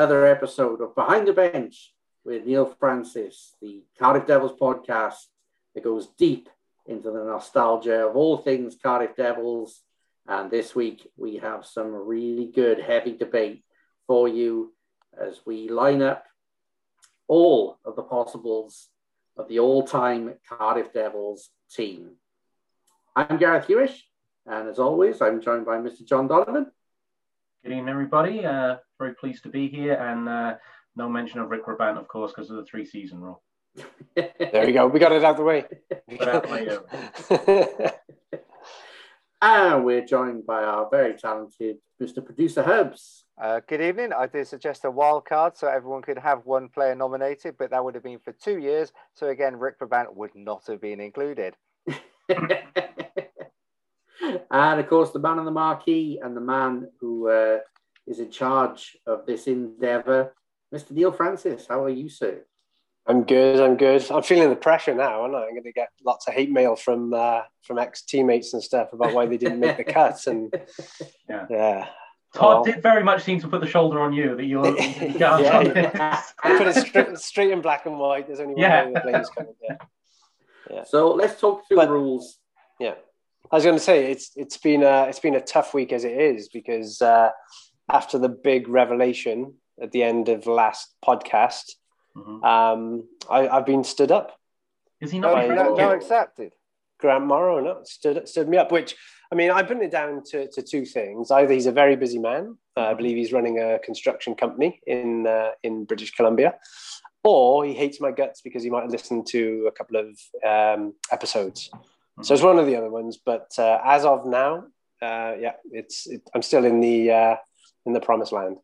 another episode of Behind the Bench with Neil Francis, the Cardiff Devils podcast that goes deep into the nostalgia of all things Cardiff Devils. And this week we have some really good, heavy debate for you as we line up all of the possibles of the all time Cardiff Devils team. I'm Gareth Hewish, and as always, I'm joined by Mr. John Donovan. Good evening, everybody. Uh, very pleased to be here, and uh, no mention of Rick Brabant, of course, because of the three season rule. there we go. We got it out of the way. and we're joined by our very talented Mr. Producer Hubs. Uh, good evening. I did suggest a wild card so everyone could have one player nominated, but that would have been for two years. So again, Rick Brabant would not have been included. and of course, the man on the marquee and the man who uh, is in charge of this endeavour, Mr. Neil Francis. How are you, sir? I'm good. I'm good. I'm feeling the pressure now, and I'm going to get lots of hate mail from uh, from ex teammates and stuff about why they didn't make the cut. And yeah, yeah. Todd did very much seem to put the shoulder on you that you're. yeah, I put it straight, straight, in black and white. There's only one yeah. way the blame's coming. Yeah. yeah. So let's talk through but, rules. Yeah. I was going to say it's it's been a it's been a tough week as it is because uh, after the big revelation at the end of last podcast, mm-hmm. um, I, have been stood up. Is he not? Oh, no, no, accepted. Grant Morrow no, stood stood me up. Which I mean, I put it down to, to two things. Either he's a very busy man. Uh, I believe he's running a construction company in uh, in British Columbia, or he hates my guts because he might have listened to a couple of um, episodes. So it's one of the other ones, but uh, as of now, uh, yeah, it's it, I'm still in the uh, in the promised land.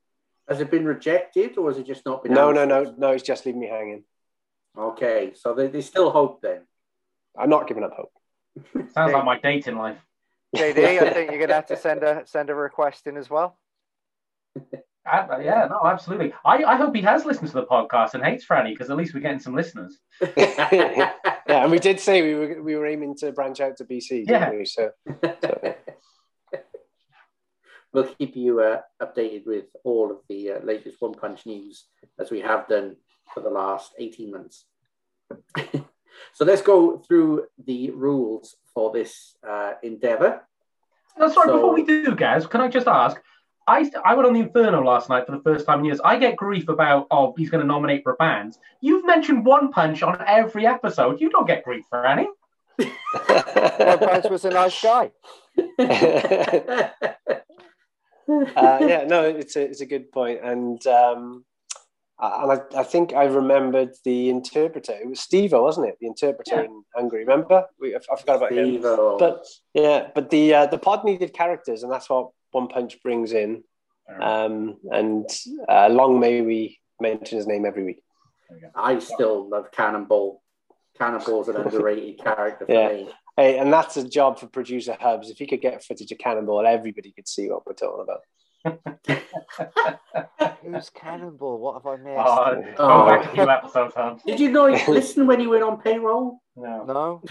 Has it been rejected, or has it just not been? No, answered? no, no, no. It's just leaving me hanging. Okay, so there's still hope then. I'm not giving up hope. Sounds like my dating life. JD, I think you're gonna have to send a send a request in as well. Uh, yeah, no, absolutely. I, I hope he has listened to the podcast and hates Franny because at least we're getting some listeners. yeah, and we did say we were we were aiming to branch out to BC. Yeah. We? So, so, we'll keep you uh, updated with all of the uh, latest One Punch news as we have done for the last eighteen months. so let's go through the rules for this uh, endeavor. No, sorry, so, before we do, guys, can I just ask? I, I went on the Inferno last night for the first time in years. I get grief about, oh, he's going to nominate for a band. You've mentioned One Punch on every episode. You don't get grief for any. One Punch was a nice guy. uh, yeah, no, it's a, it's a good point. And um, and I, I, think I remembered the interpreter. It was Steve wasn't it? The interpreter yeah. in Hungary. Remember? We, I, I forgot about Steve-O. him. But yeah, but the uh, the pod needed characters, and that's what one Punch brings in. Um, and uh, long may we mention his name every week. I still love Cannonball. Cannonball's an underrated character for yeah. me. Hey, and that's a job for producer Hubs. If he could get footage of Cannonball, everybody could see what we're talking about. Who's Cannonball? What have I missed? Oh, go oh. back a few episodes, Hubs. Did you not listen when you went on payroll? No. No.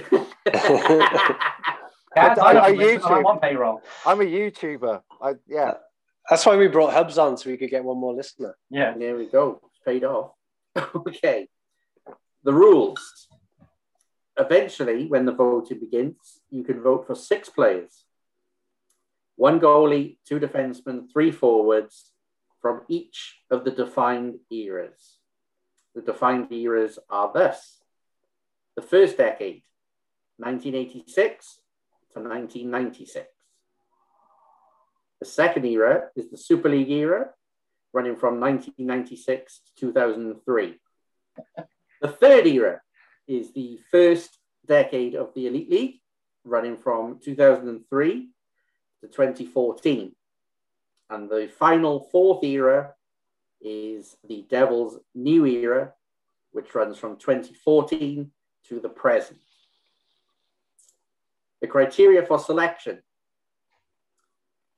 Guys, I, I, I YouTube. I'm on payroll. I'm a YouTuber. I yeah. That's why we brought Hubs on so we could get one more listener. Yeah. There we go. It's paid off. okay. The rules. Eventually, when the voting begins, you can vote for six players. One goalie, two defensemen, three forwards from each of the defined eras. The defined eras are thus the first decade, 1986 to 1996. The second era is the Super League era, running from 1996 to 2003. the third era is the first decade of the Elite League, running from 2003 to 2014. And the final fourth era is the Devils' new era, which runs from 2014 to the present. The criteria for selection.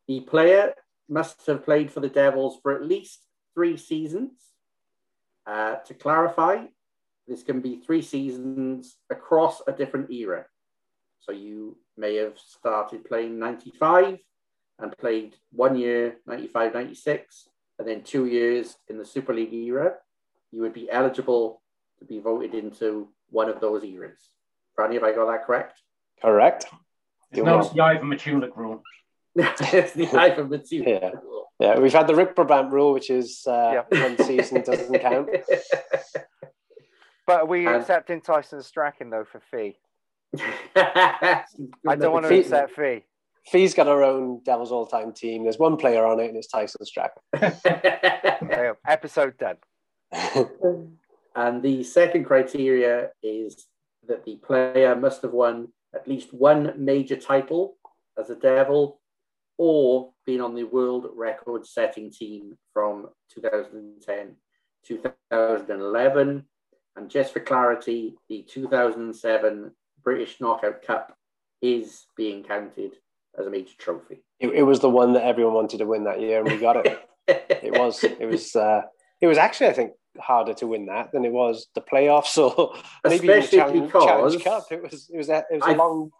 The player must have played for the Devils for at least three seasons. Uh, to clarify, this can be three seasons across a different era. So you may have started playing 95 and played one year, 95 96, and then two years in the Super League era, you would be eligible to be voted into one of those eras. Franny, have I got that correct? Correct. It's not the Ivan Michaluk rule. it's the Ivan Michaluk Yeah. Yeah, we've had the Rick Brabant rule, which is uh, Yeah. one season doesn't count. But are we And- accepting Tyson Strachan though for fee? I I don't want to Fee- accept fee. Fee's got our own Devils all-time team. There's one player on it, and it's Tyson Strachan. There you go. Episode done. And the second criteria is that the player must have won at least one major title as a Devil or been on the world record setting team from 2010 2011. And just for clarity, the 2007 British Knockout Cup is being counted as a major trophy. it, it was the one that everyone wanted to win that year, and we got it. it was. It was. Uh, it was actually, I think, harder to win that than it was the playoffs or maybe even the Challenge, Challenge Cup. It was. It was. A, it was a I- long.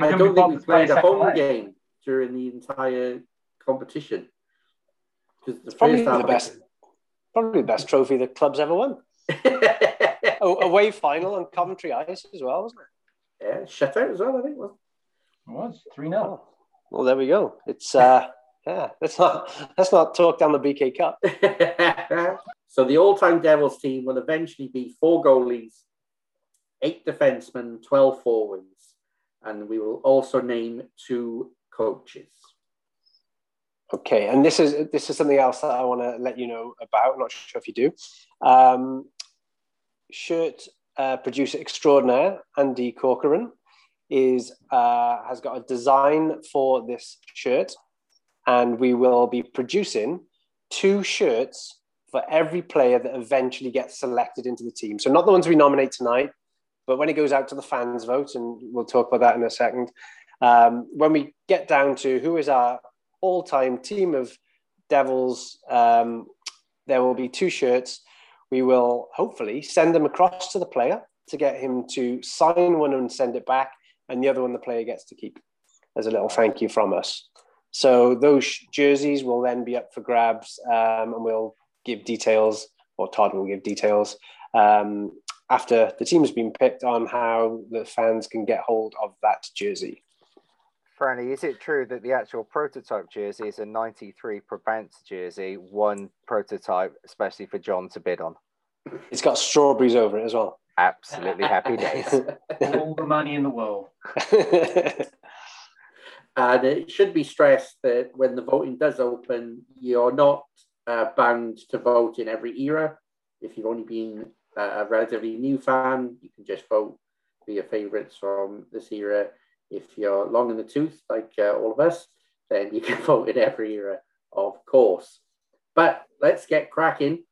I don't think we bothered to play played a home leg. game during the entire competition. Because the Probably the best. Probably the best trophy the club's ever won. yeah, Oh, away final on Coventry Ice as well, wasn't it? Yeah, shutout as well, I think. wasn't It was 3 0. Oh, well, there we go. It's uh, yeah. Let's not let's not talk down the BK Cup. so the all-time Devils team will eventually be four goalies, eight defensemen, twelve forwards, and we will also name two coaches. Okay, and this is this is something else that I want to let you know about. I'm not sure if you do. Um, shirt uh, producer extraordinaire Andy Corcoran is uh, has got a design for this shirt, and we will be producing two shirts for every player that eventually gets selected into the team. So not the ones we nominate tonight, but when it goes out to the fans vote, and we'll talk about that in a second. Um, when we get down to who is our all-time team of Devils, um, there will be two shirts. We will hopefully send them across to the player to get him to sign one and send it back, and the other one the player gets to keep as a little thank you from us. So those jerseys will then be up for grabs, um, and we'll give details, or Todd will give details um, after the team has been picked on how the fans can get hold of that jersey. Franny, is it true that the actual prototype jersey is a 93 Brabant jersey, one prototype, especially for John to bid on? It's got strawberries over it as well. Absolutely happy days. All the money in the world. And it should be stressed that when the voting does open, you're not uh, bound to vote in every era. If you've only been uh, a relatively new fan, you can just vote for your favourites from this era. If you're long in the tooth, like uh, all of us, then you can vote in every era, of course. But let's get cracking.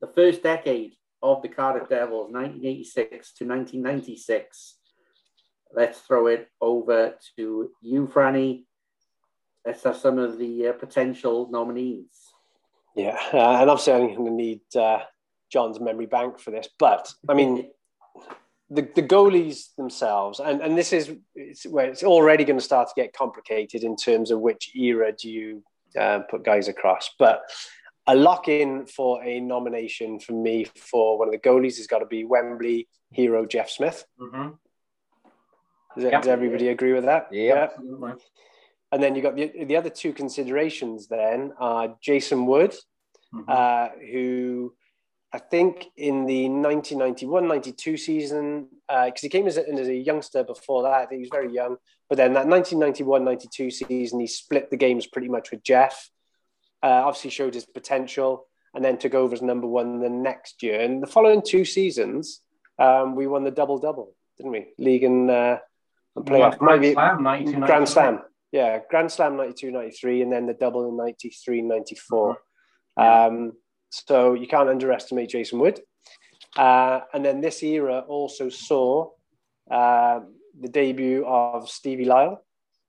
The first decade of the Cardiff Devils, 1986 to 1996 let's throw it over to you, Franny. Let's have some of the uh, potential nominees. yeah, uh, and obviously I'm going to need uh, John's memory bank for this, but I mean, the, the goalies themselves, and, and this is it's, where it's already going to start to get complicated in terms of which era do you uh, put guys across. But a lock in for a nomination for me for one of the goalies has got to be Wembley hero Jeff Smith. hmm Does, Yep. does everybody agree with that? Yep. Absolutely. And then you've got the, the other two considerations then are Jason Wood, Mhm. uh, who I think in the 1991 92 season, because he came as a, as a youngster before that, he was very young. But then that 1991 92 season, he split the games pretty much with Jeff. Uh, obviously, showed his potential and then took over as number one the next year. And the following two seasons, um, we won the double double, didn't we? League and, uh, and playoff. Grand Maybe- Slam, Grand Slam. Yeah, Grand Slam 92 93, and then the double in 93 94. Um, so you can't underestimate Jason Wood. Uh, and then this era also saw uh, the debut of Stevie Lyle,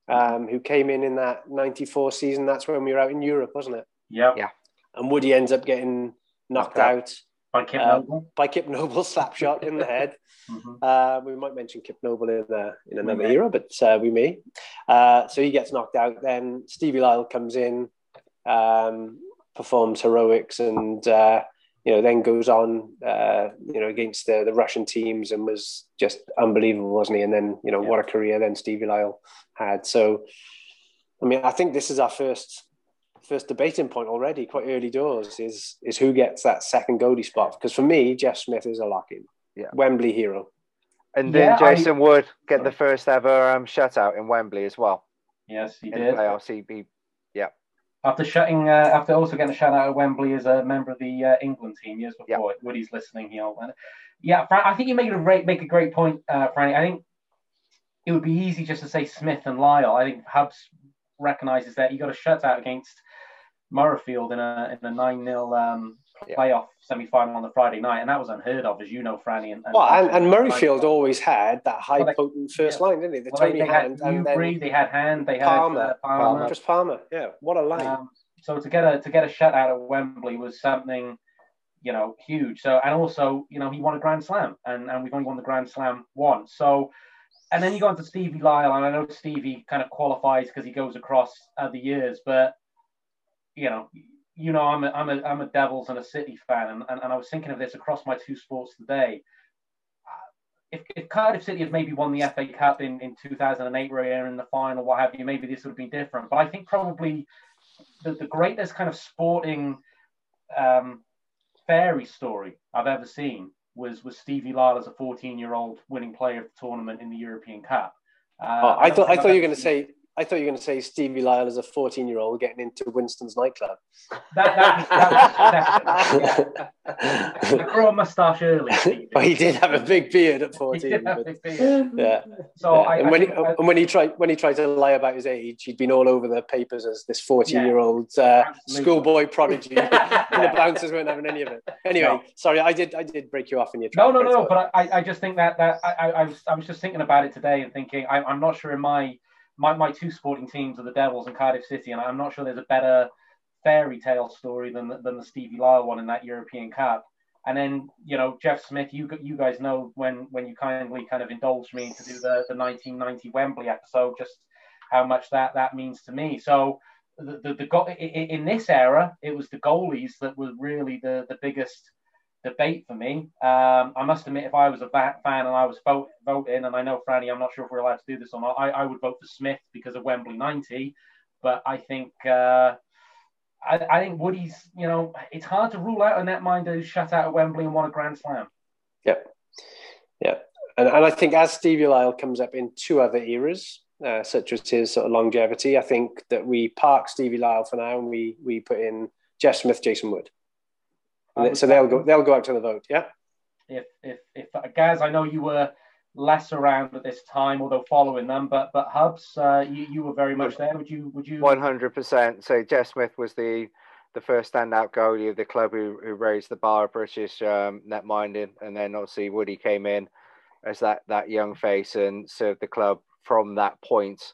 um, who came in in that 94 season. That's when we were out in Europe, wasn't it? Yeah. Yeah. And Woody ends up getting knocked Knocked out. By Kip Uh, Noble. by Kip Noble, slap shot in the head. Mhm. Uh, we might mention Kip Noble in, uh, in another era, but uh, we may. Uh, so he gets knocked out. Then Stevie Lyle comes in, um, performs heroics, and uh, you know then goes on uh, you know against the, the Russian teams and was just unbelievable, wasn't he? And then you know yeah. what a career then Stevie Lyle had. So I mean, I think this is our first first debating point already, quite early doors, is is who gets that second goalie spot? Because for me, Jeff Smith is a lock in. Yeah. Wembley hero. And then yeah, Jason I, Wood get the first ever um, shutout in Wembley as well. Yes, he in did. Playoffs, he, he, yeah. After shutting, uh, after also getting a shutout at Wembley as a member of the uh, England team years before. Yeah. Woody's listening here. Yeah, Fran, I think you make a great, make a great point, uh, Franny. I think it would be easy just to say Smith and Lyle. I think Hubs recognizes that you got a shutout against Murrayfield in a in a nine 0 um, yeah. playoff semi final on the Friday night, and that was unheard of, as you know, Franny. And, and well, and, and Murrayfield always had that high well, potent first yeah. line, didn't he? The well, Tony they, they Hand, had and then they had Hand, they Palmer, had uh, Palmer. Palmer, just Palmer. Yeah, what a line! Um, so to get a to get a shutout at Wembley was something, you know, huge. So and also, you know, he won a Grand Slam, and and we've only won the Grand Slam once. So. And then you go into Stevie Lyle, and I know Stevie kind of qualifies because he goes across uh, the years, but you know, you know, I'm a, I'm a, I'm a Devils and a City fan, and, and, and I was thinking of this across my two sports today. If, if Cardiff City had maybe won the FA Cup in, in 2008, where they in the final, what have you, maybe this would have been different. But I think probably the, the greatest kind of sporting um, fairy story I've ever seen was was Stevie Lyle as a 14 year old winning player of the tournament in the European Cup. Uh, oh, I thought I thought you were going to say I thought you were going to say Stevie Lyle as a 14 year old getting into Winston's nightclub. That, that, that, grew a moustache early. well, he did have a big beard at 14. But, beard. Yeah. So yeah. I, and, I when he, I, and when he tried when he tried to lie about his age, he'd been all over the papers as this 14 year old uh, schoolboy prodigy, and the bouncers weren't having any of it. Anyway, no. sorry, I did I did break you off in your. No, no, no. But I, I just think that that I, I was I was just thinking about it today and thinking I, I'm not sure in my my, my two sporting teams are the Devils and Cardiff City, and I'm not sure there's a better fairy tale story than the, than the Stevie Lyle one in that European Cup. And then you know Jeff Smith, you you guys know when when you kindly kind of indulged me to do the, the 1990 Wembley episode, just how much that that means to me. So the the, the in this era, it was the goalies that were really the the biggest debate for me. Um, I must admit, if I was a fan and I was vote, voting, and I know Franny, I'm not sure if we're allowed to do this or not, I, I would vote for Smith because of Wembley 90. But I think uh, I, I, think Woody's, you know, it's hard to rule out a netminder who's shut out at Wembley and won a Grand Slam. Yeah, yeah, and, and I think as Stevie Lyle comes up in two other eras. Uh, such as his sort of longevity, I think that we park Stevie Lyle for now, and we we put in Jeff Smith, Jason Wood so they'll go they'll go out to the vote. Yeah. If if if Gaz, I know you were less around at this time, although following them, but but Hubs, uh, you you were very much there. Would you would you? One hundred percent. So Jeff Smith was the the first standout goalie of the club who, who raised the bar of British um, netminding, and then obviously Woody came in as that that young face and served the club from that point,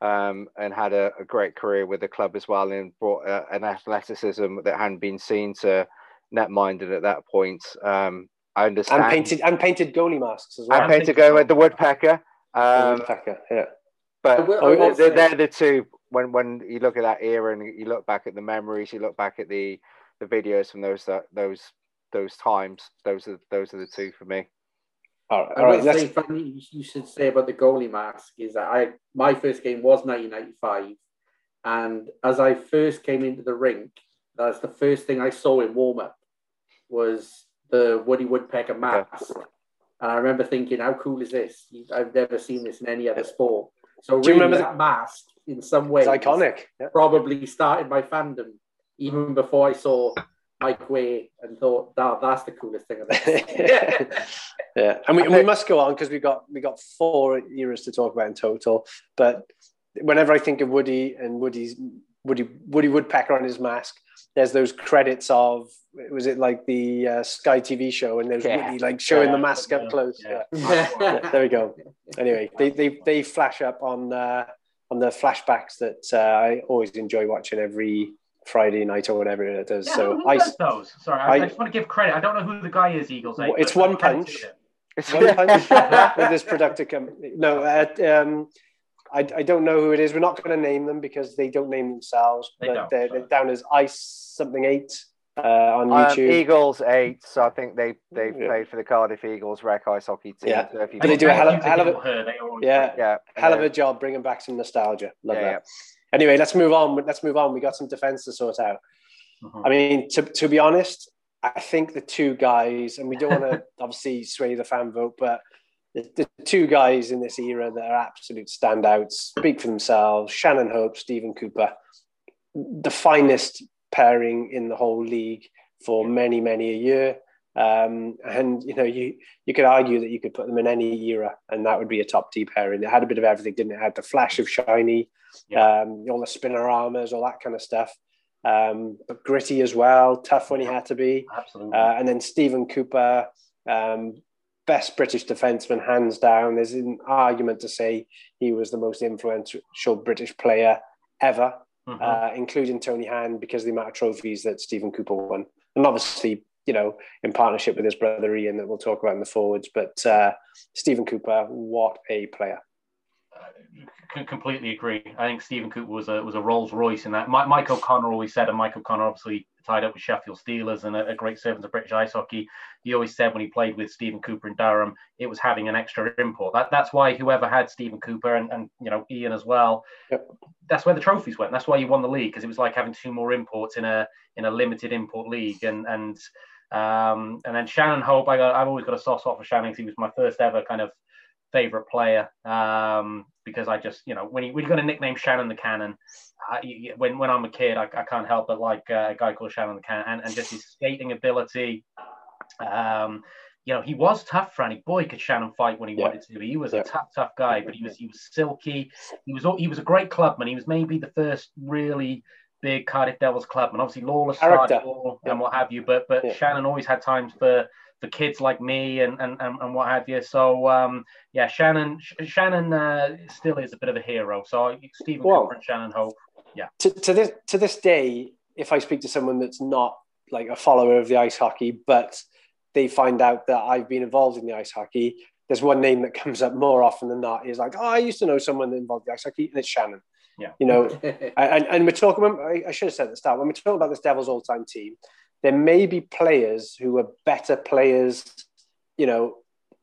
um, and had a, a, great career with the club as well, and brought uh, an athleticism that hadn't been seen to net-minded at that point. Um, I understand. And painted and painted goalie masks as well. And painted goalie with the woodpecker. Um, the woodpecker, yeah. But oh, they're, they're, the two. When when you look at that era and you look back at the memories, you look back at the the videos from those uh, those those times. Those are those are the two for me. All right, all right. Say, funny you should say about the goalie mask is that I my first game was 1995, and as I first came into the rink, that's the first thing I saw in warm up was the Woody Woodpecker mask. Okay. And I remember thinking, how cool is this? I've never seen this in any other sport. So really, remember that the... mask in some way it's iconic. Yeah. Probably started my fandom even before I saw Mike Ware and thought, that, that's the coolest thing yeah, and we, we must go on because we got we got four eras to talk about in total. But whenever I think of Woody and Woody's Woody Woody Woodpecker on his mask, there's those credits of was it like the uh, Sky TV show and there's yeah. like showing yeah. the mask up close. Yeah. yeah. there we go. Anyway, they, they, they flash up on uh, on the flashbacks that uh, I always enjoy watching every Friday night or whatever it is. so I those. Sorry, I, I, I, just want to give credit. I don't know who the guy is. Eagles. Eight, it's one punch. It's one punch with this productive company. No, um, I, I don't know who it is. We're not going to name them because they don't name themselves. They but don't, they're, sorry. they're down as Ice something eight uh, on Um, YouTube. Eagles eight, so I think they they Yeah. played for the Cardiff Eagles rec ice hockey team. Yeah. So if you But they do a hell of- hell of a- against her, yeah, yeah, hell of a job bringing back some nostalgia. Love Yeah, that. Anyway, let's move on. Let's move on. We got some defense to sort out. Mhm. I mean, to, to be honest, I think the two guys, and we don't want to obviously sway the fan vote, but the, the two guys in this era that are absolute standouts speak for themselves Shannon Hope, Stephen Cooper, the finest pairing in the whole league for many, many a year. Um, and you know, you you could argue that you could put them in any era, and that would be a top D pairing. It had a bit of everything, didn't it? it had the flash of shiny, um, all the spin-o-ramas, all that kind of stuff. Um, but gritty as well, tough when he had to be. Absolutely. Uh, and then Stephen Cooper, um, best British defenseman, hands down. There's an argument to say he was the most influential British player ever, Mhm. uh, including Tony Hand, because of the amount of trophies that Stephen Cooper won. And obviously, you know, in partnership with his brother Ian, that we'll talk about in the forwards. But uh, Stephen Cooper, what a player. C- completely agree. I think Stephen Cooper was a was a Rolls Royce in that. Mi- Mike O'Connor always said, and Mike O'Connor obviously tied up with Sheffield Steelers and a, a great servant of British ice hockey. He always said when he played with Stephen Cooper in Durham, it was having an extra import. That that's why whoever had Stephen Cooper and, and you know Ian as well. Yep. That's where the trophies went. That's why you won the league because it was like having two more imports in a in a limited import league. And and um, and then Shannon Hope, I got I've always got a soft spot for Shannon because he was my first ever kind of favorite player um, because I just you know when you when you're going to nickname Shannon the Cannon, I, you- when when I'm a kid I, I can't help but like uh, a guy called Shannon the Cannon and, and just his skating ability. Um, you know he was tough, Franny. Boy, could Shannon fight when he Yeah. wanted to. He was Yeah. a tough, tough guy, but he was he was silky. He was he was a great clubman. He was maybe the first really big Cardiff Devils clubman. Obviously, Lawless Character. started all and what have you, but but Yeah. Shannon always had times for for kids like me and and, and, and what have you. So um, yeah, Shannon Sh- Shannon uh, still is a bit of a hero. So Stephen Well- Cooper and Shannon Hope. to, to this to this day, if I speak to someone that's not like a follower of the ice hockey, but they find out that I've been involved in the ice hockey, there's one name that comes up more often than not. Is like, oh, I used to know someone that involved in the ice hockey, and it's Shannon. Yeah. You know, and, and we're talking. I- I should have said at the start when we're talking about this Devils all-time team, there may be players who are better players, you know,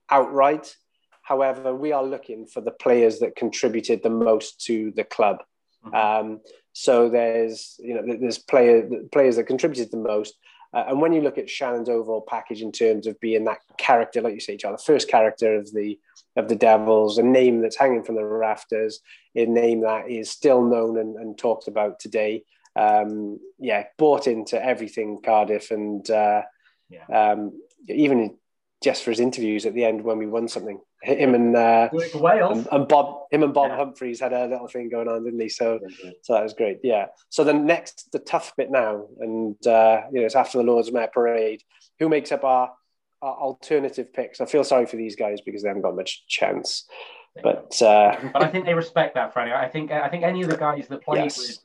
outright. However, we are looking for the players that contributed the most to the club. Mhm. Um, so there's you know there's player players that contributed the most. Uh, and when you look at Shannon's overall package in terms of being that character, like you say, John, the first character of the of the Devils, a name that's hanging from the rafters, a name that is still known and, and talked about today. Um, yeah, bought into everything Cardiff, and uh, Yeah. um, even just for his interviews at the end when we won something, him and uh, Wales. and, and Bob, him and Bob Yeah. Humphreys had a little thing going on, didn't he? So, so that was great. Yeah. So the next, the tough bit now, and uh, you know, it's after the Lord's Mayor parade. Who makes up our, our alternative picks? I feel sorry for these guys because they haven't got much chance. But uh, but I think they respect that, Franny. I think I think any of the guys that played Yes. with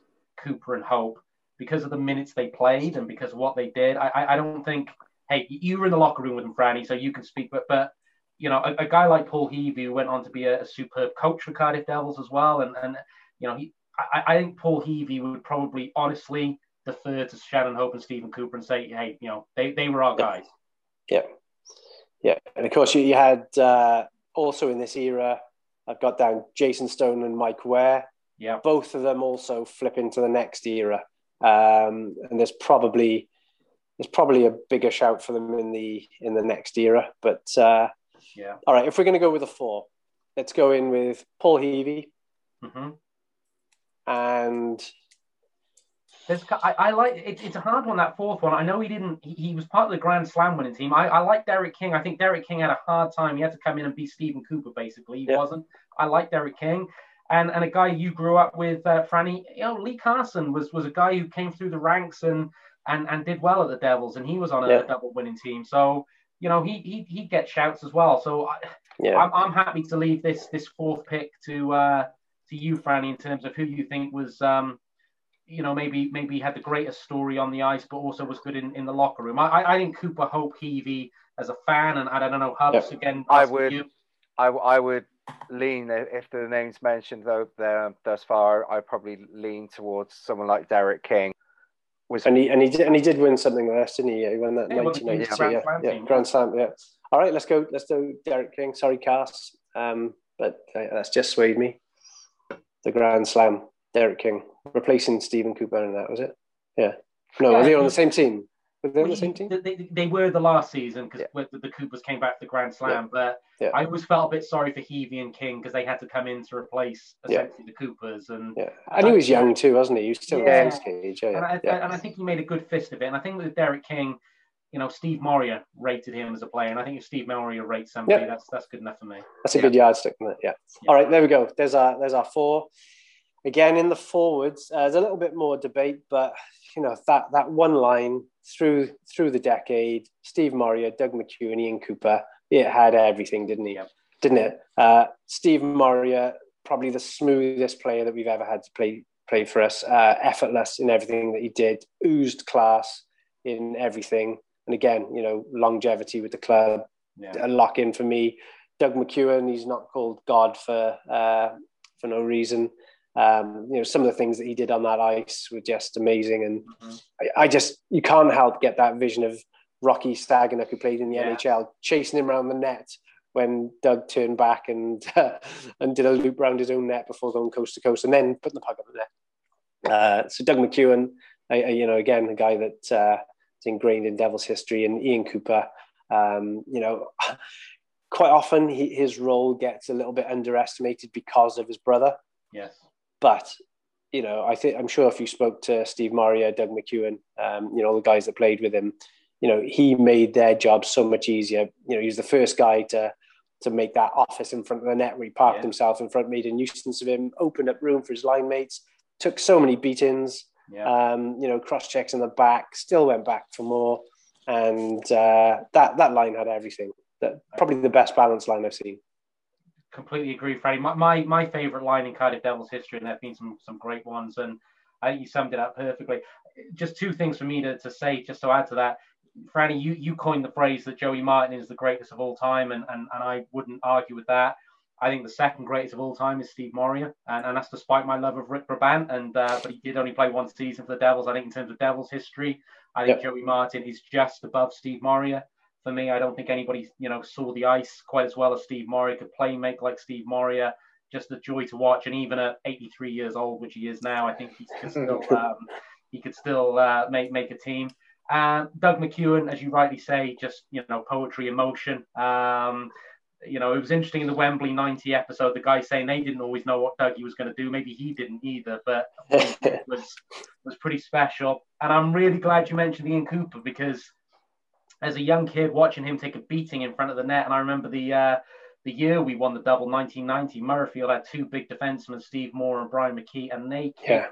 Cooper and Hope, because of the minutes they played and because of what they did, I, I don't think. Hey, you were in the locker room with them, Franny, so you can speak. But but you know, a, a guy like Paul Heavey who went on to be a, a superb coach for Cardiff Devils as well, and and you know, he I, I think Paul Heavey would probably honestly defer to Shannon Hope and Stephen Cooper and say, hey, you know, they, they were our guys. yeah, yeah, and of course you, you had uh, also in this era. I've got down Jason Stone and Mike Ware. Yeah. both of them also flip into the next era. Um, and there's probably there's probably a bigger shout for them in the in the next era. But uh, Yeah. all right, if we're going to go with a four, let's go in with Paul Heavey hmm and There's, I, I like it, it's a hard one that fourth one. I know he didn't. He, he was part of the Grand Slam winning team. I, I like Derek King. I think Derek King had a hard time. He had to come in and be Stephen Cooper basically. He Yeah. wasn't. I like Derek King, and and a guy you grew up with, uh, Franny. You know, Lee Carson was was a guy who came through the ranks and and and did well at the Devils, and he was on a Yeah. double winning team. So you know he he he gets shouts as well. So I, yeah, I'm, I'm happy to leave this this fourth pick to uh, to you, Franny, in terms of who you think was, um, you know, maybe maybe had the greatest story on the ice, but also was good in, in the locker room. I, I- I think Cooper Hope Heavey as a fan, and I don't know Hubs Yeah. again. I would- you. I, I would lean if the names mentioned though there thus far. I probably lean towards someone like Derek King. Was and he and he did and he did win something last, didn't he? He won that yeah, 1992, yeah, yeah, yeah, Grand Slam, yeah. All right, let's go. Let's do Derek King. Sorry, Cass, um, but uh, that's just swayed me. The Grand Slam, Derek King, replacing Stephen Cooper, and that was it. Yeah. No, yeah, are they on the same team? Were they on the same team? They, they were the last season because yeah. the, the, Coopers came back to the Grand Slam, yeah. but yeah. I always felt a bit sorry for Heavey and King because they had to come in to replace essentially the Coopers. And yeah, and he was young too, wasn't he? He was still yeah. in his cage. Yeah, and I, and I think he made a good fist of it. And I think with Derek King, you know, Steve Moria rated him as a player, and I think if Steve Moria rates somebody, that's that's good enough for me. That's a good yardstick, isn't it? Yeah. All right, there we go. There's our there's our four. Again, in the forwards, uh, there's a little bit more debate, but you know that that one line through through the decade, Steve Moria, Doug McEwen, Ian Cooper, it had everything, didn't he? Didn't it? Uh, Steve Moria, probably the smoothest player that we've ever had to play play for us. Uh, effortless in everything that he did, oozed class in everything, and again, you know, longevity with the club. Yeah. A lock in for me. Doug McEwen, he's not called God for uh, for no reason. Um, you know, some of the things that he did on that ice were just amazing, and mm-hmm. I, I, just you can't help get that vision of Rocky Saganiuk, who played in the yeah. NHL, chasing him around the net when Doug turned back and uh, and did a loop around his own net before going coast to coast, and then putting the puck on the net. Uh, so Doug McEwen, I, I, you know, again, a guy that uh, is ingrained in Devils history, and Ian Cooper, um, you know. Quite often, he, his role gets a little bit underestimated because of his brother. Yes but you know, I think I'm sure if you spoke to Steve Moria, Doug McEwen, um, you know, all the guys that played with him, you know, he made their job so much easier. You know, he was the first guy to to make that office in front of the net where he parked yeah. himself in front, made a nuisance of him, opened up room for his line mates, took so many beatings, yeah. um, you know, cross checks in the back, still went back for more. And uh, that that line had everything. That probably the best balanced line I've seen completely agree, Freddie. My, my, my favourite line in Cardiff Devils history, and there have been some, some great ones, and I think you summed it up perfectly. Just two things for me to, to say, just to add to that. Franny, you, you coined the phrase that Joey Martin is the greatest of all time, and, and, and I wouldn't argue with that. I think the second greatest of all time is Steve Moria, and, and that's despite my love of Rick Brabant. And uh, but he did only play one season for the Devils. I think in terms of Devils history, I think yep. Joey Martin is just above Steve Moria for me. I don't think anybody, you know, saw the ice quite as well as Steve Moria could play make like Steve Moria. Just a joy to watch. And even at 83 years old, which he is now, I think he could still um, he could still uh, make make a team. Uh, Doug McEwen, as you rightly say, just you know, poetry, emotion. Um, you know, it was interesting in the Wembley 90 episode, the guy saying they didn't always know what Dougie was going to do. Maybe he didn't either, but it was was pretty special. And I'm really glad you mentioned Ian Cooper because as a young kid watching him take a beating in front of the net. And I remember the uh, the year we won the double, 1990. Murrayfield had two big defensemen, Steve Moore and Brian McKee, and they kicked. Yeah.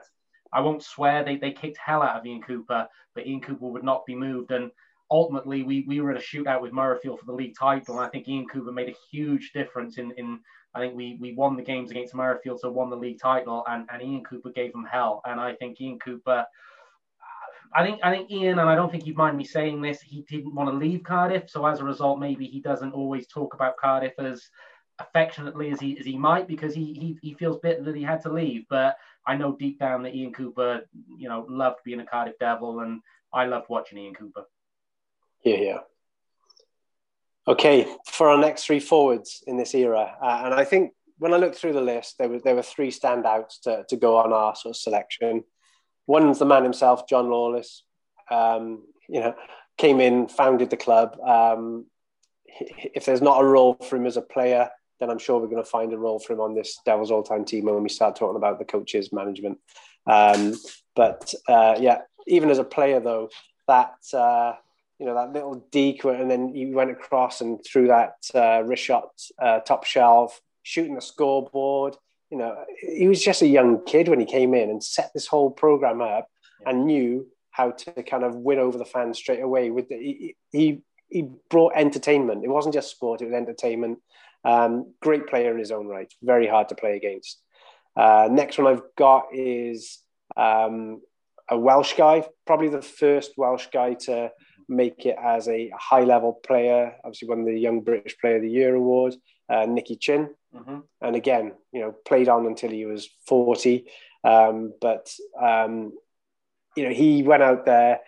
I won't swear they, they kicked hell out of Ian Cooper, but Ian Cooper would not be moved. And ultimately, we, we were in a shootout with Murrayfield for the league title, and I think Ian Cooper made a huge difference in in. I think we we won the games against Murrayfield, so won the league title, and, and Ian Cooper gave them hell. And I think Ian Cooper I think I think Ian, and I don't think you'd mind me saying this, he didn't want to leave Cardiff. So as a result, maybe he doesn't always talk about Cardiff as affectionately as he as he might because he he, he feels bitter that he had to leave. But I know deep down that Ian Cooper, you know, loved being a Cardiff Devil, and I loved watching Ian Cooper. Yeah, yeah. Okay, for our next three forwards in this era, uh, and I think when I looked through the list, there were there were three standouts to, to go on our sort of selection. One's the man himself, John Lawless. Um, you know, came in, founded the club. Um, if there's not a role for him as a player, then I'm sure we're going to find a role for him on this Devils all-time team when we start talking about the coaches, management. Um, but uh, yeah, even as a player though, that uh, you know that little deke, and then he went across and threw that uh, wrist shot uh, top shelf, shooting the scoreboard you know, he was just a young kid when he came in and set this whole program up yeah. and knew how to kind of win over the fans straight away. With the, he, he, he brought entertainment. It wasn't just sport; it was entertainment. Um, great player in his own right. Very hard to play against. Uh, next one I've got is um, a Welsh guy, probably the first Welsh guy to make it as a high level player. Obviously, won the Young British Player of the Year award. Uh, Nicky Chinn, Mm-hmm. And again, you know, played on until he was 40. Um, but, um, you know, he went out there,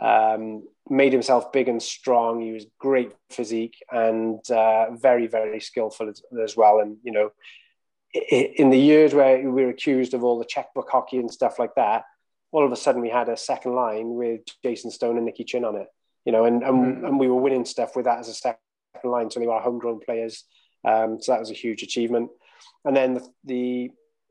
um, made himself big and strong. He was great physique and uh, very, very skillful as, as, well. And, you know, in the years where we were accused of all the checkbook hockey and stuff like that, all of a sudden we had a second line with Jason Stone and Nicky Chinn on it, you know, and, and, mm-hmm. and we were winning stuff with that as a second line. So they were our homegrown players. Um, so that was a huge achievement. And then the, the,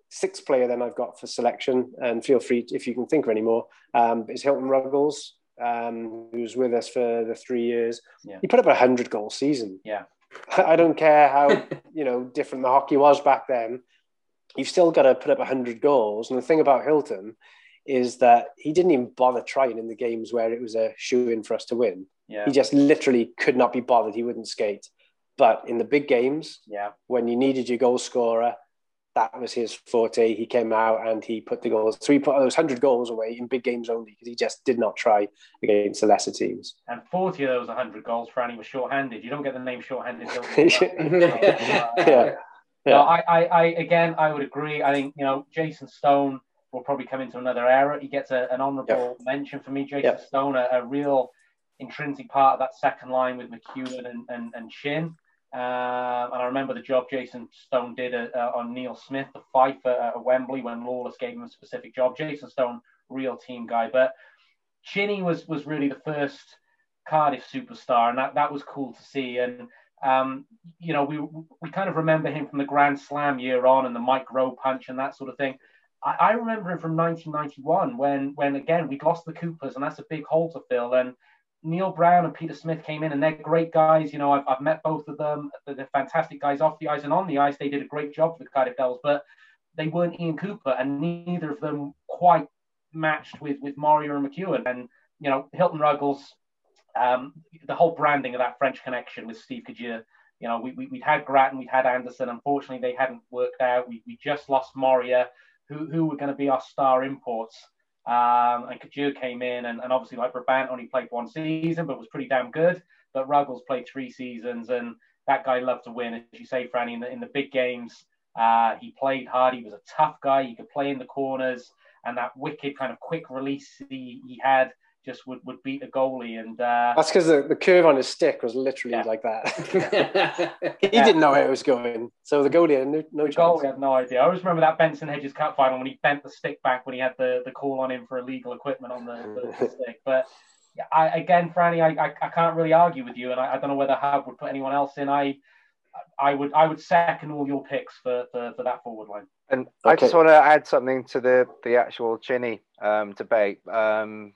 sixth player then I've got for selection, and feel free if you can think of any more, um, is Hilton Ruggles, um, who was with us for the three years. Yeah. He put up a hundred goal season. Yeah. I don't care how you know different the hockey was back then. You've still got to put up hundred goals, and the thing about Hilton is that he didn't even bother trying in the games where it was a shoe in for us to win. Yeah. He just literally could not be bothered. He wouldn't skate. But in the big games, yeah, when you needed your goal scorer, that was his forte. He came out and he put the goals. He put those hundred goals away in big games only because he just did not try against the lesser teams. And forty of those hundred goals, Franny was short-handed. You don't get the name short-handed. yeah. yeah. No, I, I, I, again, I would agree. I think you know Jason Stone will probably come into another era. He gets a, an honourable mention for me. Jason. Stone, a, a real intrinsic part of that second line with McEwen and, and, and Chinn. Um, and I remember the job Jason Stone did uh, uh, on Neil Smith, the fight at, at Wembley when Lawless gave him a specific job. Jason Stone, real team guy. But Chinny was was really the first Cardiff superstar, and that, that was cool to see. And um, you know, we we kind of remember him from the Grand Slam year on and the Mike Rowe punch and that sort of thing. I, I remember him from 1991 when when again we'd lost the Coopers, and that's a big hole to fill. And Neil Brown and Peter Smith came in, and they're great guys. You know, I've, I've met both of them. They're fantastic guys off the ice and on the ice. They did a great job for the Cardiff Devils, but they weren't Ian Cooper, and neither of them quite matched with with Moria and McEwen. And you know, Hilton Ruggles, um, the whole branding of that French connection with Steve Cadieux. You know, we, we, would had Grattan, we'd had Anderson. Unfortunately, they hadn't worked out. We, we just lost Moria, who, who were going to be our star imports. Um, and Cadieux came in, and, and obviously, like Brabant only played one season, but was pretty damn good. But Ruggles played three seasons, and that guy loved to win. As you say, Franny, in the, in the big games, uh, he played hard. He was a tough guy. He could play in the corners, and that wicked kind of quick release he, he had just would, would beat the goalie. And uh, that's because the, the curve on his stick was literally yeah. like that. he didn't know where it was going, so the goalie had no, no the chance. Goalie had no idea. I always remember that Benson Hedges Cup final when he bent the stick back when he had the, the call on him for illegal equipment on the, the, the stick. But I, again, Franny, I, I, I, can't really argue with you, and I, I don't know whether Hub would put anyone else in. I I would I would second all your picks for, for, for that forward line. And okay. I just want to add something to the the actual Chinny um, debate. Um,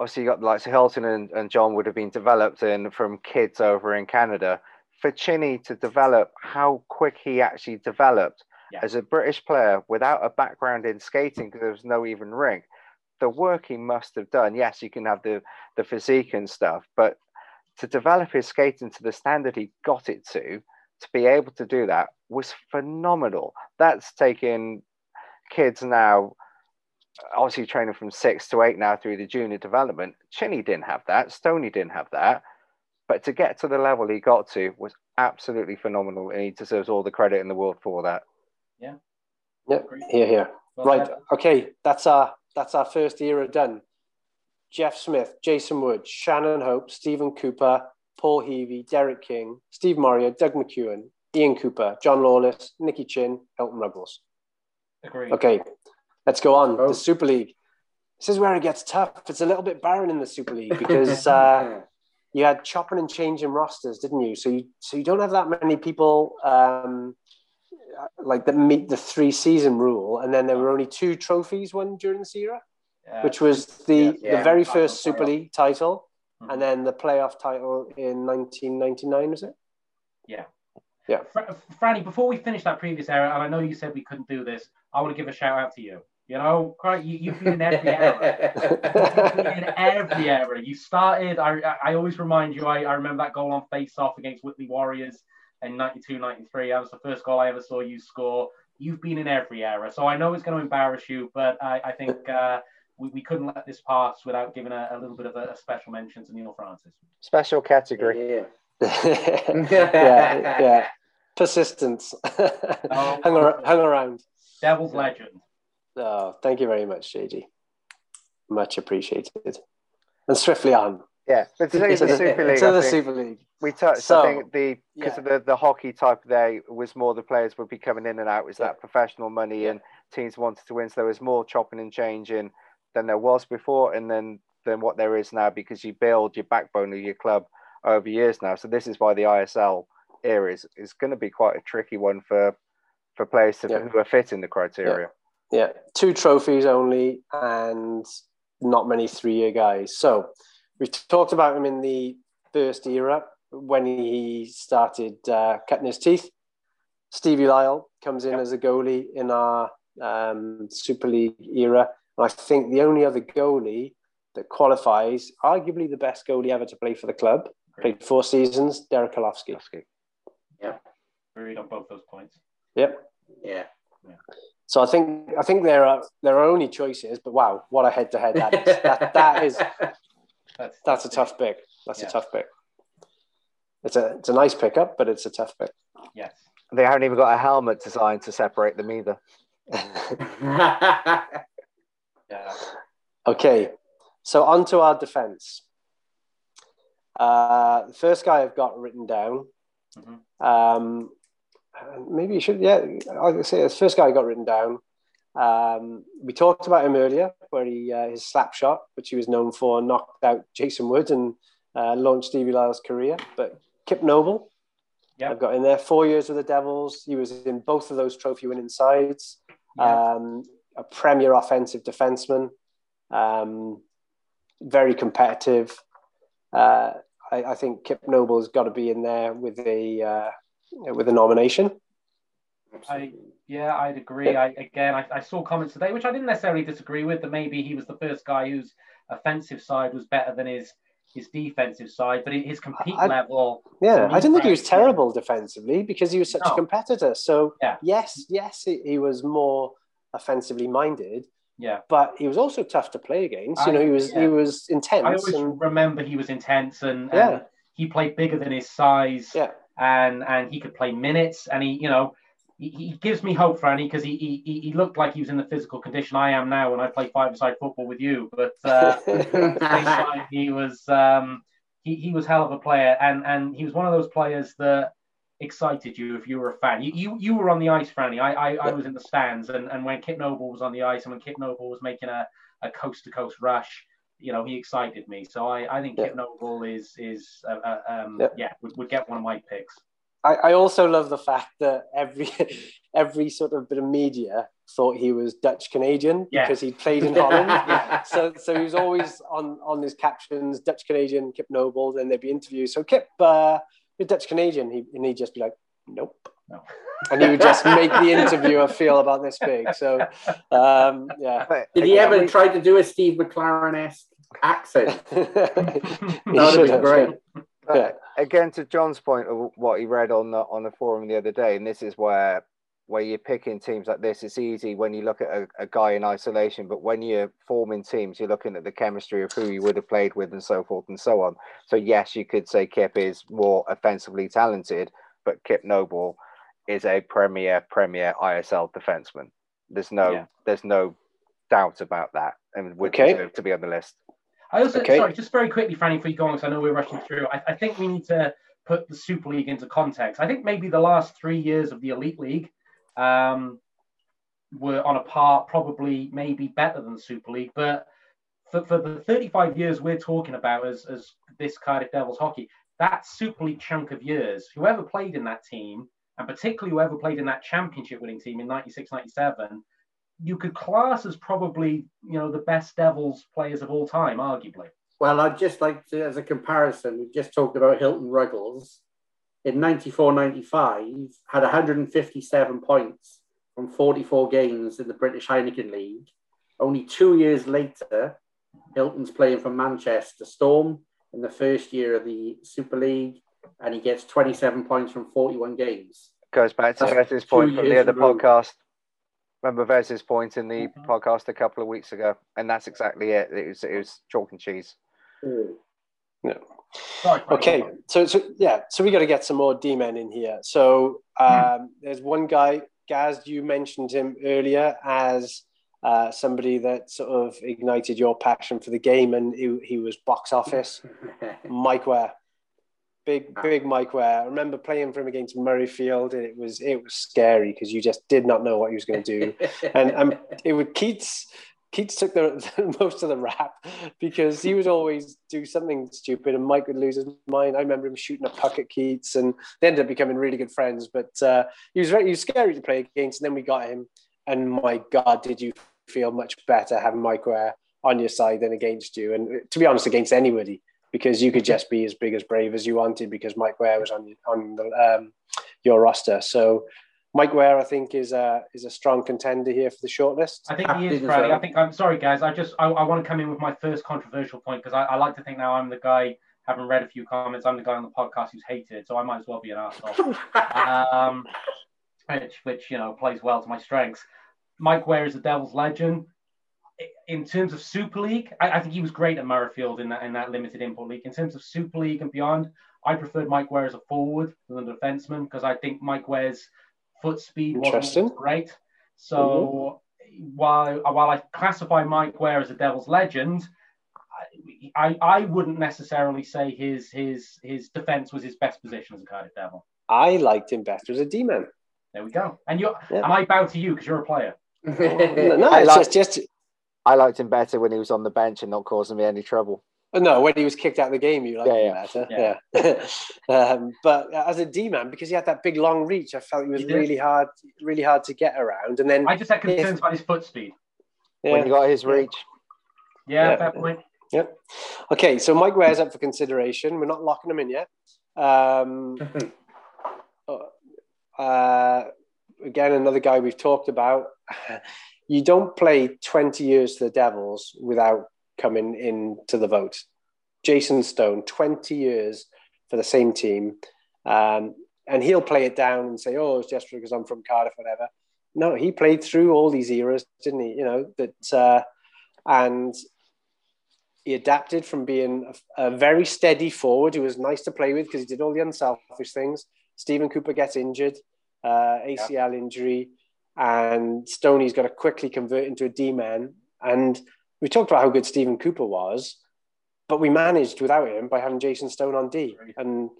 obviously you got like so Hilton and, and John would have been developed in from kids over in Canada. For Chinny to develop how quick he actually developed yeah. as a British player without a background in skating because there was no even rink, the work he must have done. Yes, you can have the the physique and stuff, but to develop his skating to the standard he got it to, to be able to do that was phenomenal. That's taking kids now obviously training from six to eight now through the junior development. Chinny didn't have that. Stony didn't have that. But to get to the level he got to was absolutely phenomenal, and he deserves all the credit in the world for that. Yeah. Yeah. Here, here. Well, right. Okay. That's our that's our first era done. Jeff Smith, Jason Wood, Shannon Hope, Stephen Cooper, Paul Heavey, Derek King, Steve Moria, Doug McEwen, Ian Cooper, John Lawless, Nicky Chinn, Hilton Ruggles. Agreed. Okay. Let's go on. Oh. The Super League. This is where it gets tough. It's a little bit barren in the Super League because uh, you had chopping and changing rosters, didn't you? So you so you don't have that many people um, like that meet the three season rule, and then there were only two trophies won during this era, yeah. which was the yeah, yeah. the very first Super League title, mm-hmm. and then the playoff title in 1999, was it? Yeah. Yeah. Fr- Franny, before we finish that previous era, and I know you said we couldn't do this, I want to give a shout out to you. You know, you, you've been in every era. you've been in every era. You started, I, I always remind you, I, I remember that goal on face off against Whitley Warriors in 92 93. That was the first goal I ever saw you score. You've been in every era. So I know it's going to embarrass you, but I, I think uh, we, we couldn't let this pass without giving a, a little bit of a, a, special mention to Neil Francis. Special category. Yeah. yeah, yeah. persistence. Oh. hung, ar- hung around. Devil's legend. Oh, thank you very much, JG. Much appreciated. And swiftly on Yeah, but to say to the the, Super League, to I the Super League. we touched. So, I think the because yeah. of the, the hockey type there was more the players would be coming in and out. Was Yeah. that professional money Yeah. and teams wanted to win? So there was more chopping and changing than there was before, and then than what there is now because you build your backbone of your club over years now. So this is why the ISL era is, is going to be quite a tricky one for for players to, Yeah. who are fitting the criteria. Yeah, two trophies only, and not many three-year guys. So we've talked about him in the first era when he started uh, cutting his teeth. Stevie Lyle comes in Yep. as a goalie in our um, Super League era, and I think the only other goalie that qualifies, arguably the best goalie ever to play for the club, played four seasons, Derek Kolofsky. Yeah. Agreed on both those points. Yep. Yeah. So I think I think there are there are only choices, but wow, what a head-to-head that is. that, that is That's that's a tough pick. That's Yeah. a tough pick. It's a it's a nice pickup, but it's a tough pick. Yes. They haven't even got a helmet designed to separate them either. Yeah. okay, so on to our defense. Uh, the first guy I've got written down. Mhm. Um, maybe you should. Yeah, I'll say the first guy got written down. Um, we talked about him earlier, where he uh, his slap shot, which he was known for, knocked out Jason Wood and uh, launched Stevie Lyle's career. But Kip Noble, Yep. I've got in there four years with the Devils. He was in both of those trophy-winning sides. Yeah. Um, a premier offensive defenseman, um, very competitive. Uh, I, I think Kip Noble's got to be in there with a uh, with a nomination. I yeah, I'd agree. I again, I, I saw comments today, which I didn't necessarily disagree with. That maybe he was the first guy whose offensive side was better than his his defensive side, but his compete I- level. Yeah, I didn't think he was he's- yeah. terrible defensively because he was such No. a competitor. So Yeah. yes, yes, he, he was more offensively minded, Yeah, but he was also tough to play against. You I- know, he was yeah. he was intense. I always and, remember he was intense and, Yeah. and he played bigger than his size. yeah, and and he could play minutes and he you know he, he gives me hope Franny because he, he he- looked like he was in the physical condition I am now when I play five side football with you but uh, at the same time, he was um he, he was hell of a player and and he was one of those players that excited you if you were a fan. You you, you were on the ice Franny. I, I I was in the stands and and when Kip Noble was on the ice and when Kip Noble was making a a coast to coast rush you know he excited me so I I think Yeah. Kip Noble is is uh, uh, um Yeah. yeah would, would get one of my picks I, I also love the fact that every every sort of bit of media thought he was Dutch Canadian Yeah. because he played in Holland. Yeah. so so he was always on on his captions Dutch Canadian Kip Noble. Then there'd be interviews. So Kip, uh, you're Dutch Canadian. He, and he'd just be like, nope. No. And he would just make the interviewer feel about this big. So um, yeah. But Did he ever we- try to do a Steve McClaren esque accent? That would should have been great. Yeah. again, to John's point of what he read on the on the forum the other day, and this is where where you're picking teams like this. It's easy when you look at a, a guy in isolation, but when you're forming teams, you're looking at the chemistry of who you would have played with and so forth and so on. So yes, you could say Kip is more offensively talented, but Kip Noble is a premier premier ISL defenseman. There's no Yeah. there's no doubt about that, and would Okay. deserve to be on the list. I also, Okay. sorry, just very quickly, Franny, before you go on, because I know we're rushing through. I, I think we need to put the Super League into context. I think maybe the last three years of the Elite League um, were on a par, probably maybe better than the Super League. But for, for the 35 years we're talking about as, as this Cardiff Devils hockey, that Super League chunk of years, whoever played in that team, and particularly whoever played in that championship winning team in 96 97, you could class as probably you know the best Devils players of all time, arguably. Well, I'd just like to, as a comparison, we just talked about Hilton Ruggles. In 94 95, had 157 points from 44 games in the British Heineken League. Only two years later, Hilton's playing for Manchester Storm in the first year of the Super League, and he gets 27 points from 41 games. goes back to That's Vez's point from the other removed. podcast. Remember Vez's point in the Mhm. podcast a couple of weeks ago, and that's exactly it. It was it was chalk and cheese. Sorry, Okay, so, so yeah, so we got to get some more D men in here. So um, there's one guy, Gaz, you mentioned him earlier as uh, somebody that sort of ignited your passion for the game, and he, he was box office. Mike Ware, big big Mike Ware. I remember playing for him against Murrayfield, and it was it was scary because you just did not know what he was going to do, and and it would Keats. Keats took the, most of the rap because he would always do something stupid and Mike would lose his mind. I remember him shooting a puck at Keats and they ended up becoming really good friends. But uh, he was very he was scary to play against. And then we got him, and my God, did you feel much better having Mike Ware on your side than against you? And to be honest, against anybody, because you could just be as big as brave as you wanted because Mike Ware was on on the, um, your roster. So Mike Ware, I think, is a is a strong contender here for the shortlist. I think he is, Freddie. I think I'm sorry, guys. I just I, I want to come in with my first controversial point because I, I, like to think now I'm the guy. Having read a few comments, I'm the guy on the podcast who's hated, so I might as well be an asshole. um, which which you know plays well to my strengths. Mike Ware is a Devils legend. In terms of Super League, I, I think he was great at Murrayfield in that in that limited import league. In terms of Super League and beyond, I preferred Mike Ware as a forward than a defenseman because I think Mike Ware's foot speed wasn't great. So mm-hmm. while while I classify Mike Ware as a Devil's legend, I, I wouldn't necessarily say his his his defense was his best position as a Cardiff Devil. I liked him better as a D man. There we go. And you yeah. and I bow to you because you're a player. no, it's liked, just, just I liked him better when he was on the bench and not causing me any trouble. No, when he was kicked out of the game, you liked yeah, him better. Yeah. yeah. um, but as a D man, because he had that big long reach, I felt he was he really hard, really hard to get around. And then I just had concerns if, about his foot speed yeah. when he got his reach. Yeah, yeah. fair point. Yep. Okay, so Mike Ware's up for consideration. We're not locking him in yet. Um, uh, again, another guy we've talked about. you don't play 20 years to the Devils without coming into the vote. Jason Stone, 20 years for the same team. Um, and he'll play it down and say, oh, it's just because I'm from Cardiff, whatever. No, he played through all these eras, didn't he? You know, that, uh, and he adapted from being a, a, very steady forward who was nice to play with because he did all the unselfish things. Stephen Cooper gets injured, uh, ACL yeah. injury, and Stoney's got to quickly convert into a D man. And we talked about how good Stephen Cooper was, but we managed without him by having Jason Stone on D, and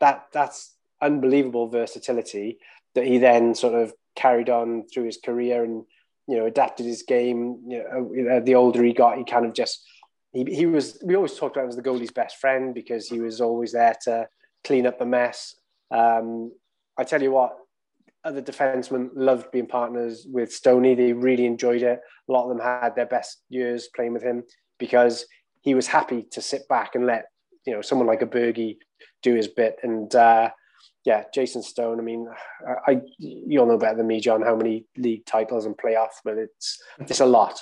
that that's unbelievable versatility that he then sort of carried on through his career and you know adapted his game. You know, the older he got, he kind of just he, he was. We always talked about him as the goalie's best friend because he was always there to clean up the mess. Um, I tell you what, other defensemen loved being partners with Stoney. They really enjoyed it. A lot of them had their best years playing with him because he was happy to sit back and let you know someone like a Bergie do his bit. And uh, yeah, Jason Stone. I mean, I, you'll know better than me, John, how many league titles and playoffs, but it's it's a lot.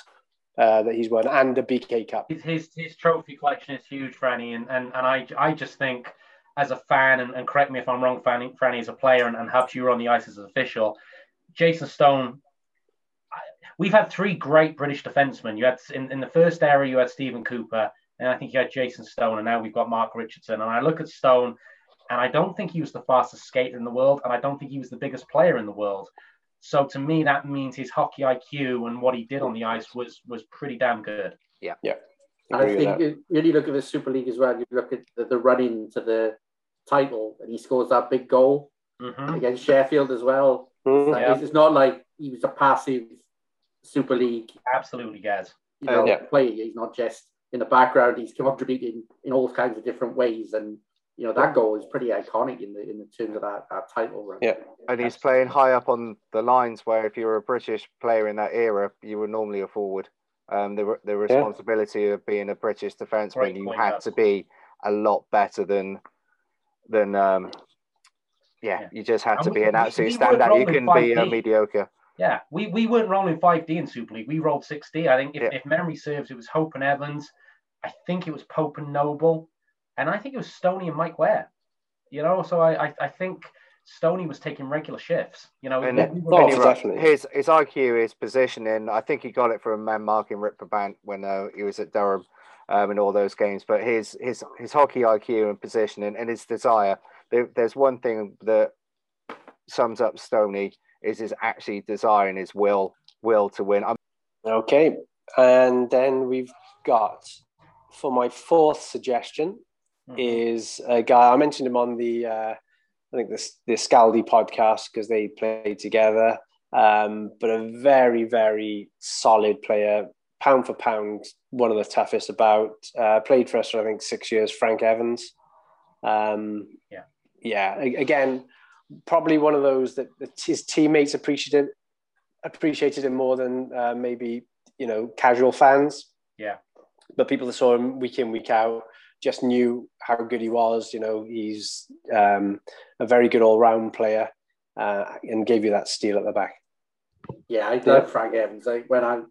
Uh, that he's won and the BK Cup. His his trophy collection is huge, Franny, and and, and I I just think as a fan, and, and correct me if I'm wrong, Franny, Franny as a player, and, and helps you on the ice as an official. Jason Stone, we've had three great British defensemen. You had in, in the first era, you had Stephen Cooper, and I think you had Jason Stone, and now we've got Mark Richardson. And I look at Stone, and I don't think he was the fastest skater in the world, and I don't think he was the biggest player in the world. So to me, that means his hockey IQ and what he did on the ice was was pretty damn good. Yeah, yeah. I think you really look at the Super League as well. You look at the, the running to the title and he scores that big goal mm-hmm. against Sheffield as well. Mm-hmm. Like, yeah. It's not like he was a passive Super League. Absolutely, guys. You know, uh, yeah. player. He's not just in the background. He's contributing in all kinds of different ways, and you know that goal is pretty iconic in the in the terms of that, that title run. Yeah, and he's playing high up on the lines where if you were a British player in that era, you were normally a forward. Um, the the responsibility yeah. of being a British defenseman, you had to be a lot better than then um, yeah, yeah, you just had to be an absolute we, standout. You couldn't be a mediocre. Yeah, we, we weren't rolling 5D in Super League. We rolled 6D. I think if, yeah. if memory serves, it was Hope and Evans. I think it was Pope and Noble. And I think it was Stoney and Mike Ware. You know, so I, I, I think Stoney was taking regular shifts. You know, and, we were, oh, definitely. His his IQ, his positioning. I think he got it from man marking Rick Brabant when uh, he was at Durham. Um, in all those games. But his his his hockey IQ and positioning and his desire. There, there's one thing that sums up Stoney is his actually desire and his will will to win. I'm- okay, and then we've got for my fourth suggestion mm-hmm. is a guy I mentioned him on the uh, I think the the Scaldi podcast because they played together. Um, but a very very solid player, pound for pound, one of the toughest about. Uh, played for us for I think six years. Frank Evans. Um, yeah, yeah. Again, probably one of those that, that his teammates appreciated appreciated him more than uh, maybe you know casual fans. Yeah, but people that saw him week in week out just knew how good he was. You know, he's um, a very good all round player uh, and gave you that steal at the back. Yeah, I love yeah. Frank Evans. Like when I,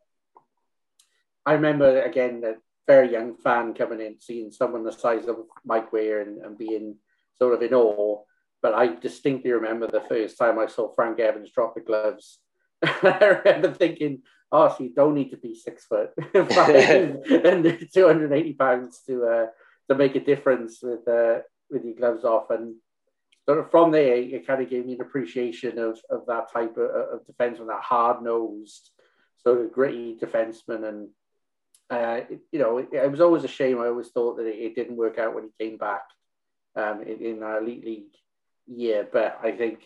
I remember again a very young fan coming in, seeing someone the size of Mike Ware and, and being sort of in awe. But I distinctly remember the first time I saw Frank Evans drop the gloves. I remember thinking, oh, so you don't need to be six foot and 280 pounds to uh, to make a difference with uh, with your gloves off. And sort of from there, it kind of gave me an appreciation of, of that type of, of defenseman, that hard nosed, sort of gritty defenseman. And, uh, it, you know, it, it, was always a shame. I always thought that it, it didn't work out when he came back um, in, in our Elite League year. But I think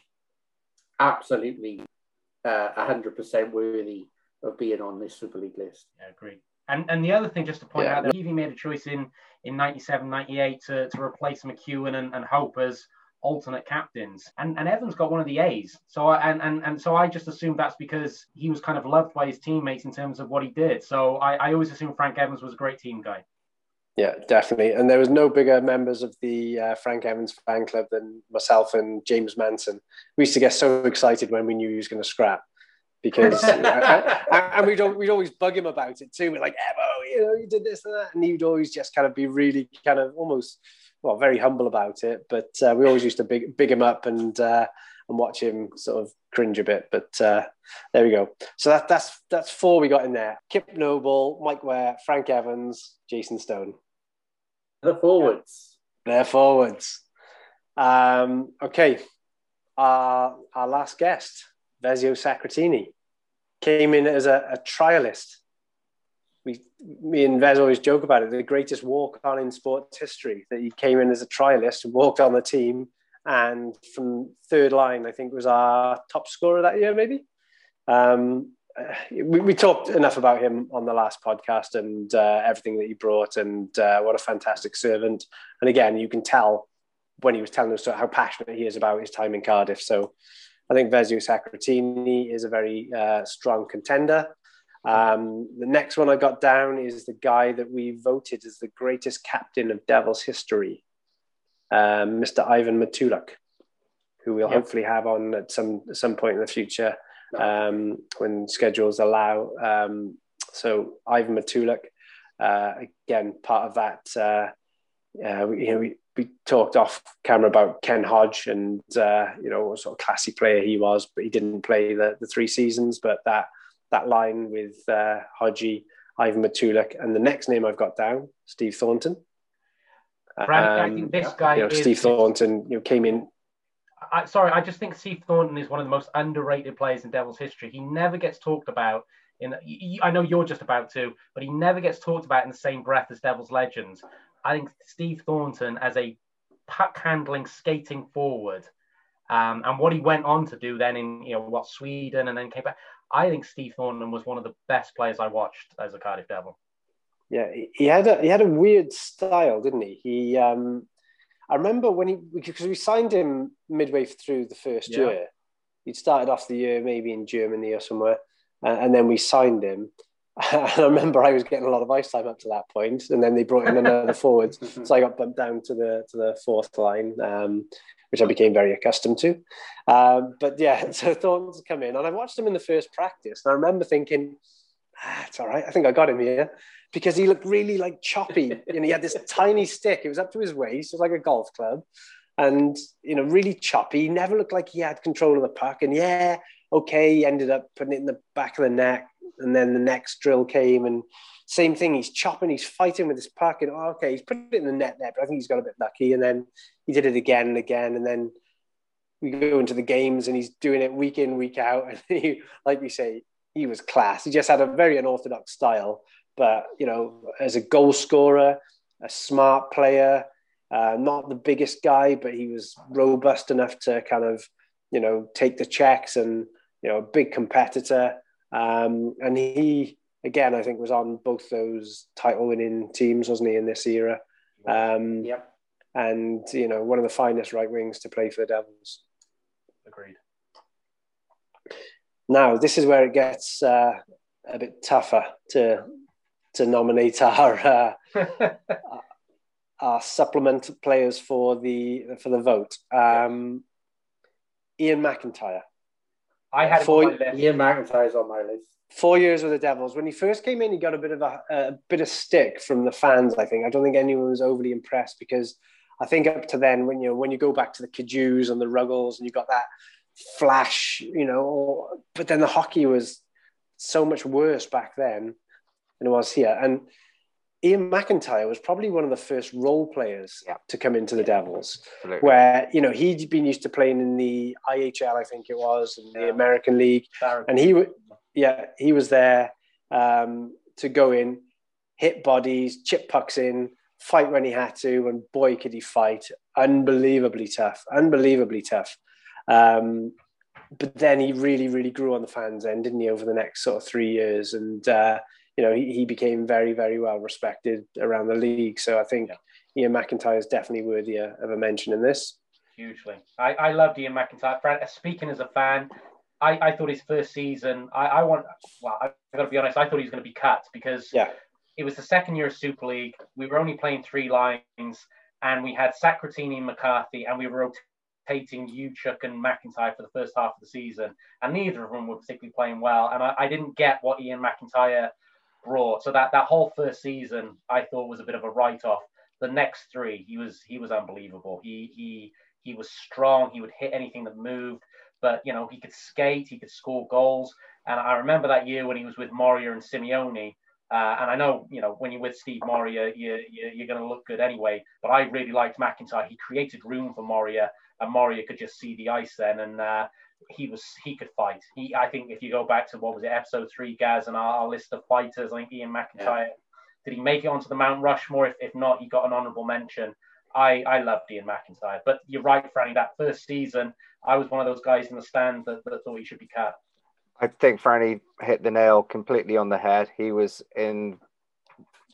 absolutely uh, 100% worthy of being on this Super League list. Yeah, agree. And and the other thing, just to point yeah. out, that Heavey made a choice in in 97, 98 to, to replace McEwen and, and Hope as alternate captains. And and Evans got one of the A's. So I, and and and so I just assumed that's because he was kind of loved by his teammates in terms of what he did. So I, I always assumed Frank Evans was a great team guy. Yeah, definitely. And there was no bigger members of the uh, Frank Evans fan club than myself and James Manson. We used to get so excited when we knew he was going to scrap because and we'd, we'd always bug him about it too. We're like, Evo, you know, you did this and that, and he'd always just kind of be really kind of almost well, very humble about it. But uh, we always used to big big him up and uh, and watch him sort of cringe a bit. But uh, there we go. So that that's that's four we got in there: Kip Noble, Mike Ware, Frank Evans, Jason Stone. The forwards. They're forwards. Um, okay. Our, our last guest, Vezio Sacratini, came in as a, a trialist. We, me and Vez always joke about it, the greatest walk on in sports history, that he came in as a trialist and walked on the team. And from third line, I think was our top scorer that year, maybe. Um, we, we, talked enough about him on the last podcast and uh, everything that he brought and uh, what a fantastic servant. And again, you can tell when he was telling us how passionate he is about his time in Cardiff. So I think Vezio Sacratini is a very uh, strong contender. Um, the next one I got down is the guy that we voted as the greatest captain of Devils history, um, Mr. Ivan Matulik, who we'll yep. hopefully have on at some some point in the future um, when schedules allow. Um, so Ivan Matulik, uh, again, part of that. Uh, uh, we, you know, we, we talked off camera about Ken Hodge and uh, you know what sort of classy player he was, but he didn't play the, the three seasons. But that that line with uh, Hodgie, Ivan Matulik, and the next name I've got down, Steve Thornton. Frank, um, I think this guy you know, is, Steve Thornton, you know, came in. I, sorry, I just think Steve Thornton is one of the most underrated players in Devils history. He never gets talked about in. I know you're just about to, but he never gets talked about in the same breath as Devils legends. I think Steve Thornton as a puck handling skating forward, um, and what he went on to do then in you know what Sweden and then came back. I think Steve Thornton was one of the best players I watched as a Cardiff Devil. Yeah, he had a he had a weird style, didn't he? He um, I remember when he because we signed him midway through the first yeah. year. He'd started off the year maybe in Germany or somewhere, and, and then we signed him. And I remember I was getting a lot of ice time up to that point, and then they brought in another forward, so I got bumped down to the to the fourth line, um, which I became very accustomed to. Um, but yeah, so Thornton's come in, and I watched him in the first practice, and I remember thinking, ah, "It's all right. I think I got him here," because he looked really like choppy, and he had this tiny stick. It was up to his waist, it was like a golf club, and you know, really choppy. He never looked like he had control of the puck, and yeah, okay, he ended up putting it in the back of the net and then the next drill came, and same thing. He's chopping, he's fighting with his puck, and oh, okay, he's put it in the net there, but I think he's got a bit lucky. And then he did it again and again, and then we go into the games, and he's doing it week in, week out, and he, like you say, he was class. He just had a very unorthodox style, but you know, as a goal scorer, a smart player, uh, not the biggest guy, but he was robust enough to kind of, you know, take the checks and you know, a big competitor. Um, and he, again, I think was on both those title winning teams, wasn't he, in this era? Um, Yep. And, you know, one of the finest right wings to play for the Devils. Agreed. Now, this is where it gets uh, a bit tougher to to nominate our uh, our supplement players for the for the vote. Um, Ian McIntyre, I had him For- on. Ian McIntyre's on my list. four years with the Devils. When he first came in, he got a bit of a, a bit of stick from the fans. I think I don't think anyone was overly impressed because I think up to then, when you when you go back to the Kaju's and the Ruggles, and you got that flash, you know, but then the hockey was so much worse back then than it was here. And Ian McIntyre was probably one of the first role players Yeah. to come into the Devils Absolutely. where you know he'd been used to playing in the IHL, I think it was, in the Yeah. American League, and he would, yeah, he was there um, to go in, hit bodies, chip pucks in, fight when he had to, and boy could he fight! Unbelievably tough, unbelievably tough. Um, but then he really, really grew on the fans' end, didn't he? Over the next sort of three years, and uh, you know he, he became very, very well respected around the league. So I think Ian McIntyre is definitely worthy of a mention in this. hugely. I, I loved Ian McIntyre. Speaking as a fan, I, I thought his first season, I, I want, well, I've got to be honest, I thought he was going to be cut because Yeah. it was the second year of Super League. We were only playing three lines and we had Sacratini and McCarthy and we were rotating Uchuk and McIntyre for the first half of the season. And neither of them were particularly playing well. And I, I didn't get what Ian McIntyre brought. So that, that whole first season, I thought was a bit of a write-off. The next three, he was he was unbelievable. He he he was strong. He would hit anything that moved. But you know, he could skate. He could score goals. And I remember that year when he was with Moria and Simeone. Uh, and I know, you know, when you're with Steve Moria, you, you, you're going to look good anyway. But I really liked McIntyre. He created room for Moria, and Moria could just see the ice then. And uh, he was he could fight. He, I think, if you go back to what was it, episode three, Gaz, and our, our list of fighters, I think Ian McIntyre. Did he make it onto the Mount Rushmore? If, if not, he got an honourable mention. I, I loved Ian McIntyre. But you're right, Franny, that first season, I was one of those guys in the stand that, that thought he should be cut. I think Franny hit the nail completely on the head. He was in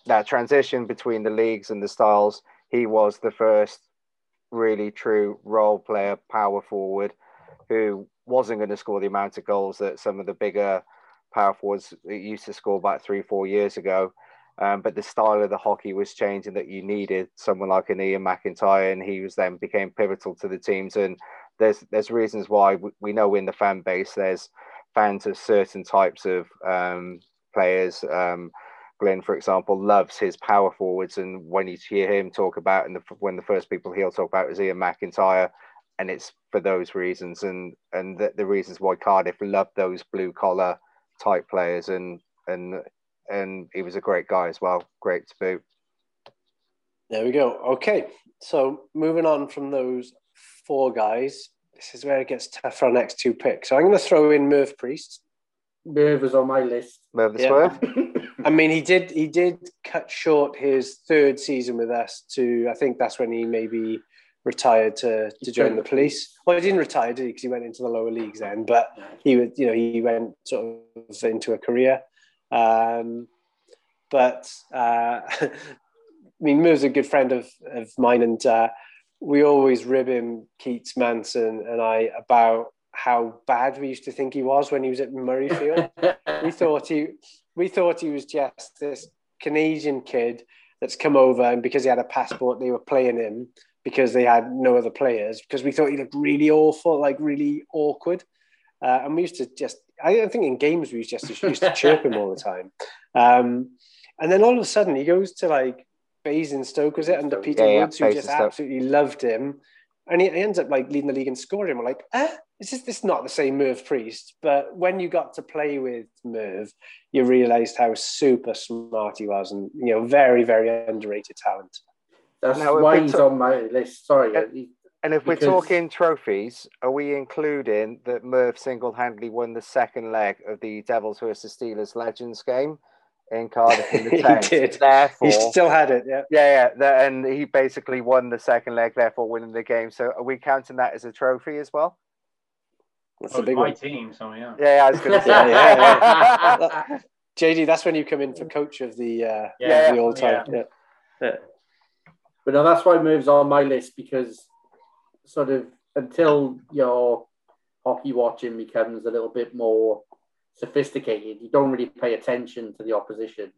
that transition between the leagues and the styles. He was the first really true role player, power forward, who wasn't going to score the amount of goals that some of the bigger power forwards used to score about three, four years ago. Um, but the style of the hockey was changing that you needed someone like an Ian McIntyre, and he was then became pivotal to the teams. And there's there's reasons why we, know in the fan base there's fans of certain types of um, players. Um, Glenn, for example, loves his power forwards, and when you hear him talk about, and the, when the first people he'll talk about is Ian McIntyre, and it's for those reasons, and and the, the reasons why Cardiff loved those blue collar type players, and and and he was a great guy as well, great to boot. There we go. Okay, so moving on from those four guys, this is where it gets tough for our next two picks. So I'm going to throw in Merv Priest. Merv is on my list. Merv the Yeah. I mean, he did he did cut short his third season with us to I think that's when he maybe retired to to join the police. Well, he didn't retire, did he? Because he went into the lower leagues then, but he was you know he went sort of into a career. Um, but uh, I mean, Merv's a good friend of of mine, and uh, we always rib him, Keats, Manson, and I about how bad we used to think he was when he was at Murrayfield we thought he we thought he was just this Canadian kid that's come over and because he had a passport they were playing him because they had no other players because we thought he looked really awful like really awkward uh, and we used to just I think in games we used just used to chirp him all the time um, and then all of a sudden he goes to like Basingstoke was it under Peter Yeah, yeah, Woods who just absolutely loved him and he, ends up like leading the league in scoring. We're like, eh, is this, this not the same Merv Priest? But when you got to play with Merv, you realised how super smart he was, and you know, very very underrated talent. That's now, why he's on my list. Sorry. And, and if because... we're talking trophies, are we including that Merv single-handedly won the second leg of the Devils versus Steelers Legends game? in Cardiff in the tenth. he did. Therefore, he still had it. Yeah, yeah, yeah. And he basically won the second leg, therefore winning the game. So are we counting that as a trophy as well? That's oh, a big my one. team. So yeah. Yeah, yeah I was going to say. yeah, yeah, yeah. JD, that's when you come in for coach of the uh, yeah, the all time. Yeah. But now that's why it moves on my list because sort of until your hockey watching becomes a little bit more sophisticated. You don't really pay attention to the opposition.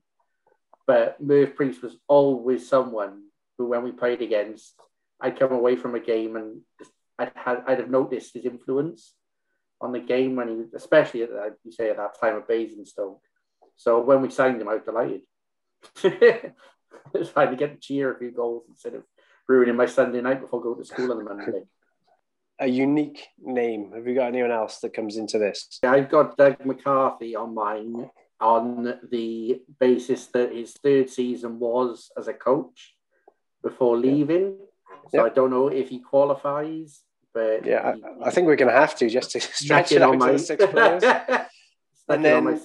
But Merv Priest was always someone who, when we played against, I'd come away from a game and I'd had I'd have noticed his influence on the game when he, especially at you say at that time of Basingstoke. So when we signed him, I was delighted. it's fine to get to cheer a few goals instead of ruining my Sunday night before going to school on the Monday a unique name. Have you got anyone else that comes into this? I've got Doug McCarthy on mine on the basis that his third season was as a coach before leaving. So yep. I don't know if he qualifies, but yeah, he, I, I, think we're going to have to just to stretch it on my six players. and then,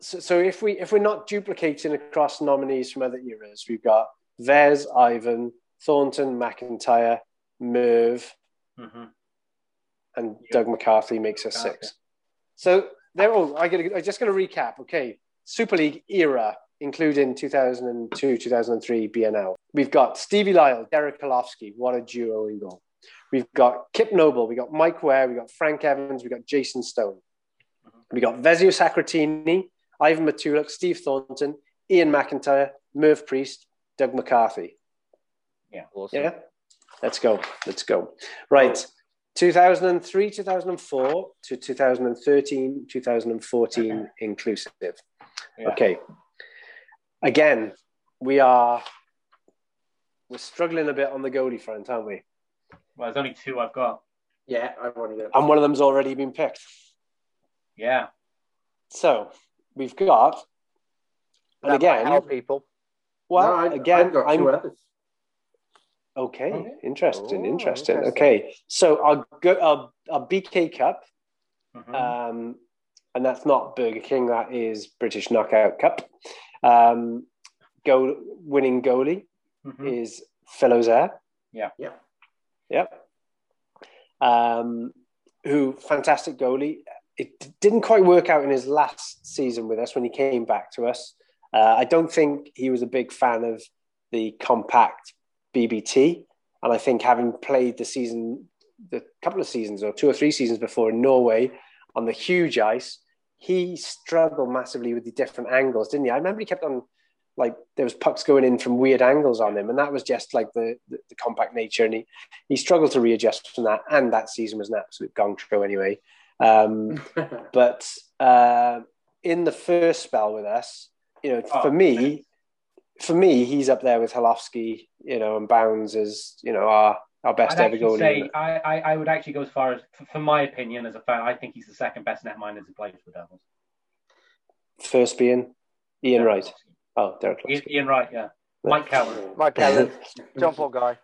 so, so if we if we're not duplicating across nominees from other eras, we've got Vez, Ivan, Thornton, McIntyre, Merv, mm-hmm and Doug McCarthy makes us six. So they're all. I. I just going to recap. Okay, Super League era, including 2002, 2003 BNL. We've got Stevie Lyle, Derek Kolofsky. What a duo in goal. We've got Kip Noble. We got Mike Ware. We got Frank Evans. We got Jason Stone. We got Vezio Sacratini, Ivan Matulik, Steve Thornton, Ian McIntyre, Merv Priest, Doug McCarthy. Yeah. Awesome. Yeah. Let's go. Let's go. Right. 2003, 2004 to 2013, 2014 okay. inclusive. Yeah. Okay. Again, we are we're struggling a bit on the goalie front, aren't we? Well, there's only two I've got. Yeah, I've only got. And one of them's already been picked. Yeah. So we've got, and that again, help people. Well, no, I, again, I'm, others. Okay, okay. interesting, Ooh, interesting, interesting. Okay, so our go our, our BK Cup, mm-hmm. um, and that's not Burger King. That is British Knockout Cup. Um, goal winning goalie mm-hmm. is Phil Osaer. Yeah, yeah, yeah. Um, who fantastic goalie. It didn't quite work out in his last season with us when he came back to us. Uh, I don't think he was a big fan of the compact BBT. And I think having played the season, the couple of seasons or two or three seasons before in Norway on the huge ice, he struggled massively with the different angles, didn't he? I remember he kept on like there was pucks going in from weird angles on him, and that was just like the, the, the compact nature, and he he struggled to readjust from that. And that season was an absolute gong show anyway. Um, but uh, in the first spell with us, you know, oh, for me, for me, he's up there with Halofsky, you know, and Bowns as you know our our best I'd ever goalie. Say, I, I, I would actually go as far as, for, my opinion, as a fan, I think he's the second best netminder to play for the Devils. First being Ian yeah. Wright. Oh, Derek. Ian, Ian Wright, yeah. Mike Callan. Mike Callan. John Paul Guy.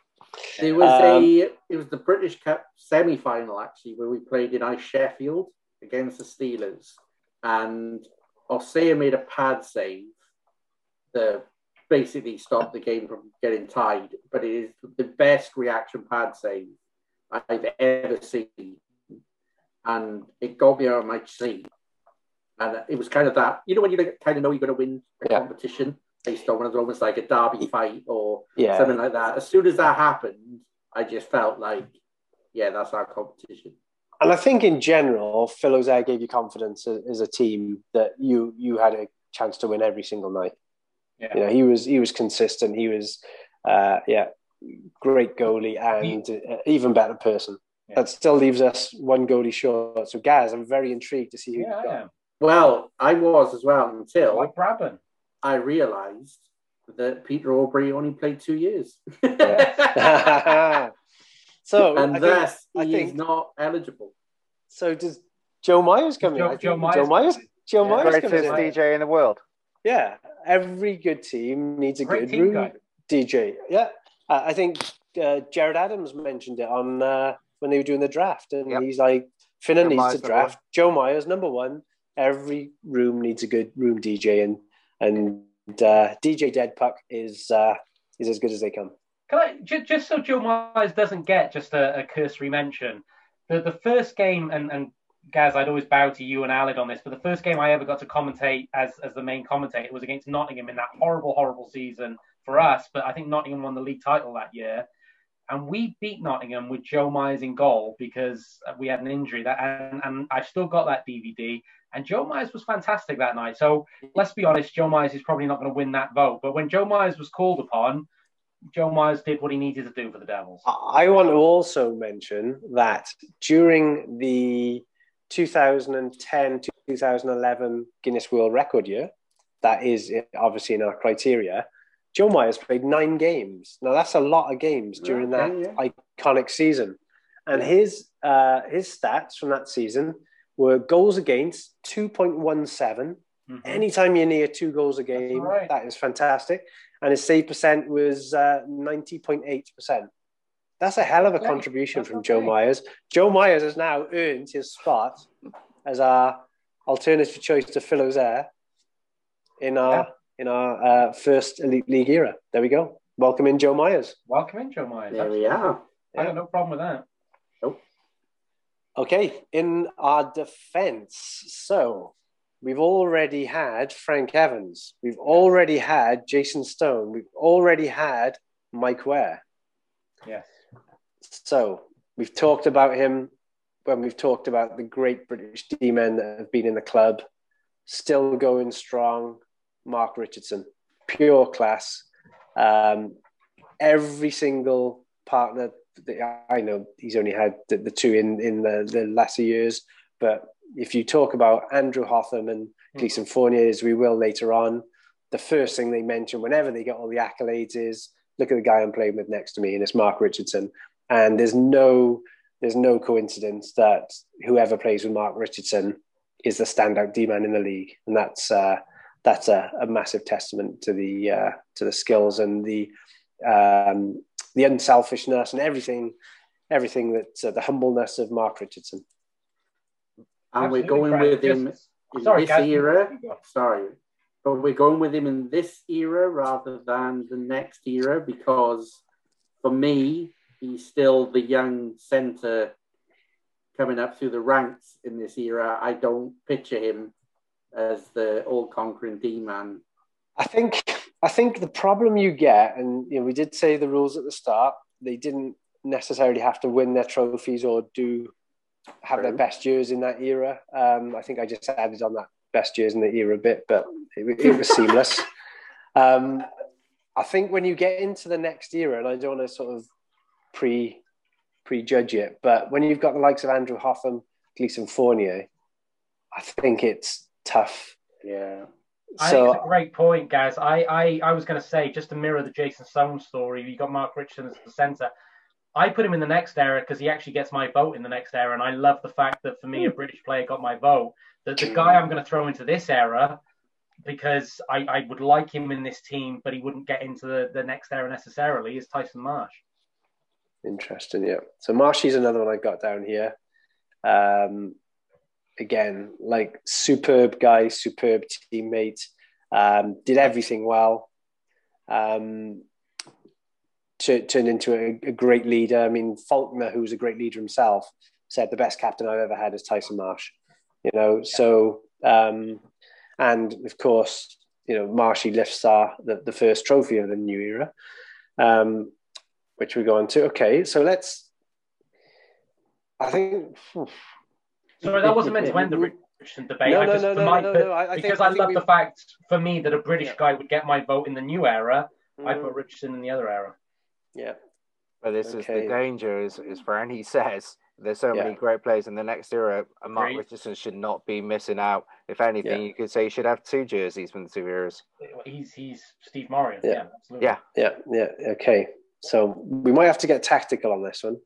It was um, a it was the British Cup semi final actually where we played in Ice Sheffield against the Steelers, and Osaer made a pad save. that basically stopped the game from getting tied. But it is the best reaction pad save I've ever seen, and it got me out of my seat. And it was kind of that, you know, when you kind of know you're going to win a yeah. competition based on one of almost like a derby fight or yeah. something like that. As soon as that happened, I just felt like, yeah, that's our competition. And I think in general, Phil Osaer gave you confidence as a team that you you had a chance to win every single night. Yeah. You know, he was he was consistent. He was, uh, yeah, great goalie and he, even better person. Yeah. That still leaves us one goalie short. So, guys, I'm very intrigued to see who. Yeah, I Well, I was as well until like Brabham. I realised that Peter Aubrey only played two years. so So and I think- thus I he is not eligible. So does Joe Myers come in? Joe- I think Joe Myers Joe Myers. Joe Yeah. Myers comes Greatest in. DJ in the world. Yeah, every good team needs a Great good room guy. DJ. Yeah, uh, I think uh, Jared Adams mentioned it on uh, when they were doing the draft, and Yep. he's like, Finnan Joe needs Myers to draft Joe Myers number one. Every room needs a good room DJ, and and uh, DJ Dead Puck is uh, is as good as they come. Can I just, just so Joe Myers doesn't get just a, a cursory mention? The the first game and and Gaz, I'd always bow to you and Alid on this, but the first game I ever got to commentate as as the main commentator was against Nottingham in that horrible, horrible season for us. But I think Nottingham won the league title that year, and we beat Nottingham with Joe Myers in goal because we had an injury. That and, and I've still got that DVD. And Joe Myers was fantastic that night. So let's be honest, Joe Myers is probably not going to win that vote. But when Joe Myers was called upon, Joe Myers did what he needed to do for the Devils. I want to also mention that during the 2010 2011 Guinness World Record year, that is obviously in our criteria, Joe Myers played nine games. Now, that's a lot of games during Okay, that iconic season. And his, uh, his stats from that season were goals against 2.17. Mhm. Anytime you're near two goals a game, right. that is fantastic. And his save percent was uh, 90.8%. That's a hell of a Okay, contribution that's from Joe. Myers. Joe Myers has now earned his spot as our alternative choice to Phil Osaer in our Yeah. in our uh, first elite league era. There we go. Welcome in Joe Myers. Welcome in, Joe Myers. There we are. I got no problem with that. Okay, in our defense, so we've already had Frank Evans, we've already had Jason Stone, we've already had Mike Ware. Yes. So we've talked about him when we've talked about the great British D men that have been in the club, still going strong. Mark Richardson, pure class. Um, every single partner I know, he's only had the, the two in, in the, the latter years. But if you talk about Andrew Hotham and Gleason Fournier, as we will later on, the first thing they mention whenever they get all the accolades is look at the guy I'm playing with next to me, and it's Mark Richardson. And there's no there's no coincidence that whoever plays with Mark Richardson is the standout D man in the league, and that's uh, that's a, a massive testament to the uh, to the skills and the um, the unselfishness and everything everything that uh, the humbleness of Mark Richardson. And we're going Frank. with him in Sorry, this Gaz, era. Sorry. But we're going with him in this era rather than the next era because for me, he's still the young centre coming up through the ranks in this era. I don't picture him as the all conquering D man. I think I think the problem you get, and you know, we did say the rules at the start, they didn't necessarily have to win their trophies or do have their best years in that era. Um, I think I just added on that best years in the era a bit, but it, it was seamless. Um, I think when you get into the next era, and I don't want to sort of pre prejudge it, but when you've got the likes of Andrew Hotham, Gleason Fournier, I think it's tough. Yeah. I think it's a great point, guys. I, I, I was going to say, just to mirror the Jason Stone story, you got Mark Richardson as the centre. I put him in the next era because he actually gets my vote in the next era. And I love the fact that for me, a British player got my vote. That the guy I'm going to throw into this era, because I, I would like him in this team, but he wouldn't get into the, the next era necessarily, is Tyson Marsh. Interesting, yeah. So Marshy's another one I got down here. Um, again, like superb guy, superb teammate, um, did everything well. Um, tu- turned into a, a great leader. I mean, Faulkner, who's a great leader himself, said the best captain I've ever had is Tyson Marsh. You know, so um, and of course, you know, Marshy lifts our the, the first trophy of the new era. Um, which we go on to. Okay, so let's. I think. Sorry, that wasn't meant to end the Richardson debate. No, I no, just, no, for no, my- no, no. I, I because think, I, think love we- the fact, for me, that a British Yeah. guy would get my vote in the new era. I Mm, put Richardson in the other era. yeah, But this is the danger is, is for any says there's so many great players in the next era, and Mark Agreed. Richardson should not be missing out. If anything, Yeah. you could say he should have two jerseys from the two eras. He's he's Steve Morris. Yeah. Yeah, absolutely. Yeah. yeah, yeah. Okay, so we might have to get tactical on this one.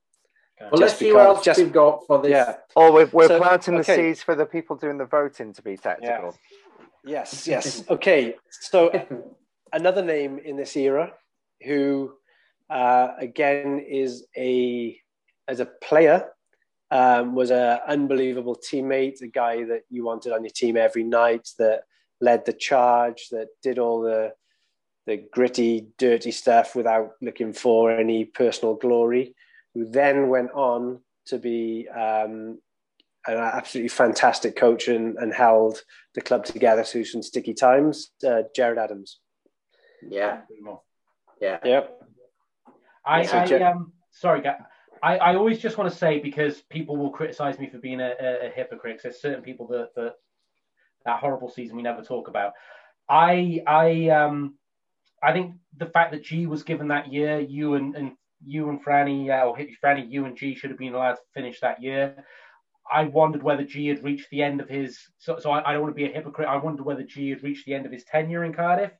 Okay. Well, let's see what else just, we've got for this. Yeah. Oh, we're, we're so, planting the seeds for the people doing the voting to be tactical. Yeah. Yes, yes. okay. So another name in this era who, uh, again, is a as a player um, was an unbelievable teammate, a guy that you wanted on your team every night, that led the charge, that did all the the gritty, dirty stuff without looking for any personal glory. Who then went on to be um, an absolutely fantastic coach and, and, held the club together through some sticky times. Uh, Gerad Adams. Yeah. Yeah. Yep. I, I um, sorry, I, I always just want to say because people will criticize me for being a, a, a hypocrite. There's certain people that, that that horrible season we never talk about. I I um I think the fact that G was given that year, you and, and you and Franny, uh, or Franny, you and G should have been allowed to finish that year. I wondered whether G had reached the end of his. So, so I, I don't want to be a hypocrite. I wondered whether G had reached the end of his tenure in Cardiff.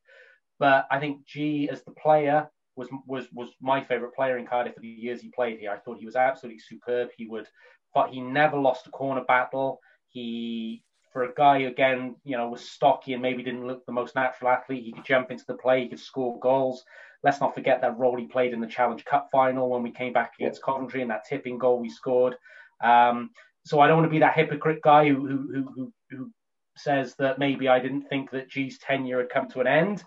But I think G, as the player, was was was my favourite player in Cardiff for the years he played here. I thought he was absolutely superb. He would, but he never lost a corner battle. He, for a guy again, you know, was stocky and maybe didn't look the most natural athlete. He could jump into the play. He could score goals. Let's not forget that role he played in the Challenge Cup final when we came back against Coventry and that tipping goal we scored. Um, so I don't want to be that hypocrite guy who who who, who says that maybe I didn't think that G's tenure had come to an end.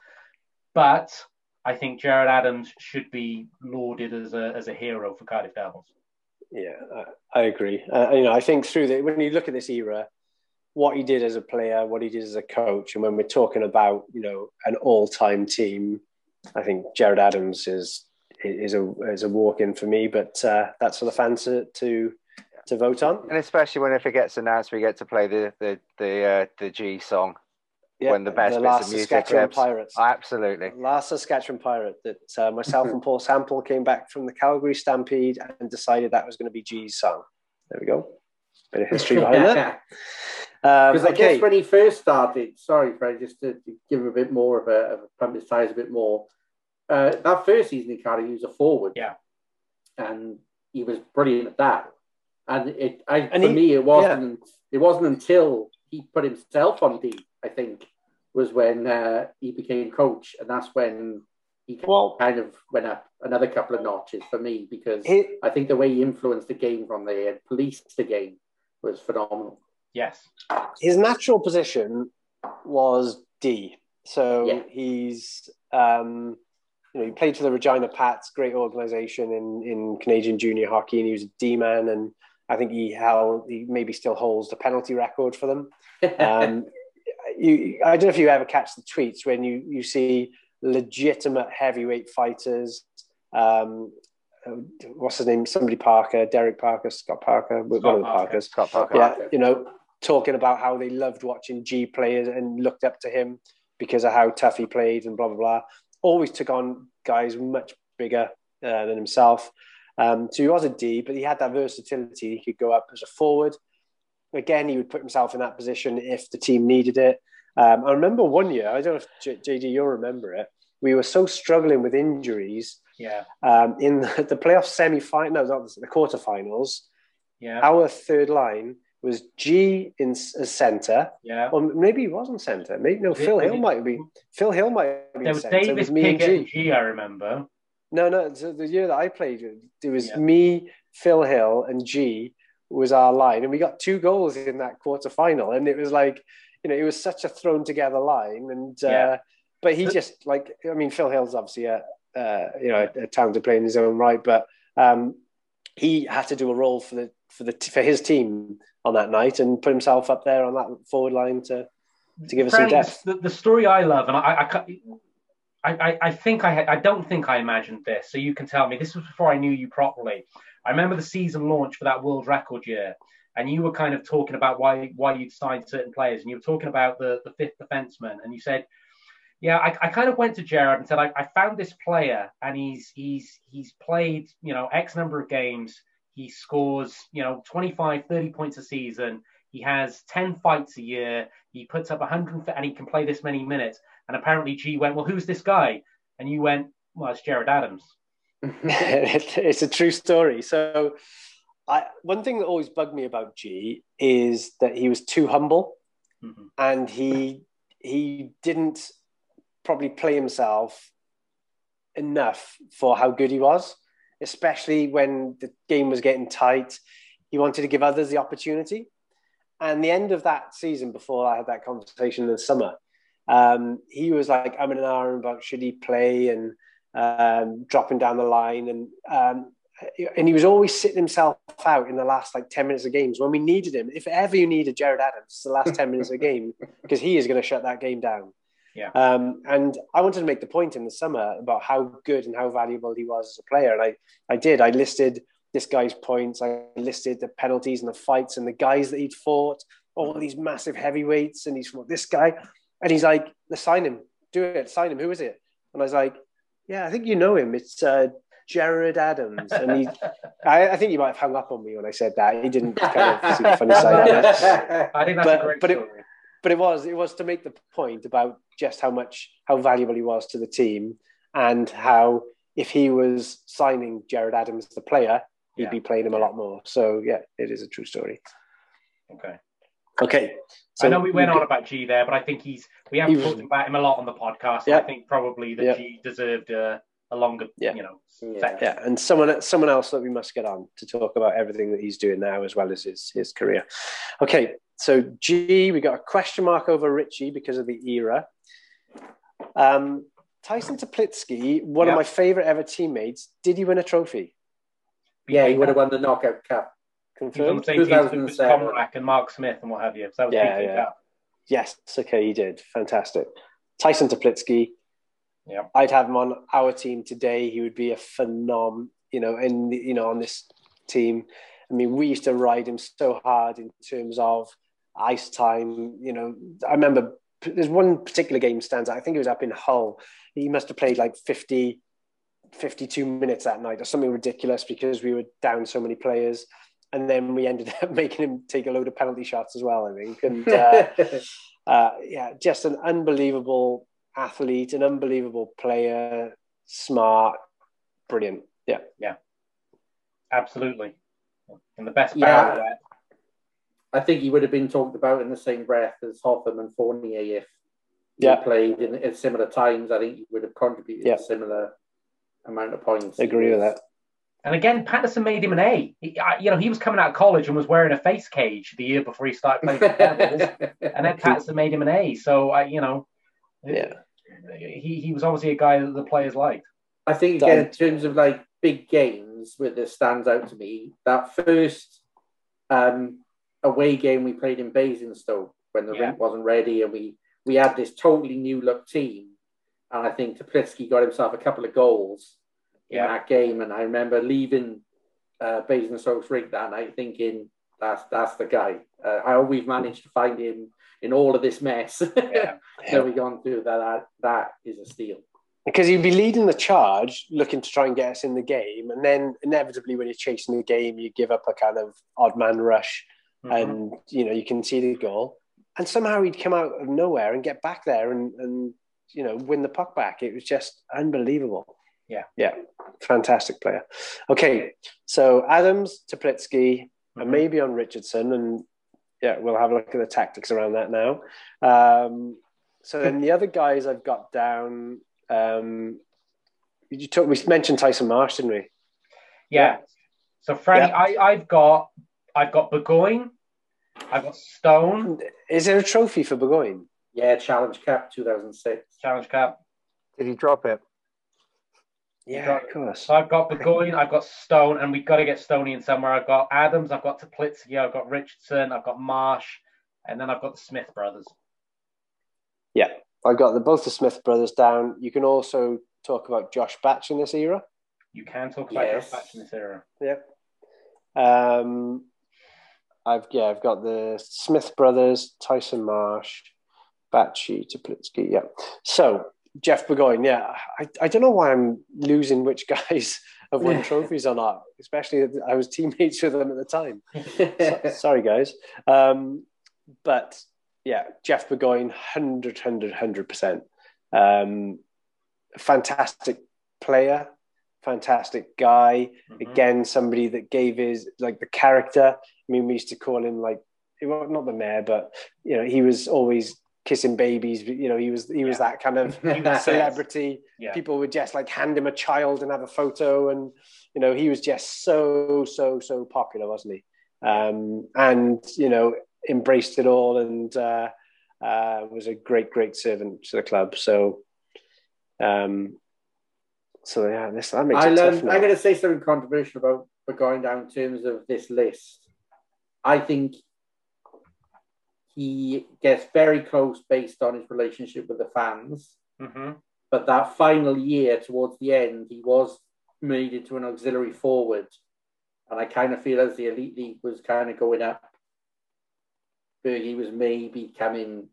But I think Gerad Adams should be lauded as a as a hero for Cardiff Devils. Yeah, I, I agree. Uh, you know, I think through the when you look at this era, what he did as a player, what he did as a coach, and when we're talking about you know an all-time team, I think Gerad Adams is is a is a walk in for me. But uh, that's for the fans to, to to vote on. And especially when if it gets announced, we get to play the the the uh, the G song yeah, when the best the last Saskatchewan Pirates. Absolutely. Last Saskatchewan Pirate that uh, myself and Paul Sample came back from the Calgary Stampede and decided that was going to be G's song. There we go. Bit of history behind that. Because um, I okay. guess when he first started, sorry, Fred, just to, to give a bit more of a, of a pump a bit more. Uh, that first season in Cardiff, he was a forward. Yeah. And he was brilliant at that. And it, I, and for he, me, it wasn't. Yeah. It wasn't until he put himself on D I think, was when uh, he became coach, and that's when he well, kind of went up another couple of notches for me because he, I think the way he influenced the game from there and policed the game was phenomenal. Yes, his natural position was D, so yeah. he's. Um, you know, he played for the Regina Pats, great organisation in, in Canadian junior hockey, and he was a D man. And I think he held, he maybe still holds the penalty record for them. Um, you, I don't know if you ever catch the tweets when you, you see legitimate heavyweight fighters. Um, what's his name? Somebody Parker, Derek Parker, Scott Parker, Scott one of the Parkers. Scott Parker. Yeah, you know, talking about how they loved watching G players and looked up to him because of how tough he played and blah blah blah. Always took on guys much bigger uh, than himself. Um, so he was a D, but he had that versatility. He could go up as a forward again, he would put himself in that position if the team needed it. Um, I remember one year, I don't know if JD you'll remember it. We were so struggling with injuries. Yeah. Um, in the, the playoff semi-final, no, not the quarterfinals. Yeah. Our third line was G in as centre. Yeah. Or maybe he wasn't centre. Maybe no. Phil Hill might be. Phil Hill might be. There was centre. Davis me Pickett and G. G. I remember. No, no. So the year that I played, it was yeah. me, Phil Hill, and G was our line, and we got two goals in that quarter final, and it was like, you know, it was such a thrown together line, and uh, but he just like, I mean, Phil Hill's obviously a uh, you know a, a talented player in his own right, but um, he had to do a role for the for the for his team on that night and put himself up there on that forward line to to give us some depth. The, the story I love, and I, I, I, I think I, I don't think I imagined this, so you can tell me. This was before I knew you properly. I remember the season launch for that world record year, and you were kind of talking about why why you'd signed certain players, and you were talking about the the fifth defenseman, and you said, yeah, I, I kind of went to Gerad and said, I, I found this player, and he's he's he's played you know X number of games, he scores you know 25, 30 points a season. He has 10 fights a year. He puts up 100 and he can play this many minutes. And apparently G went, well, who's this guy? And you went, well, it's Gerad Adams. it's a true story. So I, one thing that always bugged me about G is that he was too humble, mm-hmm. and he he didn't probably play himself enough for how good he was, especially when the game was getting tight. He wanted to give others the opportunity. And the end of that season, before I had that conversation in the summer, um, he was like, I'm in an hour about should he play and um, dropping down the line. And um, and he was always sitting himself out in the last like 10 minutes of games when we needed him. If ever you needed Gerad Adams, the last 10 minutes of a game, because he is going to shut that game down. Yeah. Um, and I wanted to make the point in the summer about how good and how valuable he was as a player. And I, I did. I listed this guy's points. I listed the penalties and the fights and the guys that he'd fought, all these massive heavyweights. And he's fought this guy. And he's like, let's sign him. Do it. Sign him. Who is it? And I was like, yeah, I think you know him. It's uh, Gerad Adams. And he, I, I, think you might have hung up on me when I said that. He didn't kind of see the funny side of it. I think that's but, a great but story. It, but it was it was to make the point about just how much how valuable he was to the team and how if he was signing Gerad Adams the player, he'd yeah. be playing him a lot more. So yeah, it is a true story. Okay. Okay. So I know we went on about G there, but I think he's we have talked about him a lot on the podcast. Yeah. I think probably that yeah. G deserved a, a longer, yeah. you know, yeah. yeah. And someone someone else that we must get on to talk about everything that he's doing now as well as his his career. Okay. So G, we got a question mark over Richie because of the era. Um, Tyson Teplitsky, one yeah. of my favorite ever teammates, did he win a trophy? Yeah, he would have won the knockout cup. Confirmed. 2007. and Mark Smith and what have you. So yeah, yeah. Cup. Yes, okay, he did. Fantastic. Tyson Teplitsky. Yeah. I'd have him on our team today. He would be a phenom, you know, in the, you know, on this team. I mean, we used to ride him so hard in terms of ice time. You know, I remember there's one particular game stands out. I think it was up in Hull. He must have played like 50, 52 minutes that night or something ridiculous because we were down so many players. And then we ended up making him take a load of penalty shots as well, I think. And uh, uh, yeah, just an unbelievable athlete, an unbelievable player, smart, brilliant. Yeah. Yeah. Absolutely. And the best yeah. I think he would have been talked about in the same breath as Hotham and Fournier if yeah. he played in, at similar times. I think he would have contributed yeah. a similar amount of points. I agree with that. And again, Patterson made him an A. He, you know, he was coming out of college and was wearing a face cage the year before he started playing for the and then Patterson made him an A. So, uh, you know, yeah, he, he was obviously a guy that the players liked. I think again, in terms of like big games, where this stands out to me, that first um, away game we played in Basingstoke when the yeah. rink wasn't ready, and we we had this totally new look team, and I think Teplitsky got himself a couple of goals yeah. in that game, and I remember leaving uh, Basingstoke's rink that night thinking that's that's the guy. Uh, I always managed to find him in all of this mess yeah. that we've gone through. That, that that is a steal because he'd be leading the charge, looking to try and get us in the game, and then inevitably, when you're chasing the game, you give up a kind of odd man rush, mm-hmm. and you know you can see the goal, and somehow he'd come out of nowhere and get back there and and you know win the puck back. It was just unbelievable. Yeah, yeah, fantastic player. Okay, so Adams, Teplitsky, mm-hmm. and maybe on Richardson, and yeah, we'll have a look at the tactics around that now. Um, so then the other guys I've got down. Um, you talk, we mentioned Tyson Marsh, didn't we? Yeah. So Freddie, yeah. I, I've got I've got Burgoyne. I've got Stone. Is there a trophy for Burgoyne? Yeah, Challenge Cup 2006. Challenge Cup. Did he drop it? Yeah, got, of course. So I've got Burgoyne, I've got Stone, and we've got to get Stoney in somewhere. I've got Adams, I've got Teplitsky, I've got Richardson, I've got Marsh, and then I've got the Smith brothers. Yeah, I've got the, both the Smith brothers down. You can also talk about Josh Batch in this era. You can talk about yes. Josh Batch in this era. Yeah. Um, I've yeah, I've got the Smith brothers, Tyson Marsh, Batchy, Teplitsky. Yeah. So Jeff Burgoyne, yeah, I, I don't know why I'm losing which guys have won trophies or not, especially I was teammates with them at the time. so, sorry, guys. Um, but yeah, Jeff Burgoyne, 100, 100, 100%. Um, fantastic player, fantastic guy. Mhm. Again, somebody that gave his like the character. I mean, we used to call him like well, not the mayor, but you know, he was always kissing babies. You know, he was he was that kind of celebrity. Yeah. People would just like hand him a child and have a photo, and you know, he was just so so so popular, wasn't he? Um, and you know, embraced it all and uh, uh, was a great great servant to the club. So, um, so yeah, this that makes I it tough. learned, now. I'm going to say something controversial about but going down in terms of this list. I think he gets very close based on his relationship with the fans. Mhm. But that final year, towards the end, he was made into an auxiliary forward. And I kind of feel as the Elite League was kind of going up, Bergie was maybe coming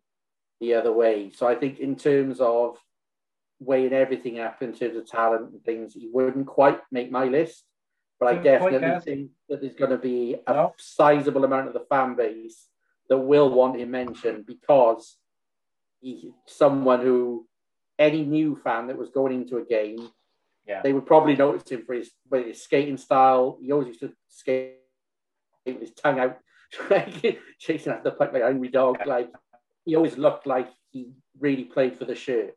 the other way. So I think in terms of weighing everything up in terms of talent and things, he wouldn't quite make my list. But I definitely think that there's going to be a No. sizable amount of the fan base that will want him mentioned because he's someone who any new fan that was going into a game, Yeah. they would probably notice him for his, for his skating style. He always used to skate with his tongue out, chasing after the puck like an angry dog. Like he always looked like he really played for the shirt.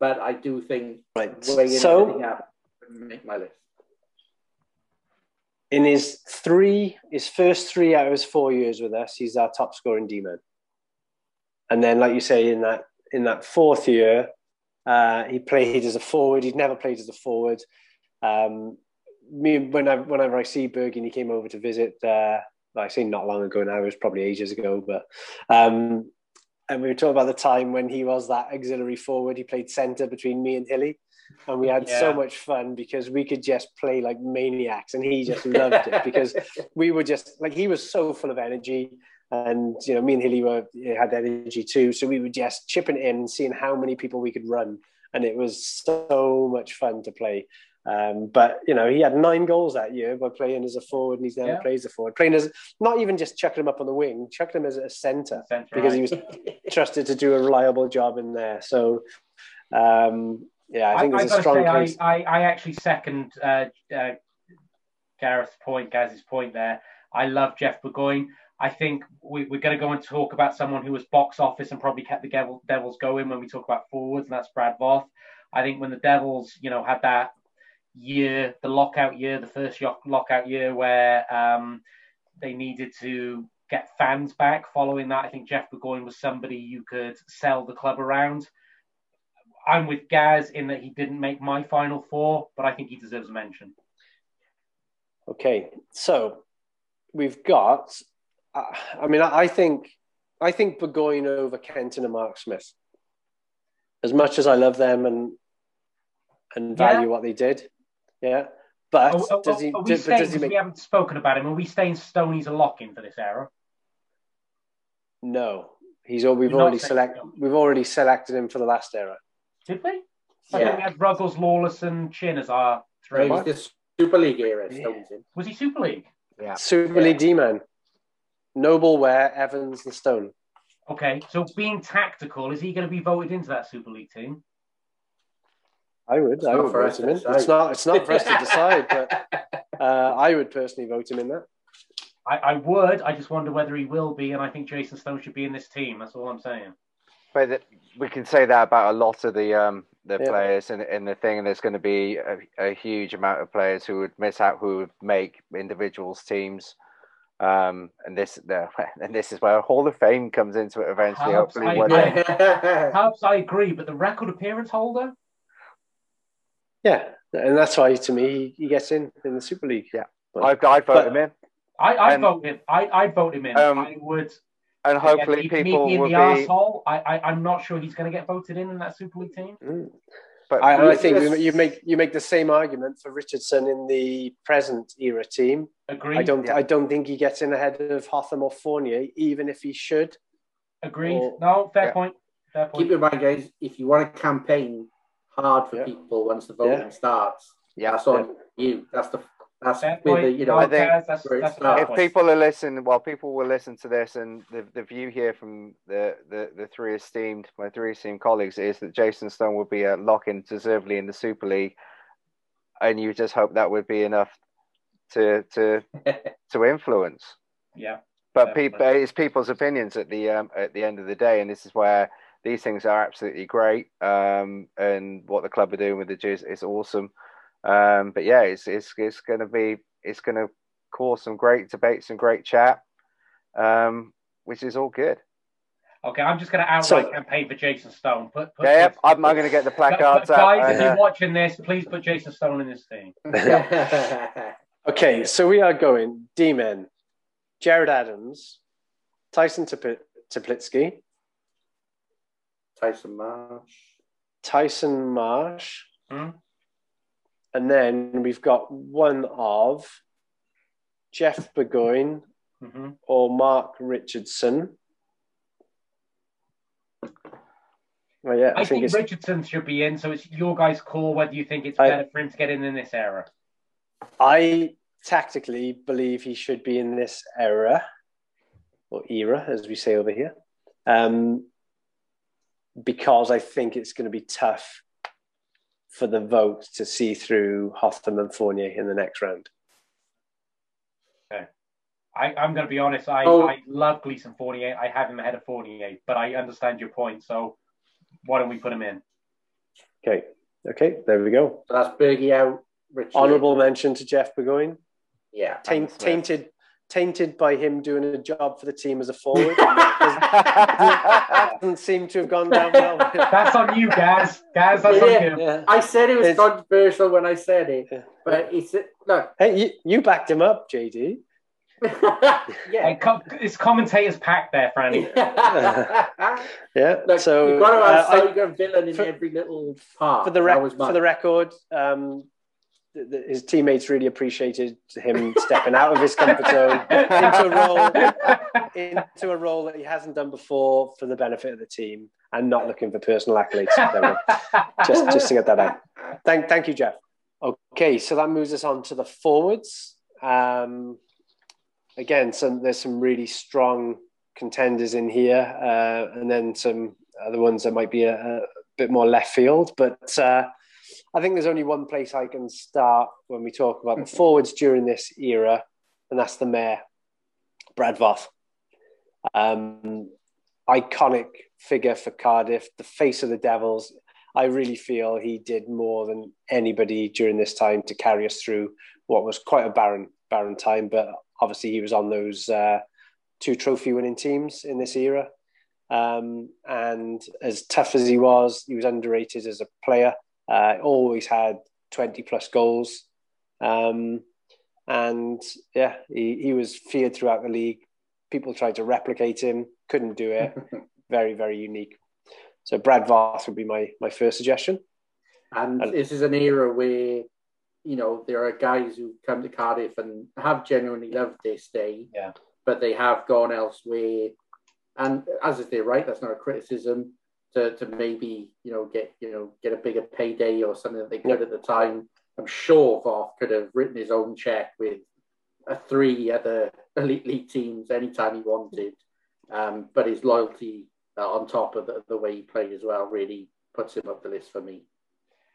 But I do think Right. So- up make my list. in his three, his first three out of his four years with us, he's our top scoring D man. And then, like you say, in that in that fourth year, uh, he played as a forward. He'd never played as a forward. Um, me, when I, whenever I see Berg and he came over to visit, uh, like I say not long ago now, it was probably ages ago, but um, and we were talking about the time when he was that auxiliary forward. He played centre between me and Hilly, and we had so much fun because we could just play like maniacs, and he just loved it because we were just like he was so full of energy. And you know, me and Hilly were had energy too, so we were just chipping in, seeing how many people we could run, and it was so much fun to play. Um, but you know, he had nine goals that year by playing as a forward, and he's never Yeah. played as a forward. Playing as not even just chucking him up on the wing, chucking him as a centre because he was trusted to do a reliable job in there. So, um, yeah, I think I there's a strong say, I, case. I, I actually second uh, uh, Gareth's point, Gaz's point there. I love Jeff Burgoyne. I think we, we're going to go and talk about someone who was box office and probably kept the Devil, Devils going when we talk about forwards, and that's Brad Voth. I think when the Devils, you know, had that year, the lockout year, the first lockout year where um, they needed to get fans back. Following that, I think Jeff Burgoyne was somebody you could sell the club around. I'm with Gaz in that he didn't make my final four, but I think he deserves a mention. Okay, so we've got. Uh, I mean, I, I think I think Burgoyne over Kenton and Mark Smith. As much as I love them and and value Yeah. what they did, yeah. But Are, are- does he? are we does, staying, does he 'cause make? we haven't spoken about him, are we staying Stoney's a lock in for this era? No, he's. al- We've You're already saying select. so. We've already selected him for the last era. Did we? I Yeah. thought we had Ruggles, Lawless, and Chinn as our So three. he's the Super League era, Yeah. Stones in. Was he Super League? Yeah. Super Yeah. League D man, Noble, Ware, Evans, and Stone. Okay, so being tactical, is he going to be voted into that Super League team? I would. It's I would for vote us him in. decide. It's not. It's not for us to decide, but uh, I would personally vote him in that. I, I would. I just wonder whether he will be, and I think Jason Stone should be in this team. That's all I'm saying. But th- we can say that about a lot of the um the Yeah. players in in the thing, and there's going to be a, a huge amount of players who would miss out, who would make individuals teams. Um, and this the, and this is where Hall of Fame comes into it eventually. Perhaps hopefully, I one day. Perhaps I agree, but the record appearance holder, Yeah, and that's why to me he, he gets in in the Super League. Yeah. But- I I vote but- him in, I I And- vote him. I I vote him in. Um, I would. and hopefully again, me- people me being will the be. arsehole, I, I I'm not sure he's going to get voted in in that Super League team. Mm. But I, I think you- you make you make the same argument for Richardson in the present era team. Agreed. I don't Yeah. I don't think he gets in ahead of Hotham or Fournier, even if he should. Agreed. or- no, fair Yeah. point. Fair point. Keep in mind, guys, if you want to campaign hard for Yeah. people once the voting Yeah. starts, Yeah. that's on you. That's the that's Fair where the you know I think- that's, that's a fair starts. if people are listening, well, people will listen to this, and the, the view here from the, the, the three esteemed, my three esteemed colleagues is that Jason Stone will be a lock in deservedly in the Super League. and you just hope that would be enough to to to influence. Yeah. But people, it's people's opinions at the um, at the end of the day, and this is where these things are absolutely great. Um, and what the club are doing with the Jizz is awesome. Um, but yeah, it's it's it's going to be it's going to cause some great debates and great chat, um, which is all good. Okay, I'm just going to outright so, campaign for Jason Stone. Put, put yeah, I'm, I'm going to get the placards out. Guys, if you're watching this, please put Jason Stone in this thing. okay, so we are going D-Men, Gerad Adams, Tyson Teplitsky, Tyson Marsh, Tyson Marsh, hmm? and then we've got one of Jeff Burgoyne mm-hmm. or Mark Richardson. Oh, yeah, I, I think, think Richardson should be in, so it's your guys' call whether you think it's I, better for him to get in in this era. I tactically believe he should be in this era or era, as we say over here, um, because I think it's going to be tough for the vote to see through Hotham and Fournier in the next round. Okay. I, am going to be honest. I, oh. I love Gleason Fournier. I have him ahead of Fournier, but I understand your point. So why don't we put him in? Okay. Okay. There we go. So that's Bergie out. Richie Honourable mention to Jeff Burgoyne. Yeah. Taint, tainted tainted by him doing a job for the team as a forward. That doesn't, seem to have gone down well. That's on you, guys. Guys, that's yeah, on you. Yeah. I said it was it's, controversial when I said it, yeah. but it's look. Hey, you, you backed him up, JD. yeah, com- it's commentators pack there, Franny. yeah. Look, so you've got to have uh, so villain in for, every little part. For the, rec- for the record, um, his teammates really appreciated him stepping out of his comfort zone into a role into a role that he hasn't done before for the benefit of the team and not looking for personal accolades. just just to get that out. Thank thank you, Jeff. Okay, so that moves us on to the forwards. Um, again, some there's some really strong contenders in here, uh, and then some other ones that might be a, a bit more left field, but. Uh, I think there's only one place I can start when we talk about the forwards during this era, and that's the mayor, Brad Voth. Um, iconic figure for Cardiff, the face of the Devils. I really feel he did more than anybody during this time to carry us through what was quite a barren, barren time. But obviously, he was on those uh, two trophy winning teams in this era. Um, and as tough as he was, he was underrated as a player. Uh, always had 20 plus goals. Um, and yeah, he, he was feared throughout the league. People tried to replicate him, couldn't do it. very, very unique. So Brad Voth would be my, my first suggestion. And, and this is an era where, you know, there are guys who come to Cardiff and have genuinely loved this day, yeah. but they have gone elsewhere. And as they're right, that's not a criticism to, to maybe you know get you know get a bigger payday or something that they could at the time. I'm sure Voth could have written his own check with a three other elite league teams anytime he wanted. Um, but his loyalty uh, on top of the, the, way he played as well really puts him up the list for me.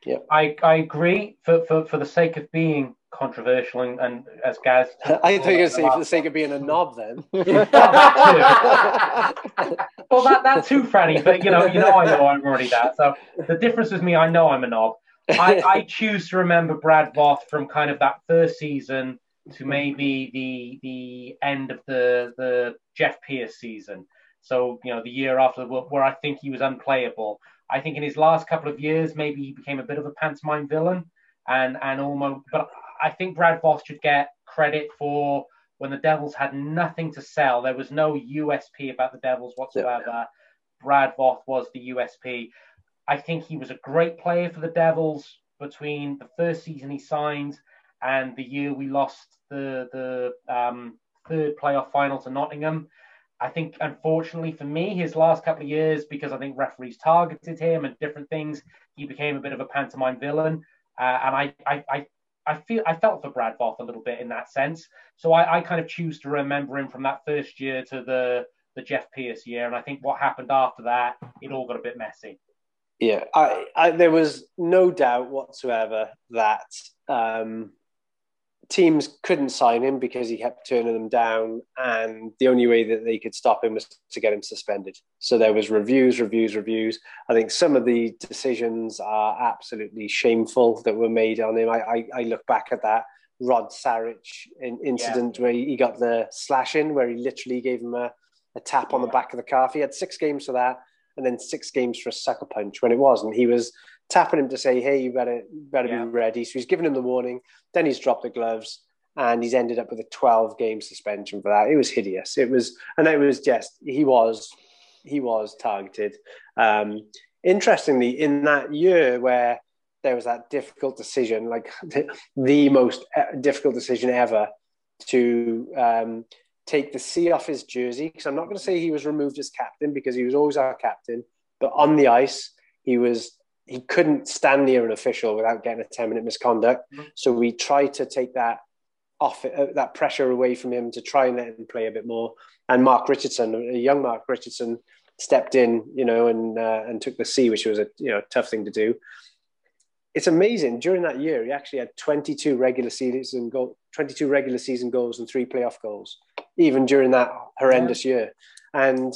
Yeah, I, I agree. For, for for the sake of being controversial and, and as Gaz. I think it's for the sake of being a knob then. Well, that that, too, Franny. But you know, you know, I know I'm already that. So the difference with me, I know I'm a knob. I, I choose to remember Brad Voth from kind of that first season to maybe the the end of the the Jeff Pierce season. So you know, the year after where I think he was unplayable. I think in his last couple of years, maybe he became a bit of a pantomime villain, and and almost. But I think Brad Voth should get credit for when the Devils had nothing to sell. There was no USP about the Devils whatsoever. Yeah. Brad Voth was the USP. I think he was a great player for the Devils between the first season he signed and the year we lost the the um, third playoff final to Nottingham. I think, unfortunately for me, his last couple of years, because I think referees targeted him and different things, he became a bit of a pantomime villain. Uh, and I, I, I I feel I felt for Brad Voth a little bit in that sense. So I, I, kind of choose to remember him from that first year to the the Jeff Pierce year, and I think what happened after that, it all got a bit messy. Yeah, I, I there was no doubt whatsoever that um, teams couldn't sign him because he kept turning them down, and the only way that they could stop him was to get him suspended. So there was reviews, reviews, reviews. I think some of the decisions are absolutely shameful that were made on him. I, I, I look back at that Rod Sarich in, incident yeah. where he got the slash in, where he literally gave him a, a tap on the back of the calf. He had six games for that, and then six games for a sucker punch when it wasn't. He was tapping him to say, "Hey, you better better yeah. be ready." So he's given him the warning. Then he's dropped the gloves, and he's ended up with a 12 game suspension for that. It was hideous. It was, and it was just he was he was targeted. Um, interestingly, in that year where there was that difficult decision, like the, the most uh, difficult decision ever to um, take the C off his jersey. Because I'm not going to say he was removed as captain because he was always our captain, but on the ice, he was he couldn't stand near an official without getting a 10 minute misconduct. Mm-hmm. So we tried to take that off uh, that pressure away from him to try and let him play a bit more. And Mark Richardson, a young Mark Richardson, stepped in, you know, and uh, and took the C, which was a you know tough thing to do it's amazing. During that year, he actually had 22 regular season goal, 22 regular season goals and three playoff goals, even during that horrendous yeah. year. And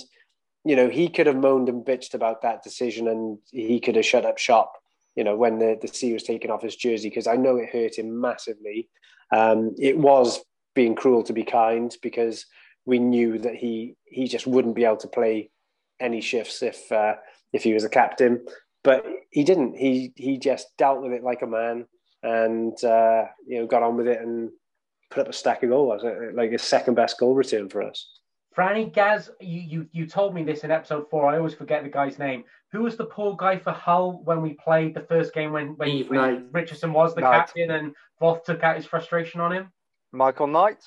you know, he could have moaned and bitched about that decision, and he could have shut up shop. You know, when the the C was taken off his jersey, because I know it hurt him massively. Um, it was being cruel to be kind because we knew that he he just wouldn't be able to play any shifts if uh, if he was a captain but he didn't. He he just dealt with it like a man, and uh, you know got on with it and put up a stack of goals, like his second best goal return for us. Franny Gaz, you, you you told me this in episode four. I always forget the guy's name. Who was the poor guy for Hull when we played the first game when, when, when Richardson was the Knight. captain and Voth took out his frustration on him? Michael Knight.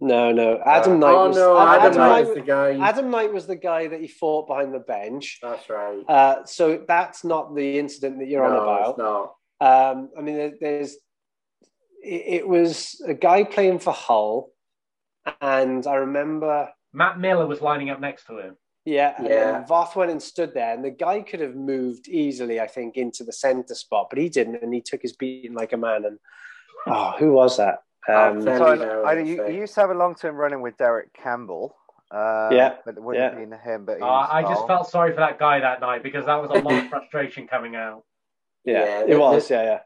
No, no. Adam uh, Knight. Oh was, no, Adam, Adam Knight was the guy. Adam Knight was the guy that he fought behind the bench. That's right. Uh, so that's not the incident that you're no, on about. No. Um, I mean, there's. It, it was a guy playing for Hull, and I remember Matt Miller was lining up next to him. Yeah, and yeah. Voth went and stood there, and the guy could have moved easily, I think, into the centre spot, but he didn't, and he took his beating like a man. And oh, who was that? Um, so I, I, you, you, used to have a long term running with Derek Campbell. Uh, yeah, but it wouldn't yeah. be him. But uh, I just felt sorry for that guy that night because that was a lot of frustration coming out. Yeah, yeah it was. Yeah, yeah,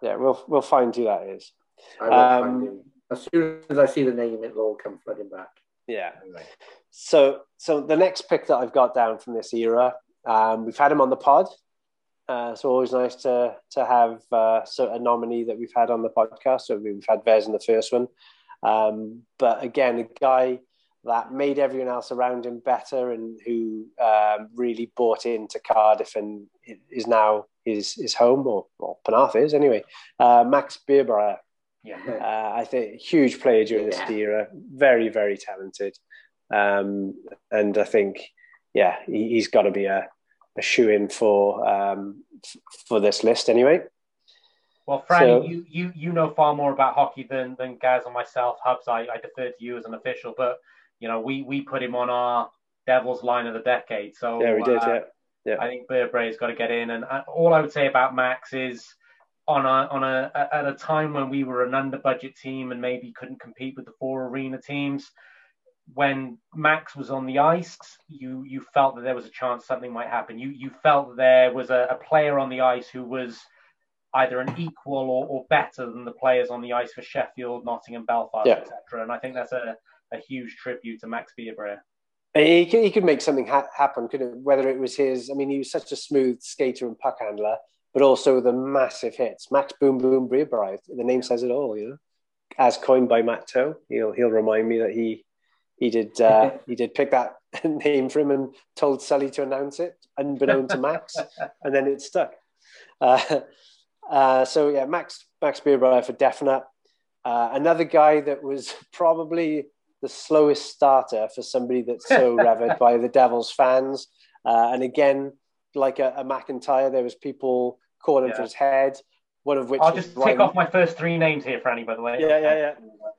yeah. We'll we'll find who that is. I will um, find him as soon as I see the name. It'll all come flooding back. Yeah. Anyway. So so the next pick that I've got down from this era, um, we've had him on the pod. Uh, it's always nice to to have uh, so a nominee that we've had on the podcast. So we've had Vez in the first one, um, but again, a guy that made everyone else around him better and who um, really bought into Cardiff and is now his his home or well, Penarth is anyway. Uh, Max Birbraer. Yeah. Uh, I think huge player during yeah. this era, very very talented, um, and I think yeah he, has got to be a a shoe in for um, for this list anyway. Well, Franny, so, you, you you know far more about hockey than than Gaz or myself. Hubs, I, I defer to you as an official, but you know we we put him on our Devils line of the decade. So yeah, we did. Uh, yeah, yeah. I think Birbraer's got to get in, and uh, all I would say about Max is on a on a at a time when we were an under budget team and maybe couldn't compete with the four arena teams when Max was on the ice, you you felt that there was a chance something might happen. You you felt that there was a, a player on the ice who was either an equal or, or better than the players on the ice for Sheffield, Nottingham, Belfast, yeah. etc. And I think that's a, a huge tribute to Max Birbraer. He could, he could make something ha- happen, could it? Whether it was his, I mean, he was such a smooth skater and puck handler, but also the massive hits. Max Boom Boom Birbraer, the name says it all, you know. As coined by Matt Toe, he'll he'll remind me that he he did uh, he did pick that name for him and told Sully to announce it, unbeknown to Max, and then it stuck. Uh, uh, so yeah, Max Max Birbraer for definite. Uh, another guy that was probably the slowest starter for somebody that's so revered by the Devils fans. Uh, and again, like a, a, McIntyre, there was people calling yeah. for his head. One of which I'll just tick off my first three names here, Franny. By the way. Yeah, yeah, yeah.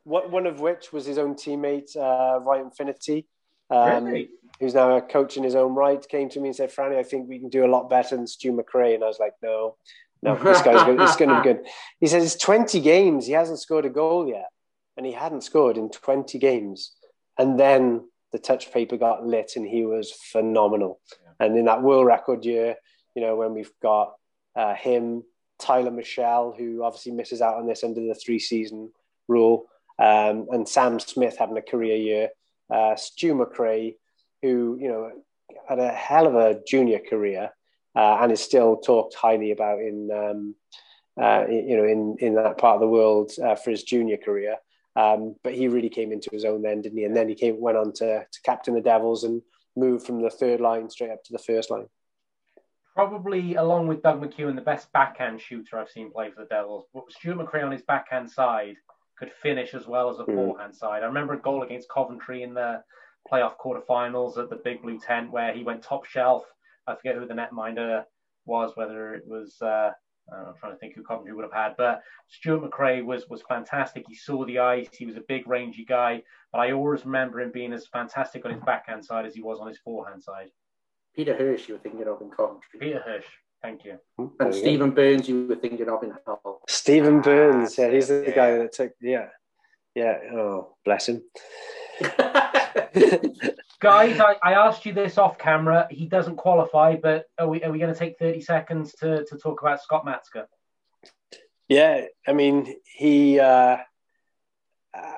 What, One of which was his own teammate, uh, Ryan Finnerty. Um, really? Who's now a coach in his own right, came to me and said, Franny, I think we can do a lot better than Stu McRae. And I was like, no, no, this guy's good. It's going to be good. He says, it's 20 games. He hasn't scored a goal yet. And he hadn't scored in 20 games. And then the touch paper got lit and he was phenomenal. Yeah. And in that world record year, you know, when we've got uh, him, Tyler Michelle, who obviously misses out on this under the three season rule, um, and Sam Smith having a career year, uh, Stu McRae, who, you know, had a hell of a junior career uh, and is still talked highly about in, um, uh, you know, in, in that part of the world uh, for his junior career. Um, but he really came into his own then, didn't he? And then he came went on to, to captain the Devils and moved from the third line straight up to the first line. Probably along with Doug McEwen, the best backhand shooter I've seen play for the Devils. But Stuart McRae on his backhand side could finish as well as a mm. forehand side. I remember a goal against Coventry in the playoff quarterfinals at the Big Blue Tent where he went top shelf. I forget who the netminder was, whether it was uh, I'm trying to think who Coventry would have had, but Stuart McRae was was fantastic. He saw the ice. He was a big, rangy guy, but I always remember him being as fantastic on his backhand side as he was on his forehand side. Peter Hirsch, you were thinking of in Coventry. Peter Hirsch, thank you. And Stephen Burns, you were thinking of in Hull. Stephen Burns, yeah, he's the yeah. guy that took, yeah, yeah. Oh, bless him. Guys, I, I, asked you this off camera. He doesn't qualify, but are we are we going to take thirty seconds to, to talk about Scott Matzka? Yeah, I mean he. Uh, uh,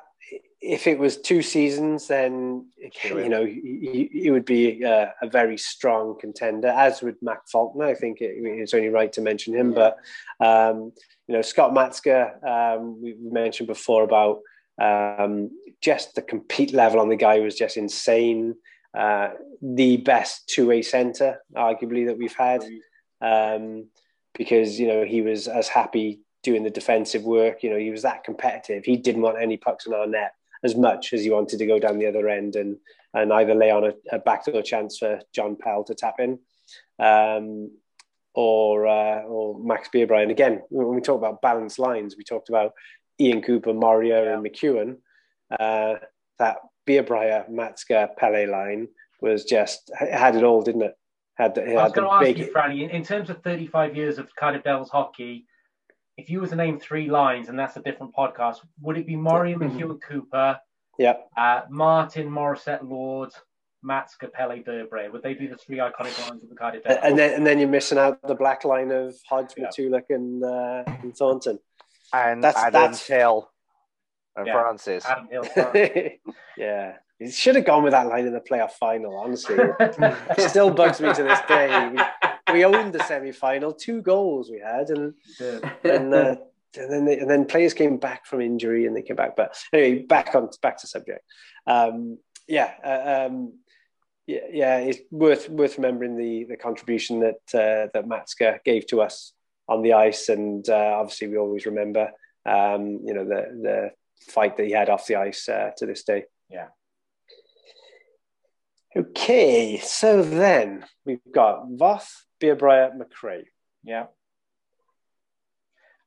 if it was two seasons, then you know he, he would be a, a, very strong contender. As would Mac Faulkner, I think it, it's only right to mention him. But um, you know Scott Matzka, um, we mentioned before about um, just the compete level on the guy was just insane. Uh, the best two-way centre, arguably, that we've had, um, because you know he was as happy doing the defensive work. You know he was that competitive. He didn't want any pucks in our net as much as he wanted to go down the other end and and either lay on a, a backdoor chance for John Pell to tap in. Um, or uh, or Max Birbraer. And again, when we talk about balanced lines, we talked about Ian Cooper, Moria, yeah. and McEwen, uh, that Birbraer, Matzka, Pele line was just had it all, didn't it? Had, it I was going to ask big... you, Franny, in, in, terms of 35 years of Cardiff Devils hockey, if you were to name three lines, and that's a different podcast, would it be Moria, mm-hmm. McEwen, Cooper, yeah, uh, Martin, Morissette, Lord, Matt Pele, Birbraer? Would they be the three iconic lines of the Cardiff Devils? And then, and then you're missing out the black line of Hodge, yeah. Matulik, and, uh, and Thornton and that's, Adam that's... Hill and yeah. Francis. Adam Hill. yeah. He should have gone with that line in the playoff final, honestly. It still bugs me to this day. We, owned the semi final, two goals we had, and, and, uh, and then they, and then players came back from injury and they came back. But anyway, back on back to subject. Um, yeah, uh, um, yeah, yeah, it's worth worth remembering the the contribution that uh, that Matzka gave to us on the ice, and uh, obviously we always remember, um, you know, the the fight that he had off the ice uh, to this day. Yeah. Okay, so then we've got Voth, Birbraer, McRae. Yeah.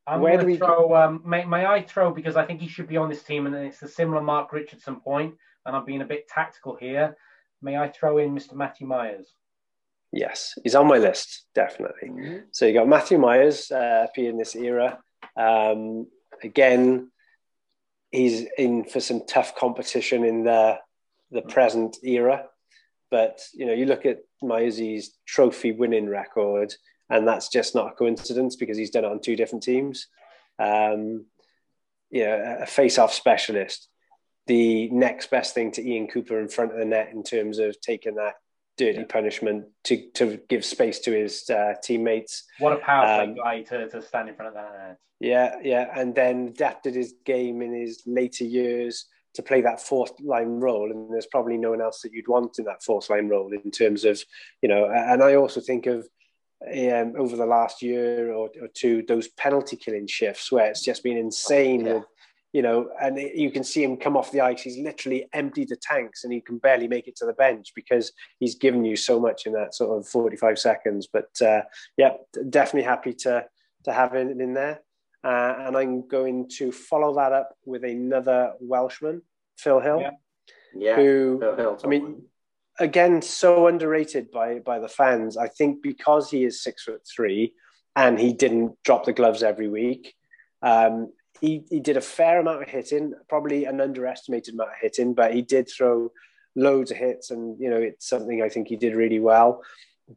I'm Where do we throw? Um, may, may I throw because I think he should be on this team, and it's a similar Mark Richardson point, and I'm being a bit tactical here. May I throw in Mr. Matthew Myers? Yes, he's on my list, definitely. Mm-hmm. So you got Matthew Myers uh, in this era. Um, again, he's in for some tough competition in the the present era. But you know, you look at Myers' trophy winning record, and that's just not a coincidence because he's done it on two different teams. Um, you know, a face-off specialist, the next best thing to Ian Cooper in front of the net in terms of taking that dirty yeah. punishment to, to give space to his uh, teammates. What a powerful um, guy to, to stand in front of that. Yeah, yeah, and then adapted his game in his later years to play that fourth line role, and there's probably no one else that you'd want in that fourth line role in terms of, you know. And I also think of um, over the last year or, or, two those penalty killing shifts where it's just been insane yeah. with you know, and you can see him come off the ice. He's literally emptied the tanks and he can barely make it to the bench because he's given you so much in that sort of 45 seconds. But uh, yeah, definitely happy to, to have him in there. Uh, and I'm going to follow that up with another Welshman, Phil Hill. Yeah. yeah who, I mean, again so underrated by by the fans. I think because he is six foot three and he didn't drop the gloves every week. Um, he, he did a fair amount of hitting, probably an underestimated amount of hitting, but he did throw loads of hits, and you know it's something I think he did really well.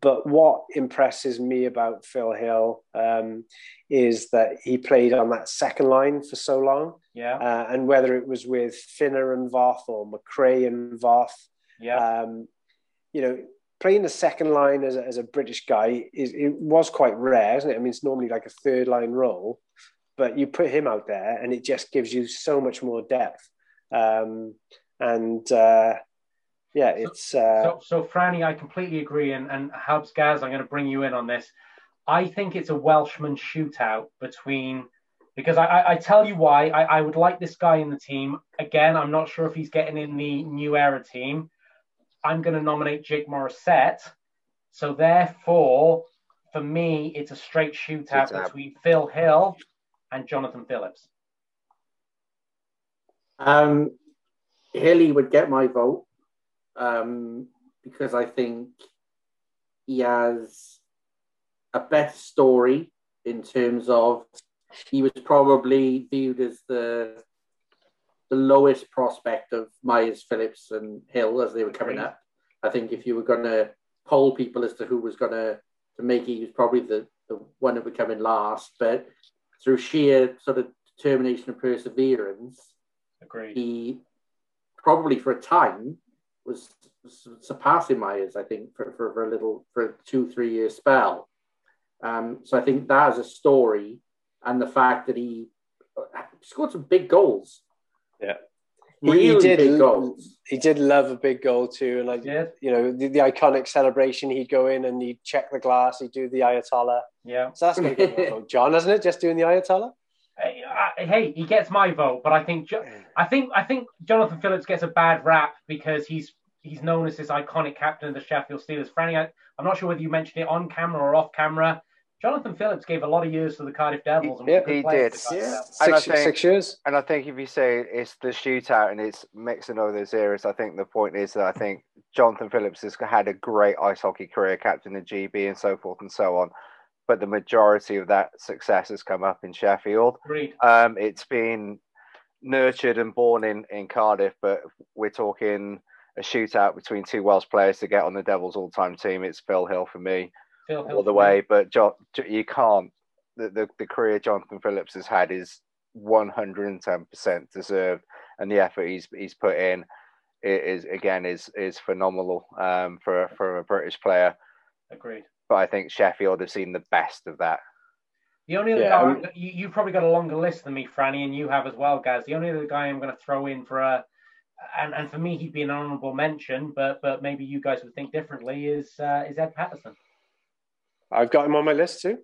But what impresses me about Phil Hill um, is that he played on that second line for so long. Yeah. Uh, and whether it was with Finner and Voth or McRae and Voth, Yeah. um, you know, playing the second line as a, as a British guy is it was quite rare, isn't it? I mean, it's normally like a third line role, but you put him out there, and it just gives you so much more depth. Um, and uh, yeah, it's uh, So, so Franny, I completely agree, and and Hubs Gaz, I'm going to bring you in on this. I think it's a Welshman shootout between because I, I, I tell you why I, I would like this guy in the team. Again, I'm not sure if he's getting in the new era team. I'm going to nominate Jake Morissette. So therefore, for me, it's a straight shootout Shootout. between Phil Hill and Jonathan Phillips. Um, Hilly would get my vote um, because I think he has a better story in terms of he was probably viewed as the the lowest prospect of Myers, Phillips, and Hill as they were coming up. I think if you were going to poll people as to who was going to to make it, he was probably the, the one that would come in last. But through sheer sort of determination and perseverance, Agreed. he probably for a time was surpassing my Myers, I think, for, for, for a little, for a two, three year spell. Um, so I think that is a story and the fact that he scored some big goals. Yeah. Really he, he did big goals. he did love a big goal too, and like Yeah. you know the, the iconic celebration. He'd go in and he'd check the glass. He'd do the Ayatollah. Yeah. So that's going to get your vote, John, isn't it? Just doing the Ayatollah. Hey, I- hey, he gets my vote, but I think Jo- I think I think Jonathan Phillips gets a bad rap because he's he's known as this iconic captain of the Sheffield Steelers. Franny, I, I'm not sure whether you mentioned it on camera or off camera. Jonathan Phillips gave a lot of years to the Cardiff Devils. and Yeah, he did. for the Cardiff Yeah. Devils. And I Six, think- six years. And I think if you say it's the shootout and it's mixing all those eras, I think the point is that I think Jonathan Phillips has had a great ice hockey career, captain of GB and so forth and so on. But the majority of that success has come up in Sheffield. Agreed. Um, it's been nurtured and born in, in Cardiff, but we're talking a shootout between two Welsh players to get on the Devils all time team. It's Phil Hill for me Phil Hill all the for me. way. But jo- Jo- you can't. The, the the career Jonathan Phillips has had is one hundred and ten percent deserved, and the effort he's he's put in is again is is phenomenal um, for for a British player. Agreed. But I think Sheffield have seen the best of that. The only other Yeah, guy, I I'm- you, you've probably got a longer list than me, Franny, and you have as well, guys. The only other guy I'm going to throw in for a, and, and for me, he'd be an honourable mention, but but maybe you guys would think differently, is uh, is Ed Patterson. I've got him on my list too.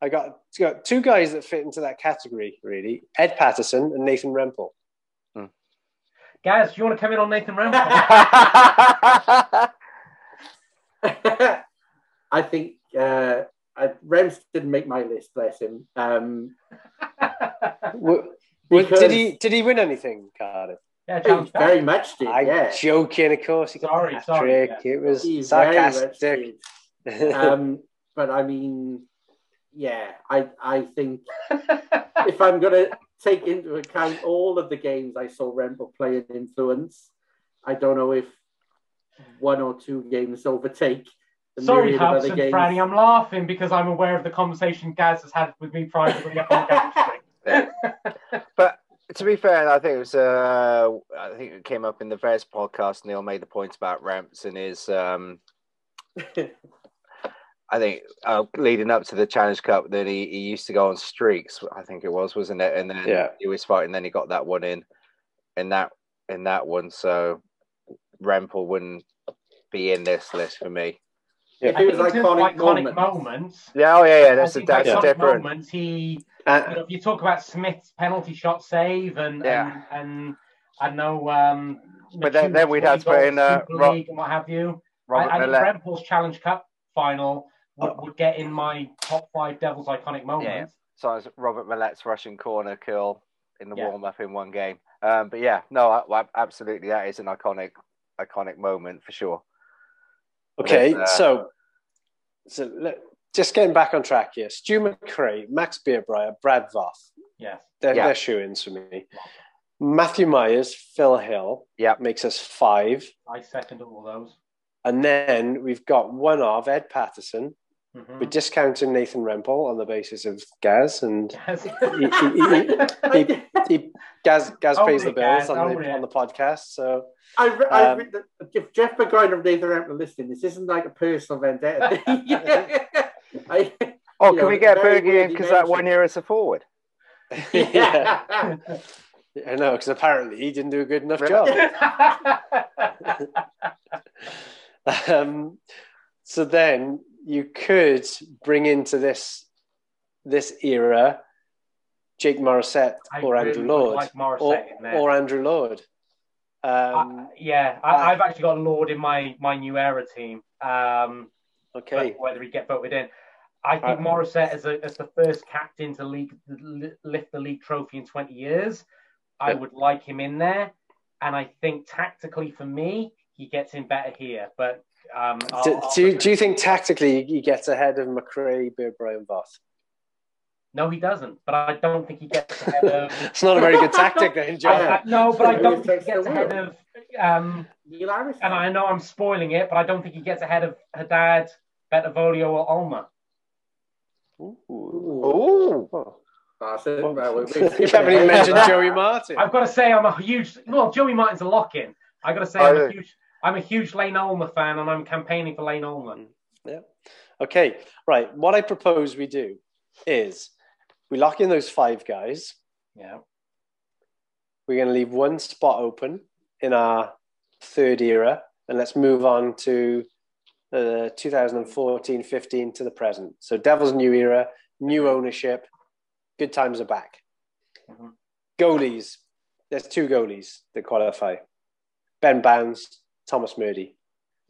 I got, got two guys that fit into that category, really Ed Patterson and Nathan Rempel. Gaz, do you want to come in on Nathan Ramsey? I think uh, I, Rems didn't make my list, bless him. Um, W- w- Because- did he did he win anything, Cardiff? yeah, he very much did, I'm yeah. joking, of course. He got Sorry, a sorry, yeah. It was He very much sarcastic. um, but I mean, yeah, I I think if I'm gonna take into account all of the games I saw Rempel play and influence, I don't know if one or two games overtake. The Sorry, myriad of Hubs and games. Franny, I'm laughing because I'm aware of the conversation Gaz has had with me prior to going up on the chemistry. but to be fair, I think it was. Uh, I think it came up in the Vez podcast. Neil made the point about ramps and his. Um, I think uh, leading up to the Challenge Cup, that he, he used to go on streaks. I think it was, wasn't it? And then Yeah. he was fighting. Then he got that one in, in that in that one. So Rempel wouldn't be in this list for me. If I it think was in terms of iconic, iconic moment, moments, Yeah. Oh yeah. Yeah. That's a, think that's iconic different. moments. He, Uh, you know, if you talk about Smith's penalty shot save and Yeah. and, and I know, um, But then- then we'd have to put in, uh, Super Ro- League and what have you. Robert I, I think Millett. Challenge Cup final would, would get in my top five Devils iconic moments. Yeah. So it's Robert Millet's Russian corner kill in the Yeah. warm up in one game. Um, but yeah, no, I, I- absolutely, that is an iconic, iconic moment for sure. Okay, Uh, so so let, just getting back on track here. Stu McRae, Max Birbraer, Brad Voth. Yes. They're, Yeah. they're shoe-ins for me. Matthew Myers, Phil Hill. Yeah. Makes us five. I second all those. And then we've got one of Ed Patterson. Mhm. We're discounting Nathan Rempel on the basis of Gaz and Yes. he, he, he, he, Gaz, Gaz Over pays the bills Gaz, on over the, it. on the podcast. So I, re- I Um, re- if Jeff McGuire and Nathan Rampton listening, this isn't like a personal vendetta. I, Oh, can know, we get very Bergie in because that one mentioned. year is a forward? yeah, I know because apparently he didn't do a good enough job. um, so then you could bring into this this era Jake Morissette or Andrew Lord like Morissette or, in there. or Andrew Lord. Um, Uh, yeah, I, I've actually got Lord in my my new era team. Um, okay, whether he get voted in, I think Uh, Morissette as a, as the first captain to league, lift the league trophy in 20 years, I would like him in there. And I think tactically for me, he gets in better here. But um, I'll- do, I'll do, you, do you think tactically he gets ahead of McRae, Birbraer Voth? no, he doesn't. But I don't think he gets ahead of. It's not a very good tactic then, I, John. No, but I don't think he gets ahead of. Um, Neil Harris. and I know I'm spoiling it, but I don't think he gets ahead of Haddad, Bentivoglio, or Ulmer. Ooh. Ooh. Oh. That's it. Well, Well, we- you haven't even mentioned Joey Martin. I've got to say, I'm a huge. Well, Joey Martin's a lock-in. I've got to say, I'm yeah. a huge. I'm a huge Lane Ulmer fan, and I'm campaigning for Lane Ulmer. Yeah. Okay, right. What I propose we do is we lock in those five guys. Yeah. We're going to leave one spot open in our third era, and let's move on to uh, 2014 15 to the present. So, Devil's new era, new ownership, good times are back. Mhm. Goalies, there's two goalies that qualify Ben Bowns, Thomas Murdy.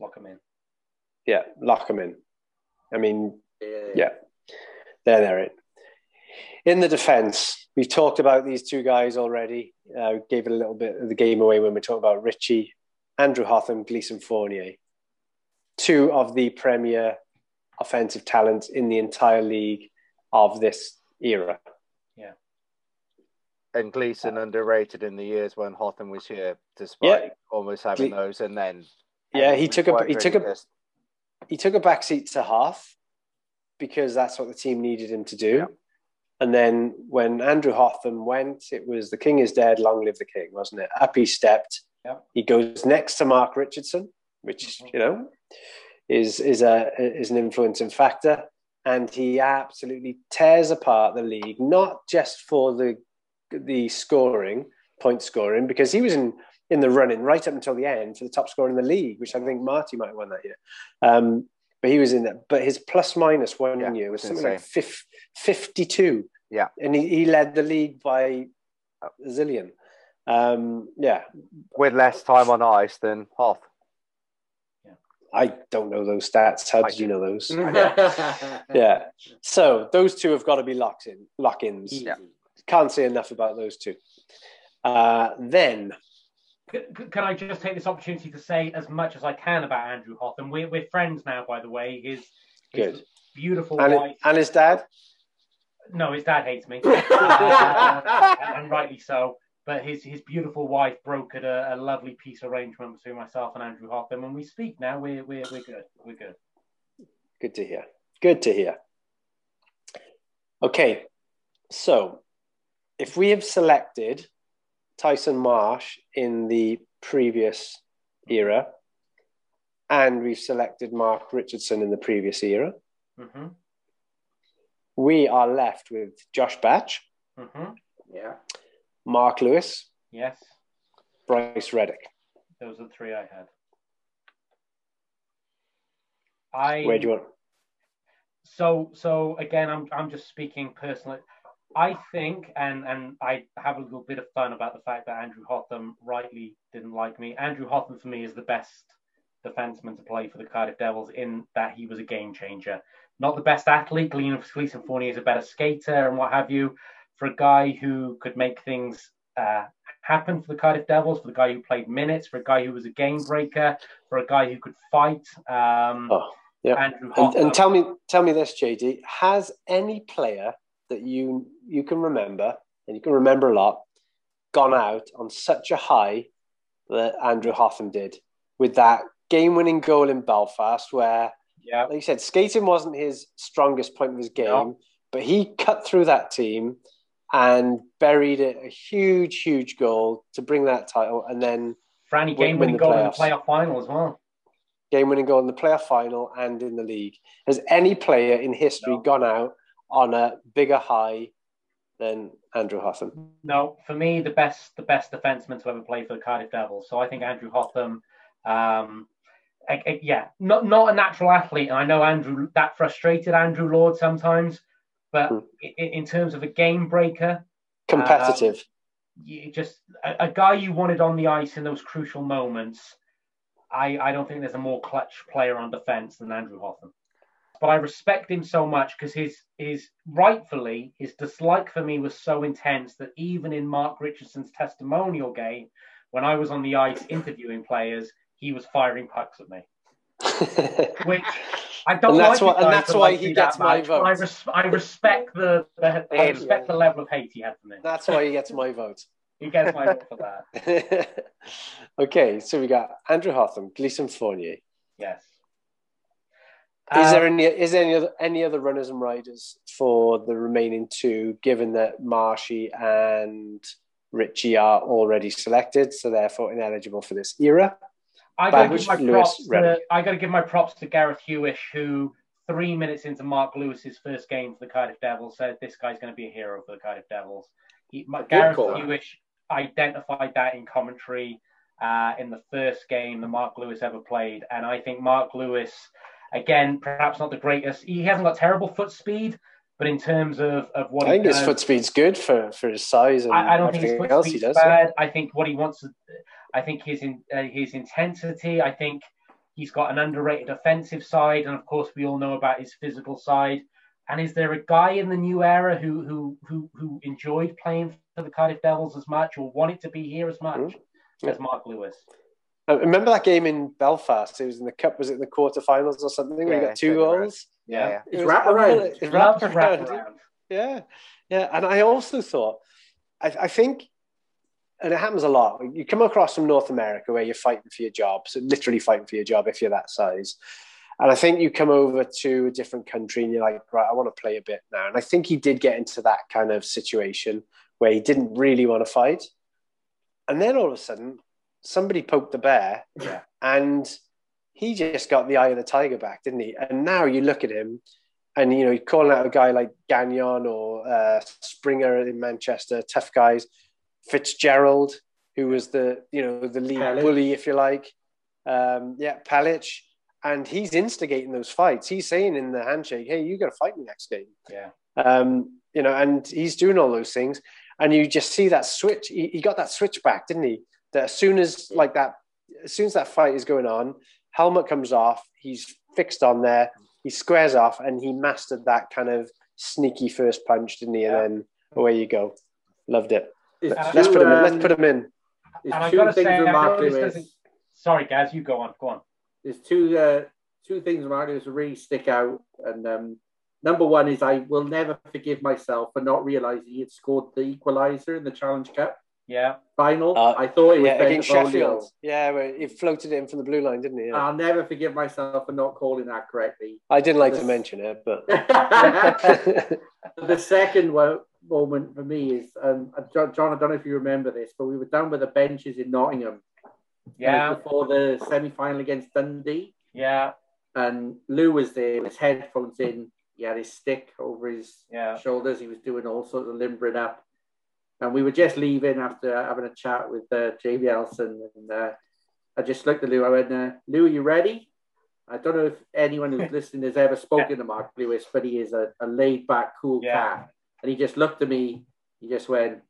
Lock him in. Yeah, lock him in. I mean, yeah. yeah, they're there. In the defense, we've talked about these two guys already. Uh, gave it a little bit of the game away when we talked about Richie, Andrew Hotham, Gleason Fournier. Two of the premier offensive talents in the entire league of this era. And Gleason underrated in the years when Hotham was here, despite Yeah. almost having Gle- those. And then Yeah, he took a he took a he took a back seat to half because that's what the team needed him to do. Yeah. And then when Andrew Hotham went, it was the king is dead, long live the king, wasn't it? Up he stepped. Yeah. He goes next to Mark Richardson, which Mhm. you know is is a is an influencing factor, and he absolutely tears apart the league, not just for the the scoring, point scoring, because he was in in the running right up until the end for the top scorer in the league, which I think Marty might have won that year. Um, but he was in that. But his plus minus one Yeah, year was something like insane. fif- 52. Yeah. And he, he led the league by a zillion. Um, yeah. with less time on ice than Hoth. I don't know those stats. How did you know those? yeah. yeah. So those two have got to be locked in, lock ins. Yeah. Can't say enough about those two. Uh, then, Can I just take this opportunity to say as much as I can about Andrew Hotham? We're, we're friends now, by the way. His, his Good. beautiful and, wife. and his dad? No, his dad hates me, Uh, and rightly so. But his his beautiful wife brokered a, a lovely peace arrangement between myself and Andrew Hotham, and we speak now. We're we're we're good. We're good. Good to hear. Good to hear. Okay, so if we have selected Tyson Marsh in the previous era, and we've selected Mark Richardson in the previous era, hmm we are left with Josh Batch, hmm yeah. Mark Lewis, Yes, Bryce Reddick. those are the three I had. I Where do you want? so so again i'm i'm just speaking personally i think and and i have a little bit of fun about the fact that andrew hotham rightly didn't like me andrew hotham for me is the best defenseman to play for the cardiff devils in that he was a game changer not the best athlete gleason Fournier is a better skater and what have you for a guy who could make things uh, happen for the Cardiff Devils, for the guy who played minutes, for a guy who was a game breaker, for a guy who could fight. Um, oh, yeah. Andrew And, and tell me, tell me this, JD. Has any player that you you can remember, and you can remember a lot, gone out on such a high that Andrew Hotham did with that game-winning goal in Belfast, where, yeah, like you said, skating wasn't his strongest point of his game, No. but he cut through that team and buried a, a huge, huge goal to bring that title, and then Franny win game winning the goal in the playoff final as well. game-winning goal in the playoff final and in the league. Has any player in history No. gone out on a bigger high than Andrew Hotham? No, for me, the best the best defenseman to ever play for the Cardiff Devils. So I think Andrew Hotham, um, I- I- yeah, not not a natural athlete, and I know Andrew that frustrated Andrew Lord sometimes, but Hmm. i- i- in terms of a game breaker, Competitive. you just a, a guy you wanted on the ice in those crucial moments. I, I don't think there's a more clutch player on defense than Andrew Hotham. But I respect him so much because his his rightfully his dislike for me was so intense that even in Mark Richardson's testimonial game, when I was on the ice interviewing players, he was firing pucks at me. Which I don't And that's like why- and that's why he gets my much, but I, vote. res- I respect the, the I respect the level of hate he had for me. That's why he gets my vote. He gets my vote for that. okay, so we got Andrew Hotham, Gleason Fournier. Yes. Is Uh, there any is there any other any other runners and riders for the remaining two, given that Marshy and Richie are already selected, so therefore ineligible for this era? I gotta give my props. To, I gotta give my props to Gareth Hewish, who three minutes into Mark Lewis's first game for the Cardiff Devils said this guy's going to be a hero for the Cardiff Devils. He, my, Gareth call. Hewish identified that in commentary uh, in the first game that Mark Lewis ever played, and I think Mark Lewis, again, perhaps not the greatest. He hasn't got terrible foot speed, but in terms of, of what I think his does, foot speed's good for, for his size and I, I don't think his foot else he speed's does. bad. I think what he wants, I think his in, uh, his intensity. I think he's got an underrated offensive side, and of course we all know about his physical side. And is there a guy in the new era who who who who enjoyed playing for the Cardiff Devils as much, or wanted to be here as much Mm-hmm. as Mark Lewis? I remember that game in Belfast. It was in the cup. Was it in the quarterfinals or something? where he got two it's in the goals. Yeah, Yeah. It His was wraparound. unbelievable. His loves wraparound. wraparound. Yeah, yeah. And I also thought, I, I think, and it happens a lot. You come across from North America where you're fighting for your job, so literally fighting for your job if you're that size. And I think you come over to a different country and you're like, right, I want to play a bit now. And I think he did get into that kind of situation where he didn't really want to fight. And then all of a sudden, somebody poked the bear Yeah. and he just got the eye of the tiger back, didn't he? And now you look at him and, you know, you're calling out a guy like Gagnon or uh, Springer in Manchester, tough guys, Fitzgerald, who was the, you know, the lead Palic. bully, if you like. Um, yeah, Palic. And he's instigating those fights. He's saying in the handshake, hey, you got to fight me next game. Yeah. Um, you know, and he's doing all those things. And you just see that switch. He, he got that switch back, didn't he? That as soon as like that, as soon as that fight is going on, helmet comes off. He's fixed on there. He squares off, and he mastered that kind of sneaky first punch, didn't he? Yeah. And then away you go. Loved it. There's Let's two, put him in. um, Let's put him in. And I gotta say, with I Mark know this Lewis. doesn't- Sorry, Gaz, you go on. Go on. There's two uh, two things Mark Lewis that really stick out, and um, number one is I will never forgive myself for not realizing he had scored the equaliser in the Challenge Cup Yeah. Final. Uh, I thought it was Yeah, against Sheffield. Yeah, where he floated it in from the blue line, didn't he? Yeah. I'll never forgive myself for not calling that correctly. I didn't like to mention it, but the second moment for me is um, John, John, I don't know if you remember this, but we were down by the benches in Nottingham Yeah. uh, before the semi final against Dundee. Yeah. And Lou was there with his headphones in. He had his stick over his Yeah. shoulders. He was doing all sorts of limbering up. And we were just leaving after having a chat with uh, JV Elson. And uh, I just looked at Lou. I went, uh, Lou, are you ready? I don't know if anyone who's listening has ever spoken to Mark Lewis, but he is a, a laid back, cool Yeah. cat. And he just looked at me. He just went,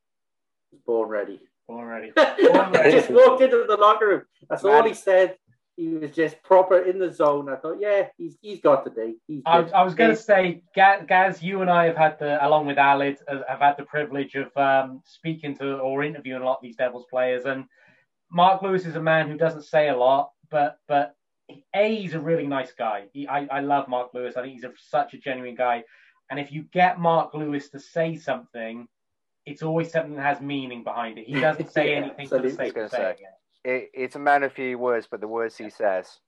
born ready. Already. ready. just walked into the locker room. That's all he said. He was just proper in the zone. I thought, yeah, he's he's got to be. He's I. I was going to say, Gaz, you and I have had the, along with Alid, uh, have had the privilege of um, speaking to or interviewing a lot of these Devils players. And Mark Lewis is a man who doesn't say a lot, but but a he's a really nice guy. He, I I love Mark Lewis. I think he's a, such a genuine guy. And if you get Mark Lewis to say something, it's always something that has meaning behind it. He doesn't say Yeah, anything for the sake of gonna saying say. it. It, it's a man of few words, but the words he says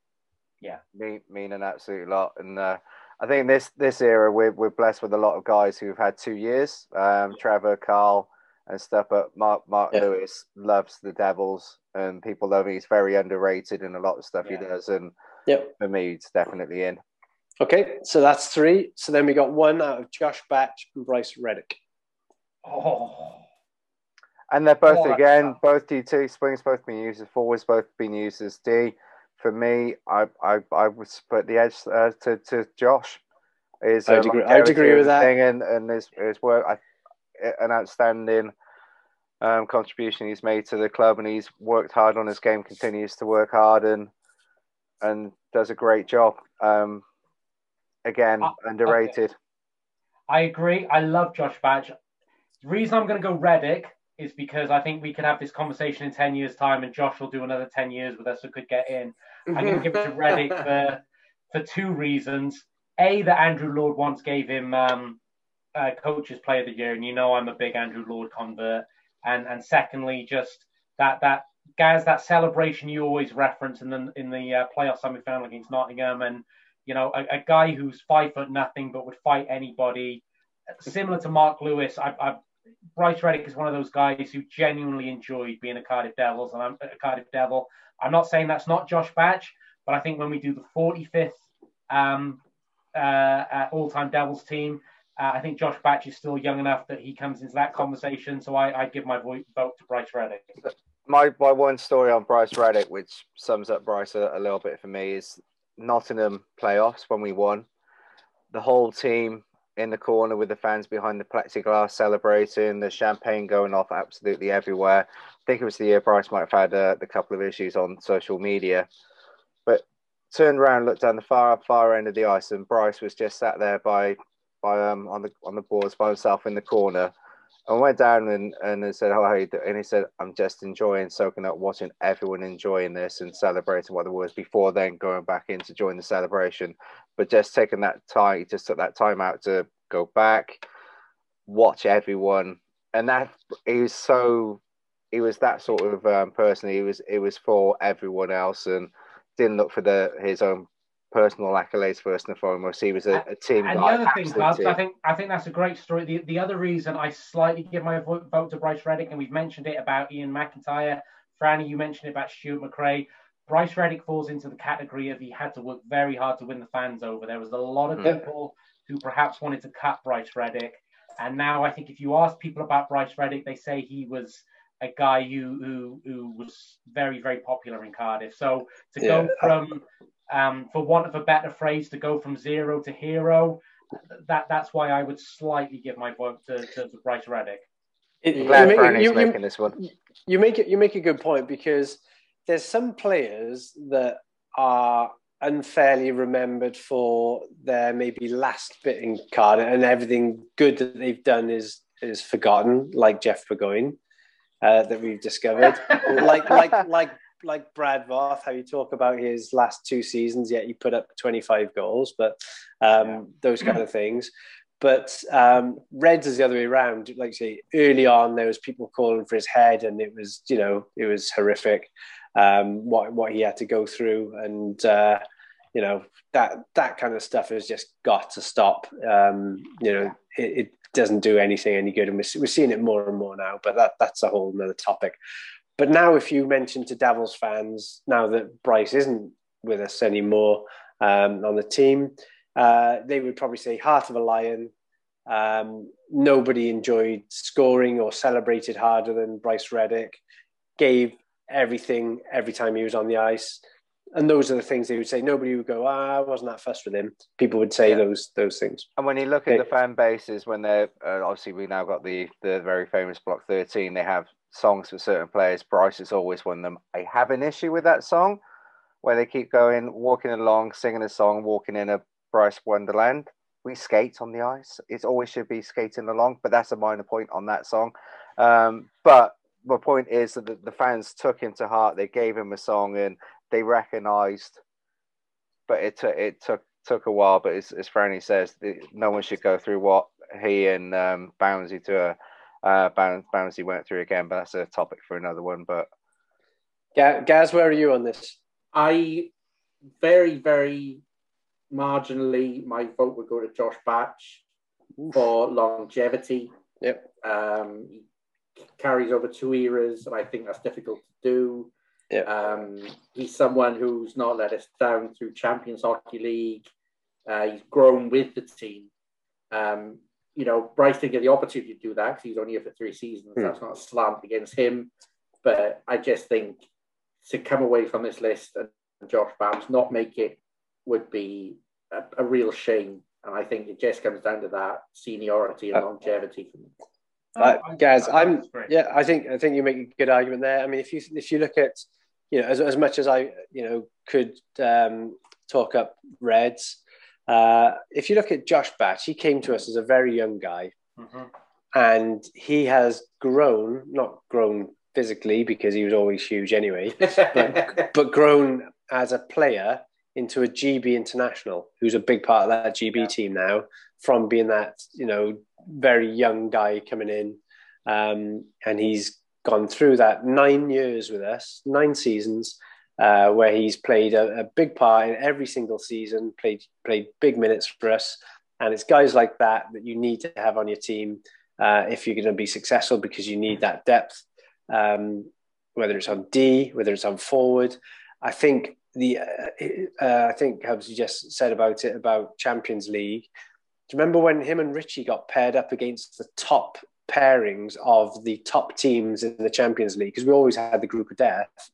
Yeah. mean mean an absolute lot. And uh, I think this this era we're we're blessed with a lot of guys who've had two years. Um, Trevor, Carl, and stuff. But Mark Mark Yeah. Lewis loves the Devils, and people love him. He's very underrated in a lot of stuff Yeah. he does. And Yep. for me, it's definitely in. Okay, so that's three. So then we got one out of Josh Batch and Bryce Reddick. Oh, And they're both again, both D two springs, both been used as forwards, both been used as D. For me, I I I would put the edge uh, to to Josh. Is I'd agree- I'd agree with that. Thing and and his his work, I, an outstanding um, contribution he's made to the club, and he's worked hard on his game. Continues to work hard and and does a great job. Um, again, underrated. I agree. I love Josh Batch. The reason I'm going to go Reddick is because I think we could have this conversation in 10 years' time and Josh will do another 10 years with us who could get in. I'm going to give it to Reddick for, for two reasons. A, that Andrew Lord once gave him um, uh, Coach's Player of the Year, and you know I'm a big Andrew Lord convert. And and secondly, just that that Gaz, that celebration you always reference in the in the uh, playoff semi-final against Nottingham, and you know a, a guy who's five foot nothing but would fight anybody, similar to Mark Lewis. I, I Bryce Reddick is one of those guys who genuinely enjoyed being a Cardiff Devils, and I'm a Cardiff Devil. I'm not saying that's not Josh Batch, but I think when we do the 45th um, uh, uh, all-time Devils team, uh, I think Josh Batch is still young enough that he comes into that conversation. So I, I give my vo- vote to Bryce Reddick. my my one story on Bryce Reddick, which sums up Bryce a, a little bit for me, is Nottingham playoffs when we won. The whole team in the corner with the fans behind the plexiglass celebrating, the champagne going off absolutely everywhere. I think it was the year Bryce might have had uh, the couple of issues on social media, but turned around, looked down the far far end of the ice, and Bryce was just sat there by by um on the on the boards by himself in the corner. I went down and, and I said, "Oh, how you doing?" And he said, "I'm just enjoying soaking up, watching everyone enjoying this and celebrating what the was before then going back in to join the celebration. But just taking that time, he just took that time out to go back, watch everyone, and that he was so he was that sort of um, person. He was it was for everyone else and didn't look for the his own personal accolades first and foremost. He was a, a team And the other thing, Bubs. I think I think that's a great story. The, the other reason I slightly give my vo- vote to Bryce Reddick, and we've mentioned it about Ian McIntyre, Franny, you mentioned it about Stuart McRae. Bryce Reddick falls into the category of he had to work very hard to win the fans over. There was a lot of Yeah. people who perhaps wanted to cut Bryce Reddick, and now I think if you ask people about Bryce Reddick, they say he was a guy who who, who was very very popular in Cardiff. So to go Yeah. from um, for want of a better phrase, to go from zero to hero, that that's why I would slightly give my vote to, to, to Bryce Reddick. It- you, glad make, Franny's you, you, making this one. you make it. You make a good point because there's some players that are unfairly remembered for their maybe last bit in Cardiff, and everything good that they've done is is forgotten, like Jeff Burgoyne uh, that we've discovered, like like like like Brad Voth, how you talk about his last two seasons, yet he put up 25 goals, but um, Yeah. those kind of things. But um, Reds is the other way around. Like you say, early on, there was people calling for his head, and it was, you know, it was horrific um, what what he had to go through, and uh, you know that that kind of stuff has just got to stop. Um, you know, it, it doesn't do anything any good, and we're, we're seeing it more and more now. But that that's a whole another topic. But now, if you mention to Devils fans now that Bryce isn't with us anymore um, on the team, uh, they would probably say "Heart of a Lion." Um, nobody enjoyed scoring or celebrated harder than Bryce Reddick. Gave everything every time he was on the ice, and those are the things they would say. Nobody would go, "Ah, I wasn't that fussed with him." People would say Yeah. those those things. And when you look at the fan bases, when they're uh, obviously we now got the the very famous Block Thirteen, they have songs for certain players. Bryce is always of them. I have an issue with that song where they keep going, walking along, singing a song, walking in a Bryce Wonderland. We skate on the ice. It always should be skating along, but that's a minor point on that song. Um, but my point is that the, fans took him to heart. They gave him a song and they recognised. But it took it took took a while. But as, as Franny says, the, no one should go through what he and um, Bouncy to uh, Bouncy went through again. But that's a topic for another one. But Gaz, where are you on this? I very, very marginally, my vote would go to Josh Batch Oof. for longevity. Yep. Um, he carries over two eras, and I think that's difficult to do. Yep. Um, he's someone who's not let us down through Champions Hockey League. Uh, he's grown with the team. Um, you know, Bryce didn't get the opportunity to do that because he's only here for three seasons. Mm. That's not a slant against him. But I just think to come away from this list and Josh Bams not make it would be a, a, real shame. And I think it just comes down to that seniority and uh, longevity. Uh, guys, I'm yeah. I think I think you make a good argument there. I mean, if you if you look at you know as, as much as I you know could um, talk up Reds, uh, if you look at Josh Batch, he came to us as a very young guy, mm-hmm. and he has grown, not grown physically because he was always huge anyway, but, but grown as a player into a GB international, who's a big part of that GB yeah. team now, from being that you know very young guy coming in, um, and he's gone through that nine years with us, nine seasons, uh, where he's played a, a, big part in every single season, played played big minutes for us, and it's guys like that that you need to have on your team uh, if you're going to be successful because you need that depth um, whether it's on D, whether it's on forward. I think the uh, uh, I think Hubs just said about it about Champions League. Do you remember when him and Richie got paired up against the top pairings of the top teams in the Champions League? Because we always had the group of death,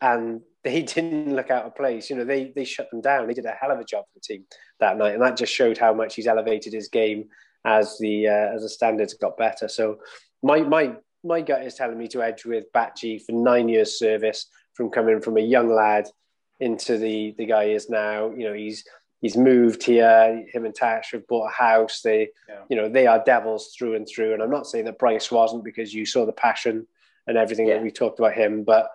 and they didn't look out of place. You know, they they shut them down. They did a hell of a job for the team that night, and that just showed how much he's elevated his game as the uh, as the standards got better. So my my my gut is telling me to edge with Batchy for nine years service from coming from a young lad into the the guy he is now. You know, he's he's moved here. Him and Tash have bought a house. They, yeah. you know, they are devils through and through. And I'm not saying that Bryce wasn't because you saw the passion and everything yeah. that we talked about him, but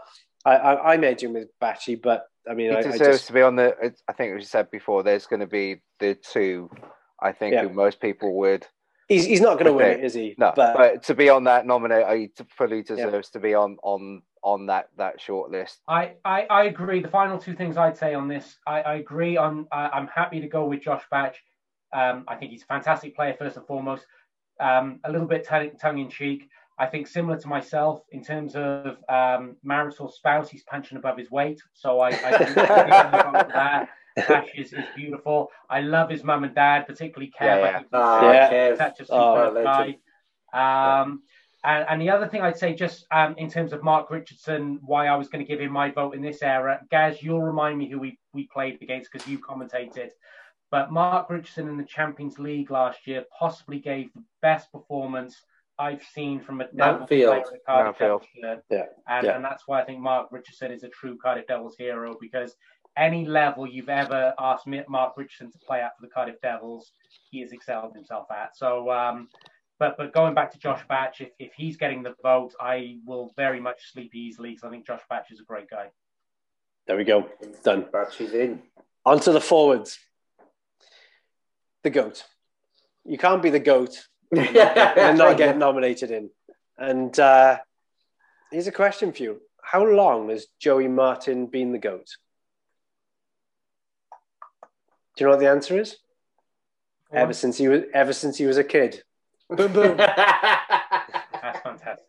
I, I, I'm edging with Batchy. But I mean, he I, deserves I just, to be on the. I think as you said before, there's going to be the two. I think yeah. who most people would He's, he's not going to win it, is he? No, but, but to be on that nominate, he fully deserves yeah. to be on on on that that short list. I, I, I agree. The final two things I'd say on this, I, I agree. I'm I'm happy to go with Josh Batch. Um, I think he's a fantastic player first and foremost. Um, a little bit t- tongue in cheek. I think similar to myself in terms of um, marital spouse, he's punching above his weight. So I, I think that. Ash is, is beautiful. I love his mum and dad, particularly Kev. Yeah, yeah. Oh, yeah. Such a super oh, guy. Um, and, and, the other thing I'd say, just um, in terms of Mark Richardson, why I was going to give him my vote in this era, Gaz, you'll remind me who we, we played against because you commentated. But Mark Richardson in the Champions League last year possibly gave the best performance I've seen from a Devils player Cardiff Devils. Yeah. And, yeah. and that's why I think Mark Richardson is a true Cardiff Devils hero because any level you've ever asked Mark Richardson to play at for the Cardiff Devils, he has excelled himself at. So, um, but but going back to Josh Batch, if, if he's getting the vote, I will very much sleep easily because I think Josh Batch is a great guy. There we go. Done. Batch is in. On to the forwards. The GOAT. You can't be the GOAT and not get nominated in. And uh, here's a question for you. How long has Joey Martin been the GOAT? Do you know what the answer is? Ever since he was ever since he was a kid. Boom boom. That's fantastic.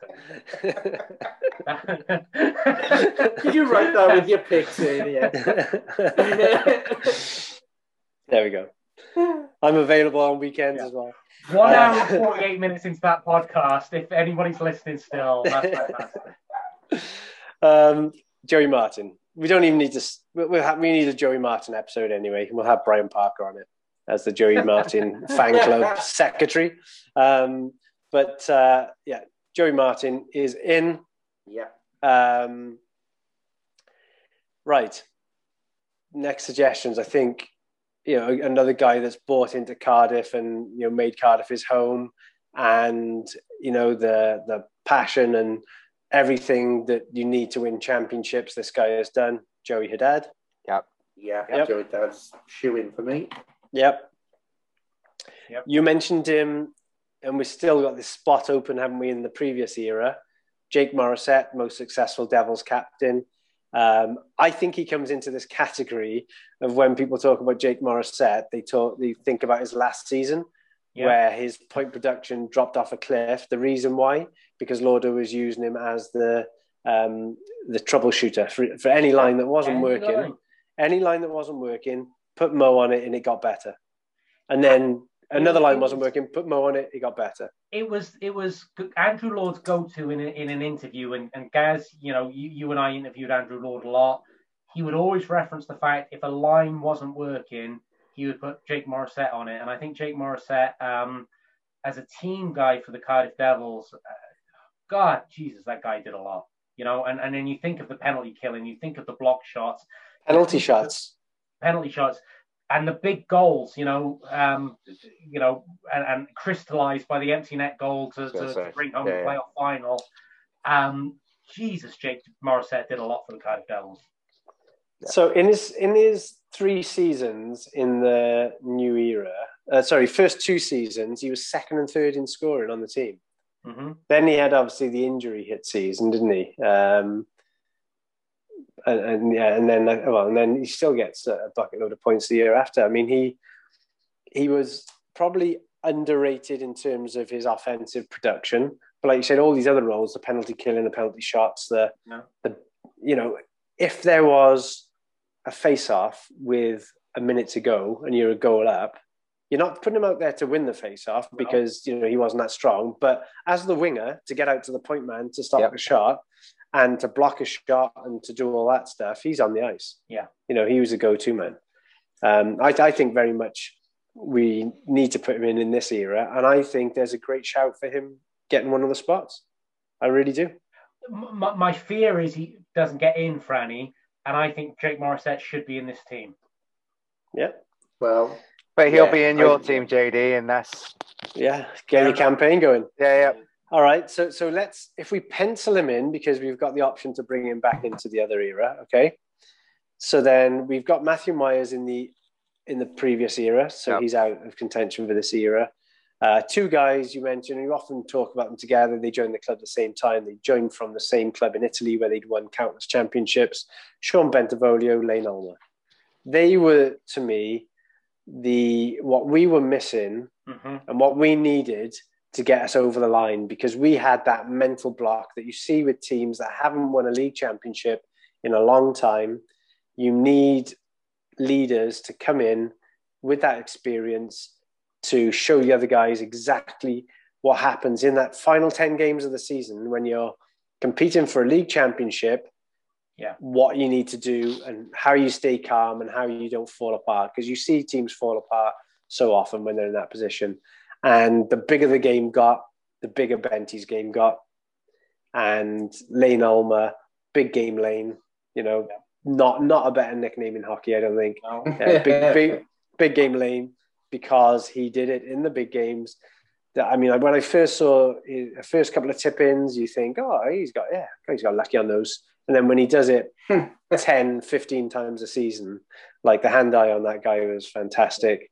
Did you write that with your picks in? Yeah. there we go. I'm available on weekends yeah. as well. One hour and 48 minutes into that podcast. If anybody's listening still, that's fantastic. Um, Joey Martin we don't even need to. We'll have, we need a Joey Martin episode anyway. We'll have Brian Parker on it as the Joey Martin fan club secretary. Um, but uh, yeah, Joey Martin is in. Yeah. Um, right. next suggestions, I think you know another guy that's bought into Cardiff and you know made Cardiff his home, and you know the the passion and everything that you need to win championships. This guy has done. Joey Haddad. Yep. Yeah, Yep. Joey Haddad's shoe in for me. Yep. Yep. You mentioned him, and we've still got this spot open, haven't we, in the previous era? Jake Morissette, most successful Devils captain. Um, I think he comes into this category of when people talk about Jake Morissette, they talk, they think about his last season, Yeah. where his point production dropped off a cliff. The reason why, because Lauder was using him as the um, the troubleshooter for, for any line that wasn't Any working line. any line that wasn't working, put Mo on it and it got better. And then another line wasn't working, put Mo on it, it got better. it was it was Andrew Lord's go-to in, a, in an interview, and, and Gaz, you know, you, you and I interviewed Andrew Lord a lot. He would always reference the fact if a line wasn't working, he would put Jake Morissette on it, and I think Jake Morissette, um, as a team guy for the Cardiff Devils, uh, God, Jesus, that guy did a lot, you know. And and then you think of the penalty killing, you think of the block shots, Penalty shots. penalty shots and the big goals, you know, um, you know, and, and crystallized by the empty net goal to, gonna to, bring home yeah, the yeah. playoff final. Um, Jesus, Jake Morissette did a lot for the Cardiff Devils. So in his in his three seasons in the new era, uh, sorry, first two seasons, he was second and third in scoring on the team. hmm Then he had obviously the injury hit season, didn't he? Um, and, and yeah, and then uh, well, and then he still gets a bucket load of points the year after. I mean, he he was probably underrated in terms of his offensive production, but like you said, all these other roles, the penalty killing, the penalty shots, the No. the you know, if there was a face off with a minute to go and you're a goal up, you're not putting him out there to win the face off No. because you know he wasn't that strong. But as the winger, to get out to the point man to stop Yep. a shot and to block a shot and to do all that stuff, he's on the ice. Yeah. You know, he was a go-to man. Um, I, I think very much we need to put him in in this era, and I think there's a great shout for him getting one of the spots. I really do. My, my fear is he doesn't get in, Franny, and I think Jake Morissette should be in this team. Yeah, Well, But he'll Yeah, be in your I- team, JD, and that's yeah. Get your campaign going. yeah, yeah. All right, so so let's if we pencil him in because we've got the option to bring him back into the other era. Okay, so then we've got Matthew Myers in the in the previous era, so Yep. he's out of contention for this era. Uh, two guys you mentioned, you often talk about them together. They joined the club at the same time. They joined from the same club in Italy where they'd won countless championships. Sean Bentivoglio, Lane Ulmer. They were to me the what we were missing hmm and what we needed to get us over the line because we had that mental block that you see with teams that haven't won a league championship in a long time. You need leaders to come in with that experience to show the other guys exactly what happens in that final 10 games of the season when you're competing for a league championship Yeah. what you need to do and how you stay calm and how you don't fall apart because you see teams fall apart so often when they're in that position and the bigger the game got the bigger Benty's game got and Lane Ulmer big game lane you know not not a better nickname in hockey I don't think No. yeah, big, big, big game lane because he did it in the big games. That I mean, when I first saw his first couple of tip-ins, you think, oh, he's got, yeah, he's got lucky on those. And then when he does it hmm. 10, 15 times a season, like the hand eye on that guy was fantastic.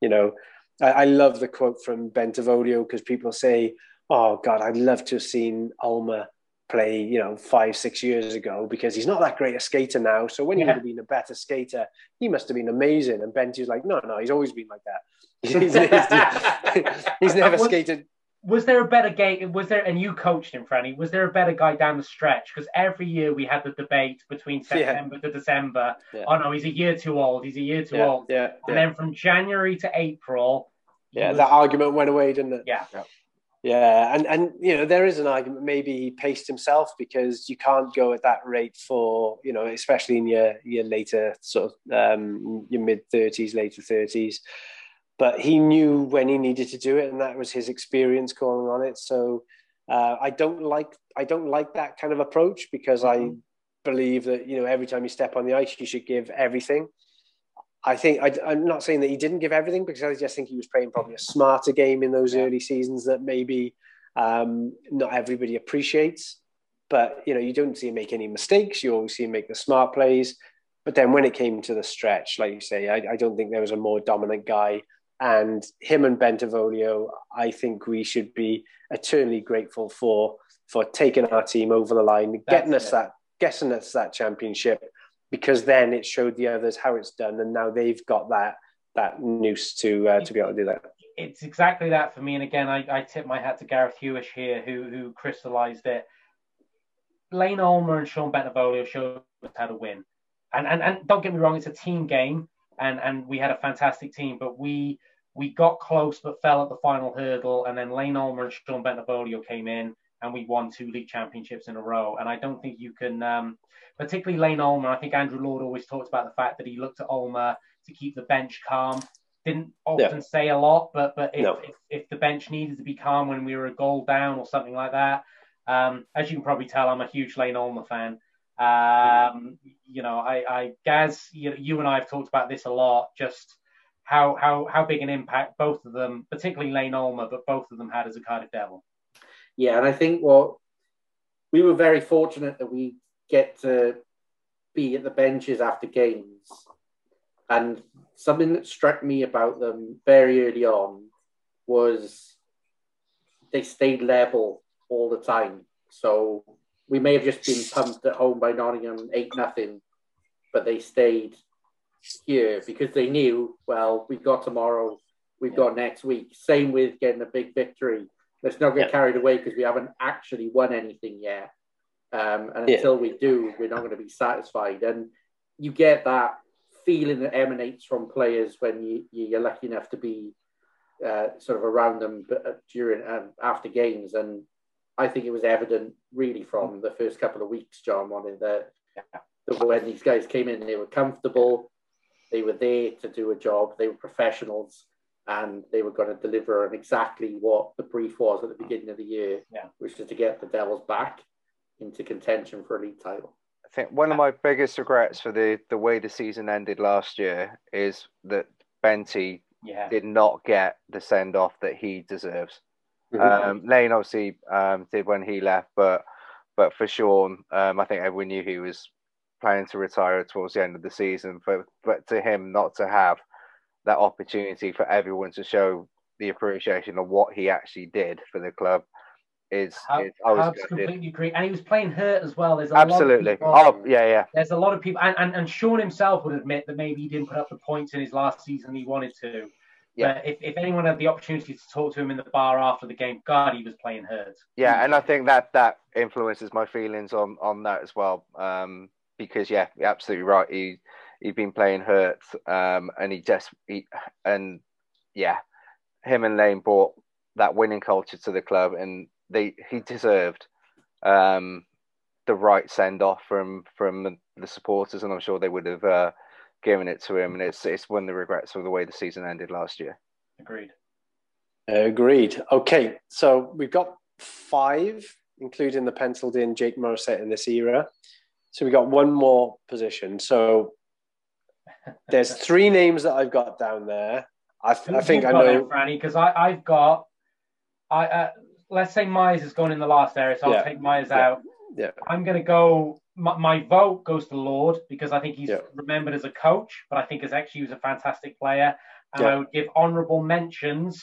You know, I, I love the quote from Bentivoglio because people say, oh, God, I'd love to have seen Ulmer play, you know, five, six years ago because he's not that great a skater now. So when he would have been a better skater, he must have been amazing. And Benty was like, no, no, he's always been like that. he's, he's- he's never skated. Was there a better game? Was there, and you coached him, Franny? Was there a better guy down the stretch? Because every year we had the debate between Yeah. September to December. Yeah. Oh no, he's a year too old. He's a year too Yeah, old. yeah, And yeah. then from January to April, yeah, was- that argument went away, didn't it? yeah, Yeah, and and you know there is an argument. Maybe he paced himself because you can't go at that rate for you know, especially in your your later sort of um, your mid thirties, later thirties. But he knew when he needed to do it, and that was his experience calling on it. So uh, I don't like I don't like that kind of approach because I believe that you know every time you step on the ice, you should give everything. I think I, am not saying that he didn't give everything because I just think he was playing probably a smarter game in those early seasons that maybe um, not everybody appreciates. But you know, you don't see him make any mistakes. You always see him make the smart plays. But then when it came to the stretch, like you say, I, I don't think there was a more dominant guy. And him and Bentivoglio, I think we should be eternally grateful for for taking our team over the line, That's getting us it. that getting us that championship, because then it showed the others how it's done, and now they've got that that noose to uh, to be able to do that. It's exactly that for me. And again, I, I tip my hat to Gareth Hewish here, who who crystallised it. Lane Ulmer and Sean Bentivoglio showed us how to win. And, and and don't get me wrong, it's a team game, and and we had a fantastic team, but we we got close but fell at the final hurdle, and then Lane Ulmer and Sean Bentivoglio came in, and we won two league championships in a row. And I don't think you can, um, particularly Lane Ulmer. I think Andrew Lord always talked about the fact that he looked at Ulmer to keep the bench calm. Didn't often yeah. say a lot, but but if, no. if, if the bench needed to be calm when we were a goal down or something like that, um, as you can probably tell, I'm a huge Lane Ulmer fan. Um, you know, I, I Gaz, you, you and I have talked about this a lot. Just how how how big an impact both of them, particularly Lane Ulmer, but both of them had as a Cardiff Devil. Yeah, and I think what we were very fortunate that we get to be at the benches after games, and something that struck me about them very early on was they stayed level all the time. So we may have just been pumped at home by Nottingham eight nothing, but they stayed here because they knew well we've got tomorrow, we've yeah. got next week. Same with getting a big victory. Let's not get yeah. carried away because we haven't actually won anything yet. Um, and until yeah. we do, we're not going to be satisfied. And you get that feeling that emanates from players when you, you're lucky enough to be uh, sort of around them uh, during um, after games. And I think it was evident really from the first couple of weeks, John, wanted that, that when these guys came in, they were comfortable, they were there to do a job, they were professionals, and they were going to deliver on exactly what the brief was at the beginning of the year, yeah. which is to get the Devils back into contention for a league title. I think one of my biggest regrets for the the way the season ended last year is that Benty yeah. did not get the send off that he deserves. Mm-hmm. Um, Lane obviously um, did when he left, but but for Sean, um, I think everyone knew he was planning to retire towards the end of the season. But but to him, not to have that opportunity for everyone to show the appreciation of what he actually did for the club is, is I was completely agree. And he was playing hurt as well. There's absolutely. People, oh yeah, yeah. There's a lot of people, and, and and Sean himself would admit that maybe he didn't put up the points in his last season he wanted to. Yeah. But if, if anyone had the opportunity to talk to him in the bar after the game, God, he was playing hurt. Yeah, and I think that that influences my feelings on on that as well. Um, because yeah, you're absolutely right. He he'd been playing hurt, um, and he just he and yeah, him and Lane brought that winning culture to the club, and they he deserved um, the right send off from from the supporters, and I'm sure they would have. Uh, giving it to him, and it's it's one of the regrets of the way the season ended last year. Agreed. Agreed. Okay, so we've got five, including the penciled in Jake Morissette in this era. So we got one more position. So there's three names that I've got down there. I, I think I know, Franny, because I've got. I uh, let's say Myers has gone in the last area, so I'll take Myers yeah. out. Yeah. I'm going to go my, my, vote goes to Lord because I think he's yeah. remembered as a coach, but I think as actually he was a fantastic player. And yeah. I would give honourable mentions,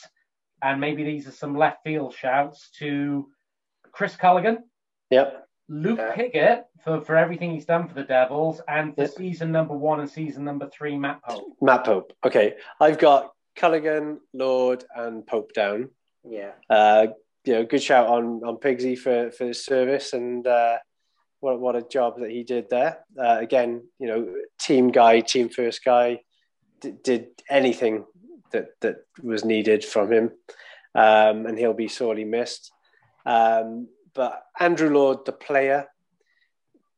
and maybe these are some left field shouts to Chris Culligan. Yep. Luke yeah. Piggott for, for everything he's done for the Devils, and for yep. season number one and season number three, Matt Pope. Matt Pope. Okay, I've got Culligan, Lord, and Pope down. Yeah. Uh, you know, good shout on on Pigsy for for his service and. Uh, what, what a job that he did there. Uh, again, you know, team guy, team first guy, d- did anything that that was needed from him, um, and he'll be sorely missed. Um, but Andrew Lord, the player,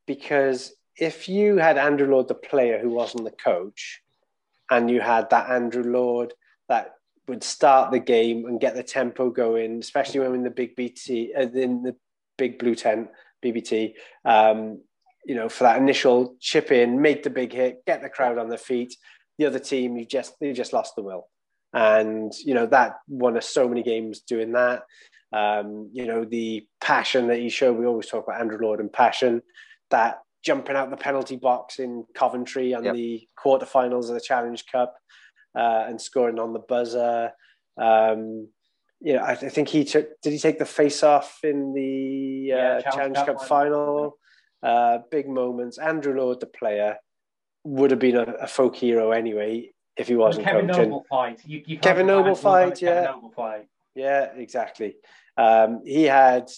because if you had Andrew Lord, the player, who wasn't the coach, and you had that Andrew Lord that would start the game and get the tempo going, especially when in the big BT uh, in the big blue tent BBT, um, you know, for that initial chip in, make the big hit, get the crowd on their feet. The other team, you just you just lost the will, and you know that won us so many games doing that. Um, you know the passion that he showed. We always talk about Andrew Lord and passion. That jumping out the penalty box in Coventry on yep. the quarterfinals of the Challenge Cup uh, and scoring on the buzzer. Um, you know, I, I, think he took. Did he take the face off in the uh, yeah, Challenge, Cup, final? Uh, big moments. Andrew Lord, the player, would have been a, a folk hero anyway if he wasn't Kevin coaching. Noble fight. You, you Kevin Noble fight, yeah. Noble fight. Yeah, exactly. Um, he had,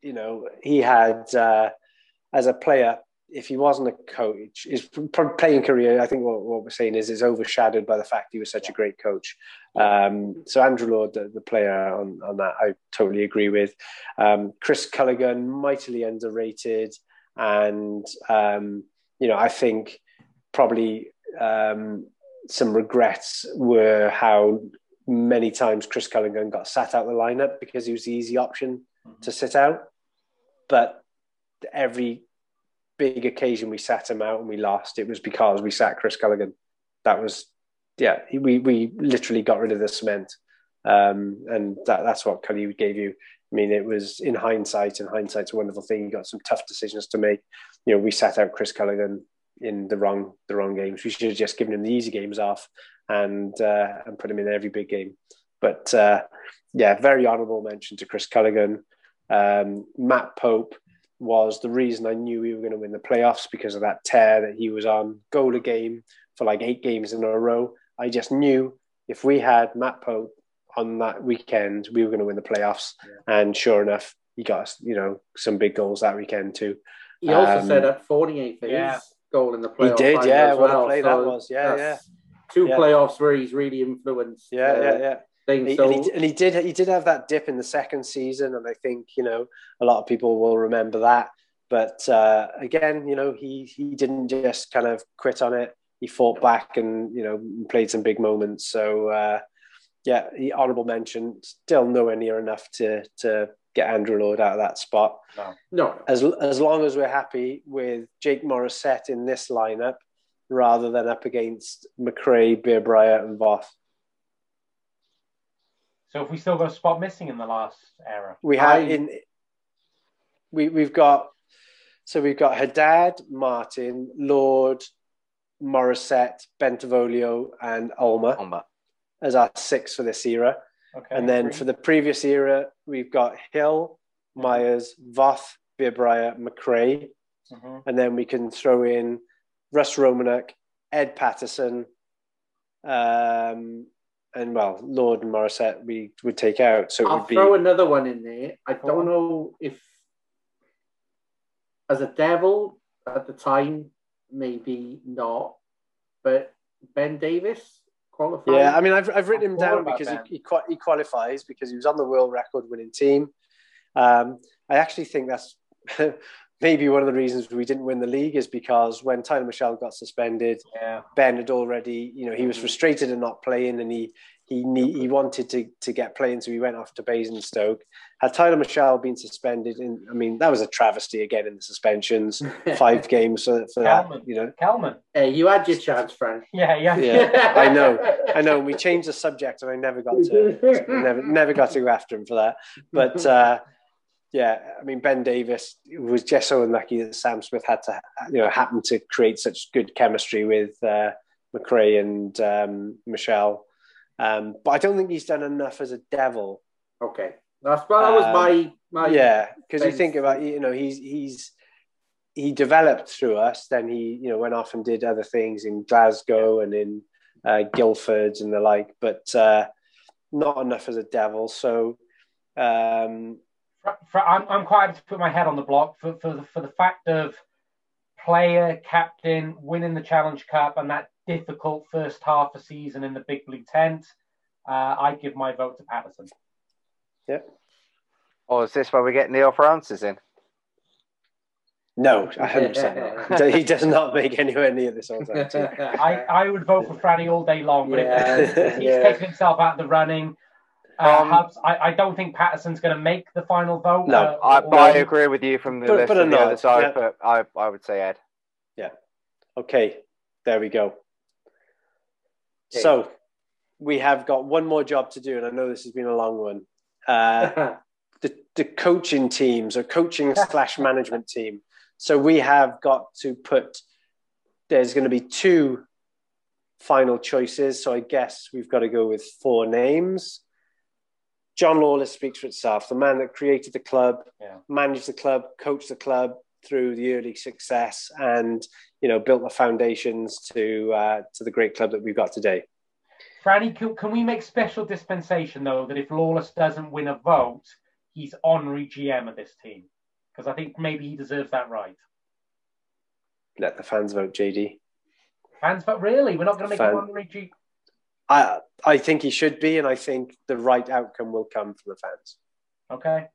you know, he had uh, as a player if he wasn't a coach, his playing career, I think what, what we're saying is, is overshadowed by the fact he was such a great coach. Um, so Andrew Lord, the, the, player on, on that, I totally agree with. Um, Chris Culligan, mightily underrated, and um, you know, I think probably um, some regrets were how many times Chris Culligan got sat out the lineup because he was the easy option mm-hmm. to sit out, but every big occasion we sat him out and we lost, it was because we sat Chris Culligan. That was, yeah, we, we literally got rid of the cement. Um, and that, that's what Cully gave you. I mean, it was in hindsight, and hindsight's a wonderful thing. You got some tough decisions to make. You know, we sat out Chris Culligan in the wrong the wrong games. We should have just given him the easy games off and uh, and put him in every big game. But uh, yeah, very honourable mention to Chris Culligan. Um, Matt Pope was the reason I knew we were going to win the playoffs because of that tear that he was on, goal a game for like eight games in a row. I just knew if we had Matt Pope on that weekend, we were going to win the playoffs. Yeah. And sure enough, he got us, you know, some big goals that weekend too. He also um, set up 48 for yeah. his goal in the playoffs. He did, yeah. What well. a play so that was. Yeah, yeah. Two yeah. playoffs where he's really influenced. Yeah, uh, yeah, yeah thing. So, and, he, and he did he did have that dip in the second season, and I think you know a lot of people will remember that. But uh, again, you know, he he didn't just kind of quit on it. He fought back and you know played some big moments. So uh, yeah, he honourable mention. Still nowhere near enough to to get Andrew Lord out of that spot. No, no. As as long as we're happy with Jake Morissette in this lineup, rather than up against McRae, Beer and Voth. So if we still got a spot missing in the last era, we have in we we've got so we've got Haddad, Martin, Lord, Morissette, Bentivoglio, and Ulmer, Ulmer. as our six for this era. Okay, and then for the previous era, we've got Hill, Myers, Voth, Birbraer, McRae. Mm-hmm. And then we can throw in Russ Romaniuk, Ed Patterson, um, and well, Lord and Morissette we would take out. So I'll would be... throw another one in there. I don't know if, as a devil at the time, maybe not, but Ben Davis qualified. Yeah, I mean, I've, I've written him down because he, he, he, qualifies because he was on the world record winning team. Um, I actually think that's maybe one of the reasons we didn't win the league is because when Tyler Michelle got suspended, yeah. Ben had already, you know, he was mm. frustrated in not playing and he he he wanted to to get playing, so he went off to Basingstoke. Had Tyler Michelle been suspended, in, I mean, that was a travesty again in the suspensions. Five games for, for that, you know. Calman, Hey, you had your chance, Frank. Yeah, yeah, yeah. I know, I know. We changed the subject, and I never got to never never got to go after him for that. But uh, yeah, I mean Ben Davies was just so unlucky that Sam Smith had to, you know, happen to create such good chemistry with uh, McRae and um, Michelle. Um, but I don't think he's done enough as a devil. Okay, that's well, that was um, my my yeah. Because you think about you know he's he's he developed through us. Then he you know went off and did other things in Glasgow and in uh, Guildford and the like, but uh, not enough as a devil. So um, for, I'm, I'm quite happy to put my head on the block for, for, the, for the fact of player, captain, winning the Challenge Cup and that difficult first half of season in the big blue tent. Uh, I give my vote to Patterson. Yep. Or oh, is this where we get Neil Francis in? No, 100% not. he does not make anywhere near this all I, I would vote for Franny all day long, but yeah. if he's yeah. taken himself out of the running, um, Hubs, I, I, don't think Patterson's going to make the final vote. No, uh, I, but I agree with you from the but, list but on the other side, yeah. but I, I would say Ed. Yeah. Okay, there we go. Okay. So we have got one more job to do, and I know this has been a long one. Uh, the, the coaching teams or coaching slash management team. So we have got to put, there's going to be two final choices. So I guess we've got to go with four names. John Lawless speaks for itself. The man that created the club, yeah. managed the club, coached the club through the early success, and you know built the foundations to uh, to the great club that we've got today. Franny, can, can we make special dispensation though that if Lawless doesn't win a vote, he's honorary GM of this team? Because I think maybe he deserves that right. Let the fans vote, JD. Fans vote? Really? We're not going to make Fan... him honorary GM. I I think he should be, and I think the right outcome will come from the fans. Okay.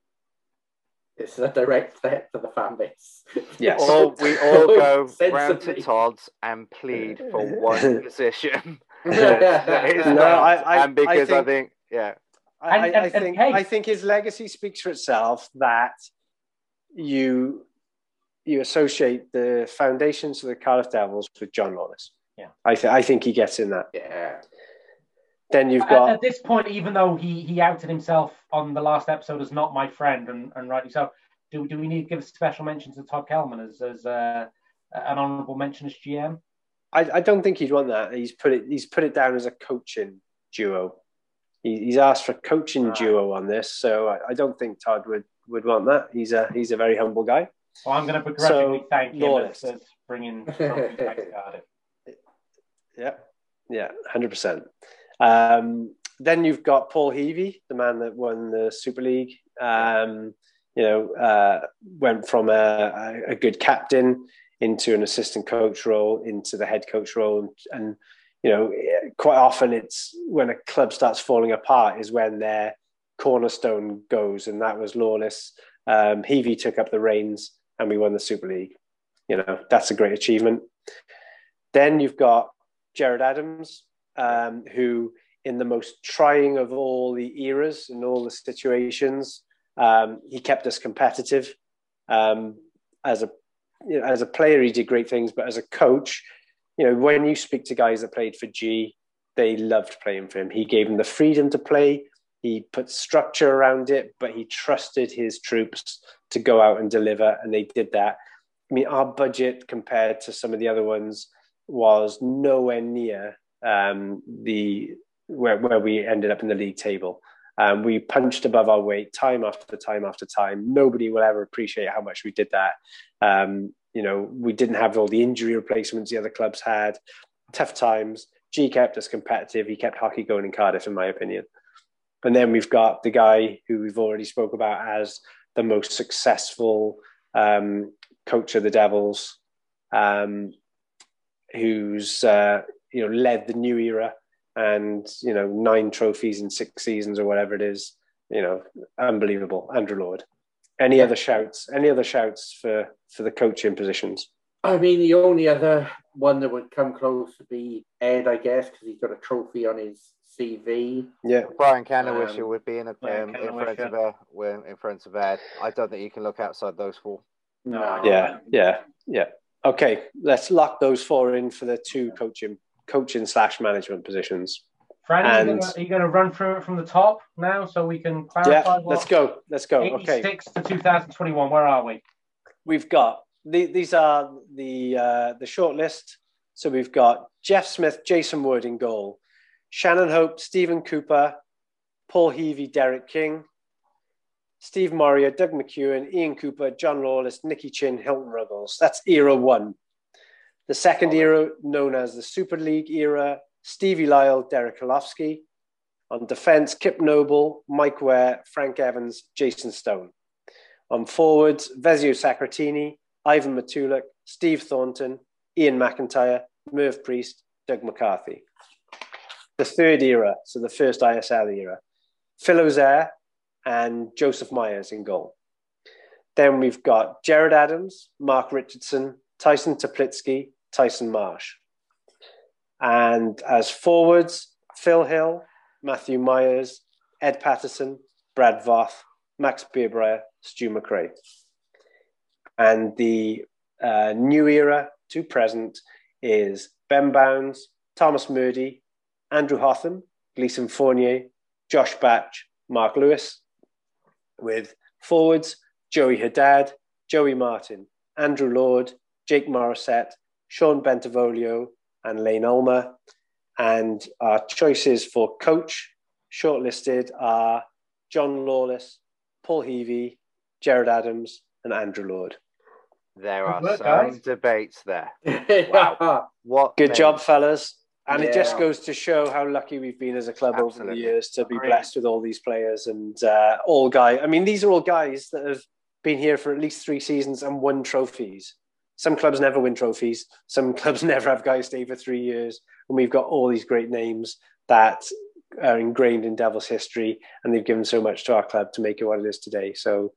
It's a direct threat to the fan base. Yes. Or we all go round to Todd's and plead for one position. no, I, I, and because I think, I think yeah. I, and, and, I think hey. I think his legacy speaks for itself that you you associate the foundations of the Cardiff Devils with John Lawless. Yeah. I, th- I think he gets in that. Yeah. Then you've got at, at, this point, even though he he outed himself on the last episode as not my friend, and, and rightly so. Do, do we need to give a special mention to Todd Kelman as as uh, an honourable mention as GM? I, I don't think he'd want that. He's put it he's put it down as a coaching duo. He, he's asked for a coaching right. duo on this, so I, I, don't think Todd would would want that. He's a he's a very humble guy. Well, I'm going to begrudgingly so, thank him as, as bringing back to Cardiff. Yeah, yeah, hundred percent. Um, then you've got Paul Heavey, the man that won the Super League. Um, you know, uh, went from a, a, good captain into an assistant coach role, into the head coach role, and, and you know, quite often it's when a club starts falling apart is when their cornerstone goes, and that was Lawless. Um, Heavey took up the reins, and we won the Super League. You know, that's a great achievement. Then you've got Gerad Adams, um, who, in the most trying of all the eras and all the situations, um, he kept us competitive. Um, as a you know, as a player, he did great things, but as a coach, you know, when you speak to guys that played for G, they loved playing for him. He gave them the freedom to play. He put structure around it, but he trusted his troops to go out and deliver, and they did that. I mean, our budget compared to some of the other ones was nowhere near um, the where, where we ended up in the league table. Um, we punched above our weight time after time after time. Nobody will ever appreciate how much we did that. Um, you know, we didn't have all the injury replacements the other clubs had. Tough times. G kept us competitive. He kept hockey going in Cardiff, in my opinion. And then we've got the guy who we've already spoke about as the most successful um, coach of the Devils, um, who's uh, you know led the new era and you know nine trophies in six seasons or whatever it is. You know, unbelievable, Andrew Lord. Any other shouts? Any other shouts for for the coaching positions? I mean, the only other one that would come close would be Ed, I guess, because he's got a trophy on his CV. Yeah, Brian Kanawisha um, would be in, a, yeah, um, in front of a, in front of Ed. I don't think you can look outside those four. No. Yeah, yeah, yeah. Okay, let's lock those four in for the two coaching coaching slash management positions. And, are you going to run through it from the top now so we can clarify? Yeah, let's go. Let's go. 86 okay. to 2021. Where are we? We've got the, these are the uh, the short list. So we've got Jeff Smith, Jason Wood in goal, Shannon Hope, Stephen Cooper, Paul Heavey, Derek King, Steve Moria, Doug McEwen, Ian Cooper, John Lawless, Nicky Chinn, Hilton Ruggles. That's era one. The second era, known as the Super League era, Stevie Lyle, Derek Holofsky. On defense, Kip Noble, Mike Ware, Frank Evans, Jason Stone. On forwards, Vezio Sacratini, Ivan Matulik, Steve Thornton, Ian McIntyre, Merv Priest, Doug McCarthy. The third era, so the first ISL era, Phil Osaer and Joseph Myers in goal. Then we've got Gerad Adams, Mark Richardson, Tyson Teplitsky, Tyson Marsh. And as forwards, Phil Hill, Matthew Myers, Ed Patterson, Brad Voth, Max Birbraer, Stu McRae. And the uh, new era to present is Ben Bowns, Thomas Murdy, Andrew Hotham, Gleason Fournier, Josh Batch, Mark Lewis, with forwards Joey Haddad, Joey Martin, Andrew Lord, Jake Morissette, Sean Bentivoglio, and Lane Ulmer. And our choices for coach shortlisted are John Lawless, Paul Heavey, Gerad Adams, and Andrew Lord. There are some guys. debates there. wow. What good job, fellas. And yeah. it just goes to show how lucky we've been as a club Absolutely. over the years to be blessed with all these players and uh, all guys. I mean, these are all guys that have been here for at least three seasons and won trophies. Some clubs never win trophies. Some clubs never have guys stay for three years. And we've got all these great names that are ingrained in Devils history, and they've given so much to our club to make it what it is today. So,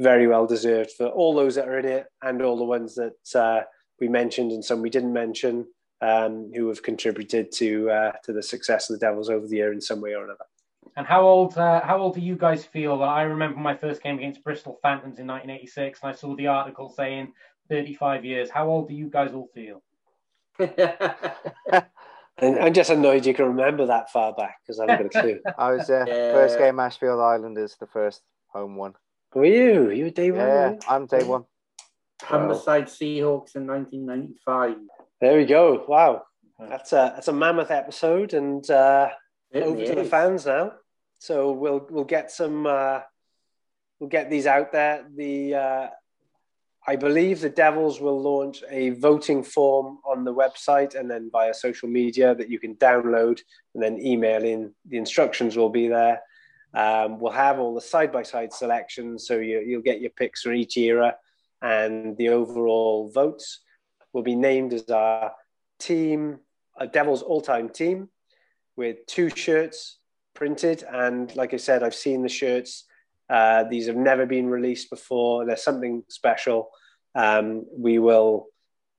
very well deserved for all those that are in it and all the ones that uh, we mentioned and some we didn't mention, um, who have contributed to uh, to the success of the Devils over the year in some way or another. And how old uh, how old do you guys feel? I remember my first game against Bristol Phantoms in 1986, and I saw the article saying 35 years. How old do you guys all feel? I'm just annoyed you can remember that far back because I haven't got a clue. I was uh, yeah. first game Ashfield Islanders, the first home one. Were you? You were day one? Yeah, I'm day one. Humberside Seahawks in 1995. There we go. Wow, that's a that's a mammoth episode, and uh, over is. to the fans now. So we'll we'll get some uh, we'll get these out there. The uh, I believe the Devils will launch a voting form on the website and then via social media that you can download and then email in. The instructions will be there. Um, we'll have all the side by side selections, so you, will get your picks for each era, and the overall votes will be named as our team, a Devils all time team, with two shirts printed. And like I said, I've seen the shirts uh, these have never been released before. There's something special. Um, we will,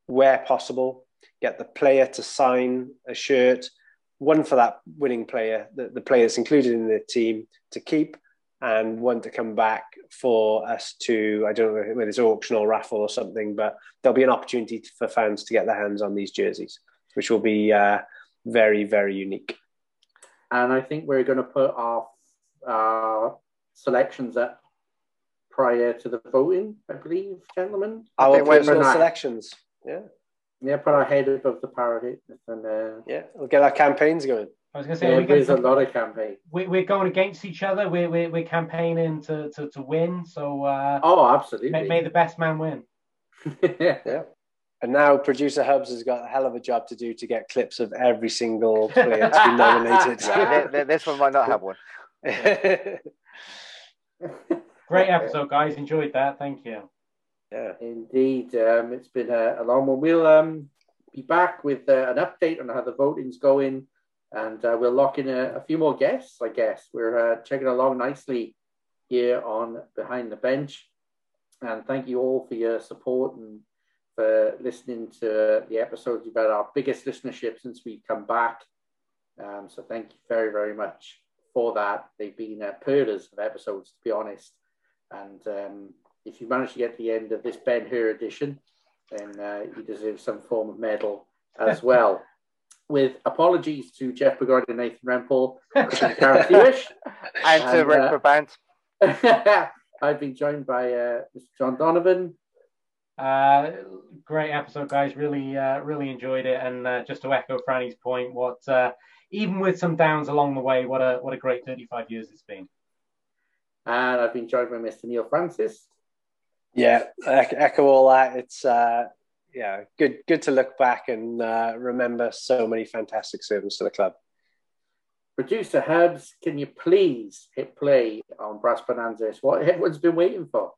where possible, get the player to sign a shirt, one for that winning player, the, the player that's included in the team to keep, and one to come back for us to, I don't know whether it's auction or raffle or something, but there'll be an opportunity for fans to get their hands on these jerseys, which will be uh, very, very unique. And I think we're going to put our uh, selections up prior to the voting, I believe, gentlemen. Our personal selections. Yeah. Yeah, put our head above the parapet and uh, yeah, we'll get our campaigns going. I was going to say, yeah, there's a lot of campaign. We, we're going against each other. We're, we're, we're campaigning to, to, to win. So, uh, oh, absolutely. May, may the best man win. yeah. yeah. And now producer Hubs has got a hell of a job to do to get clips of every single player to be nominated. this one might not have one. Great episode, guys. Enjoyed that. Thank you. Yeah, indeed. Um, it's been a, a, long one. We'll um, be back with uh, an update on how the voting's going, and uh, we'll lock in a, a, few more guests. I guess we're uh, checking along nicely here on behind the bench, and thank you all for your support and for listening to the episodes. You've had our biggest listenership since we've come back. Um, so thank you very, very much for that. They've been uh, purlers of episodes, to be honest. And um, if you manage to get to the end of this Ben Hur edition, then uh, you deserve some form of medal as well. With apologies to Jeff Begard and Nathan Rempel, and to Rick uh, Brabant. I've been joined by uh, Mr. John Donovan. Uh, great episode, guys. Really, uh, really enjoyed it. And uh, just to echo Franny's point, what uh, even with some downs along the way, what a what a great 35 years it's been. And I've been joined by Mr. Neil Francis. Yeah, echo all that. It's uh, yeah, good good to look back and uh, remember so many fantastic servants to the club. Producer Herbs, can you please hit play on Brass Bonanza? It's what everyone's been waiting for.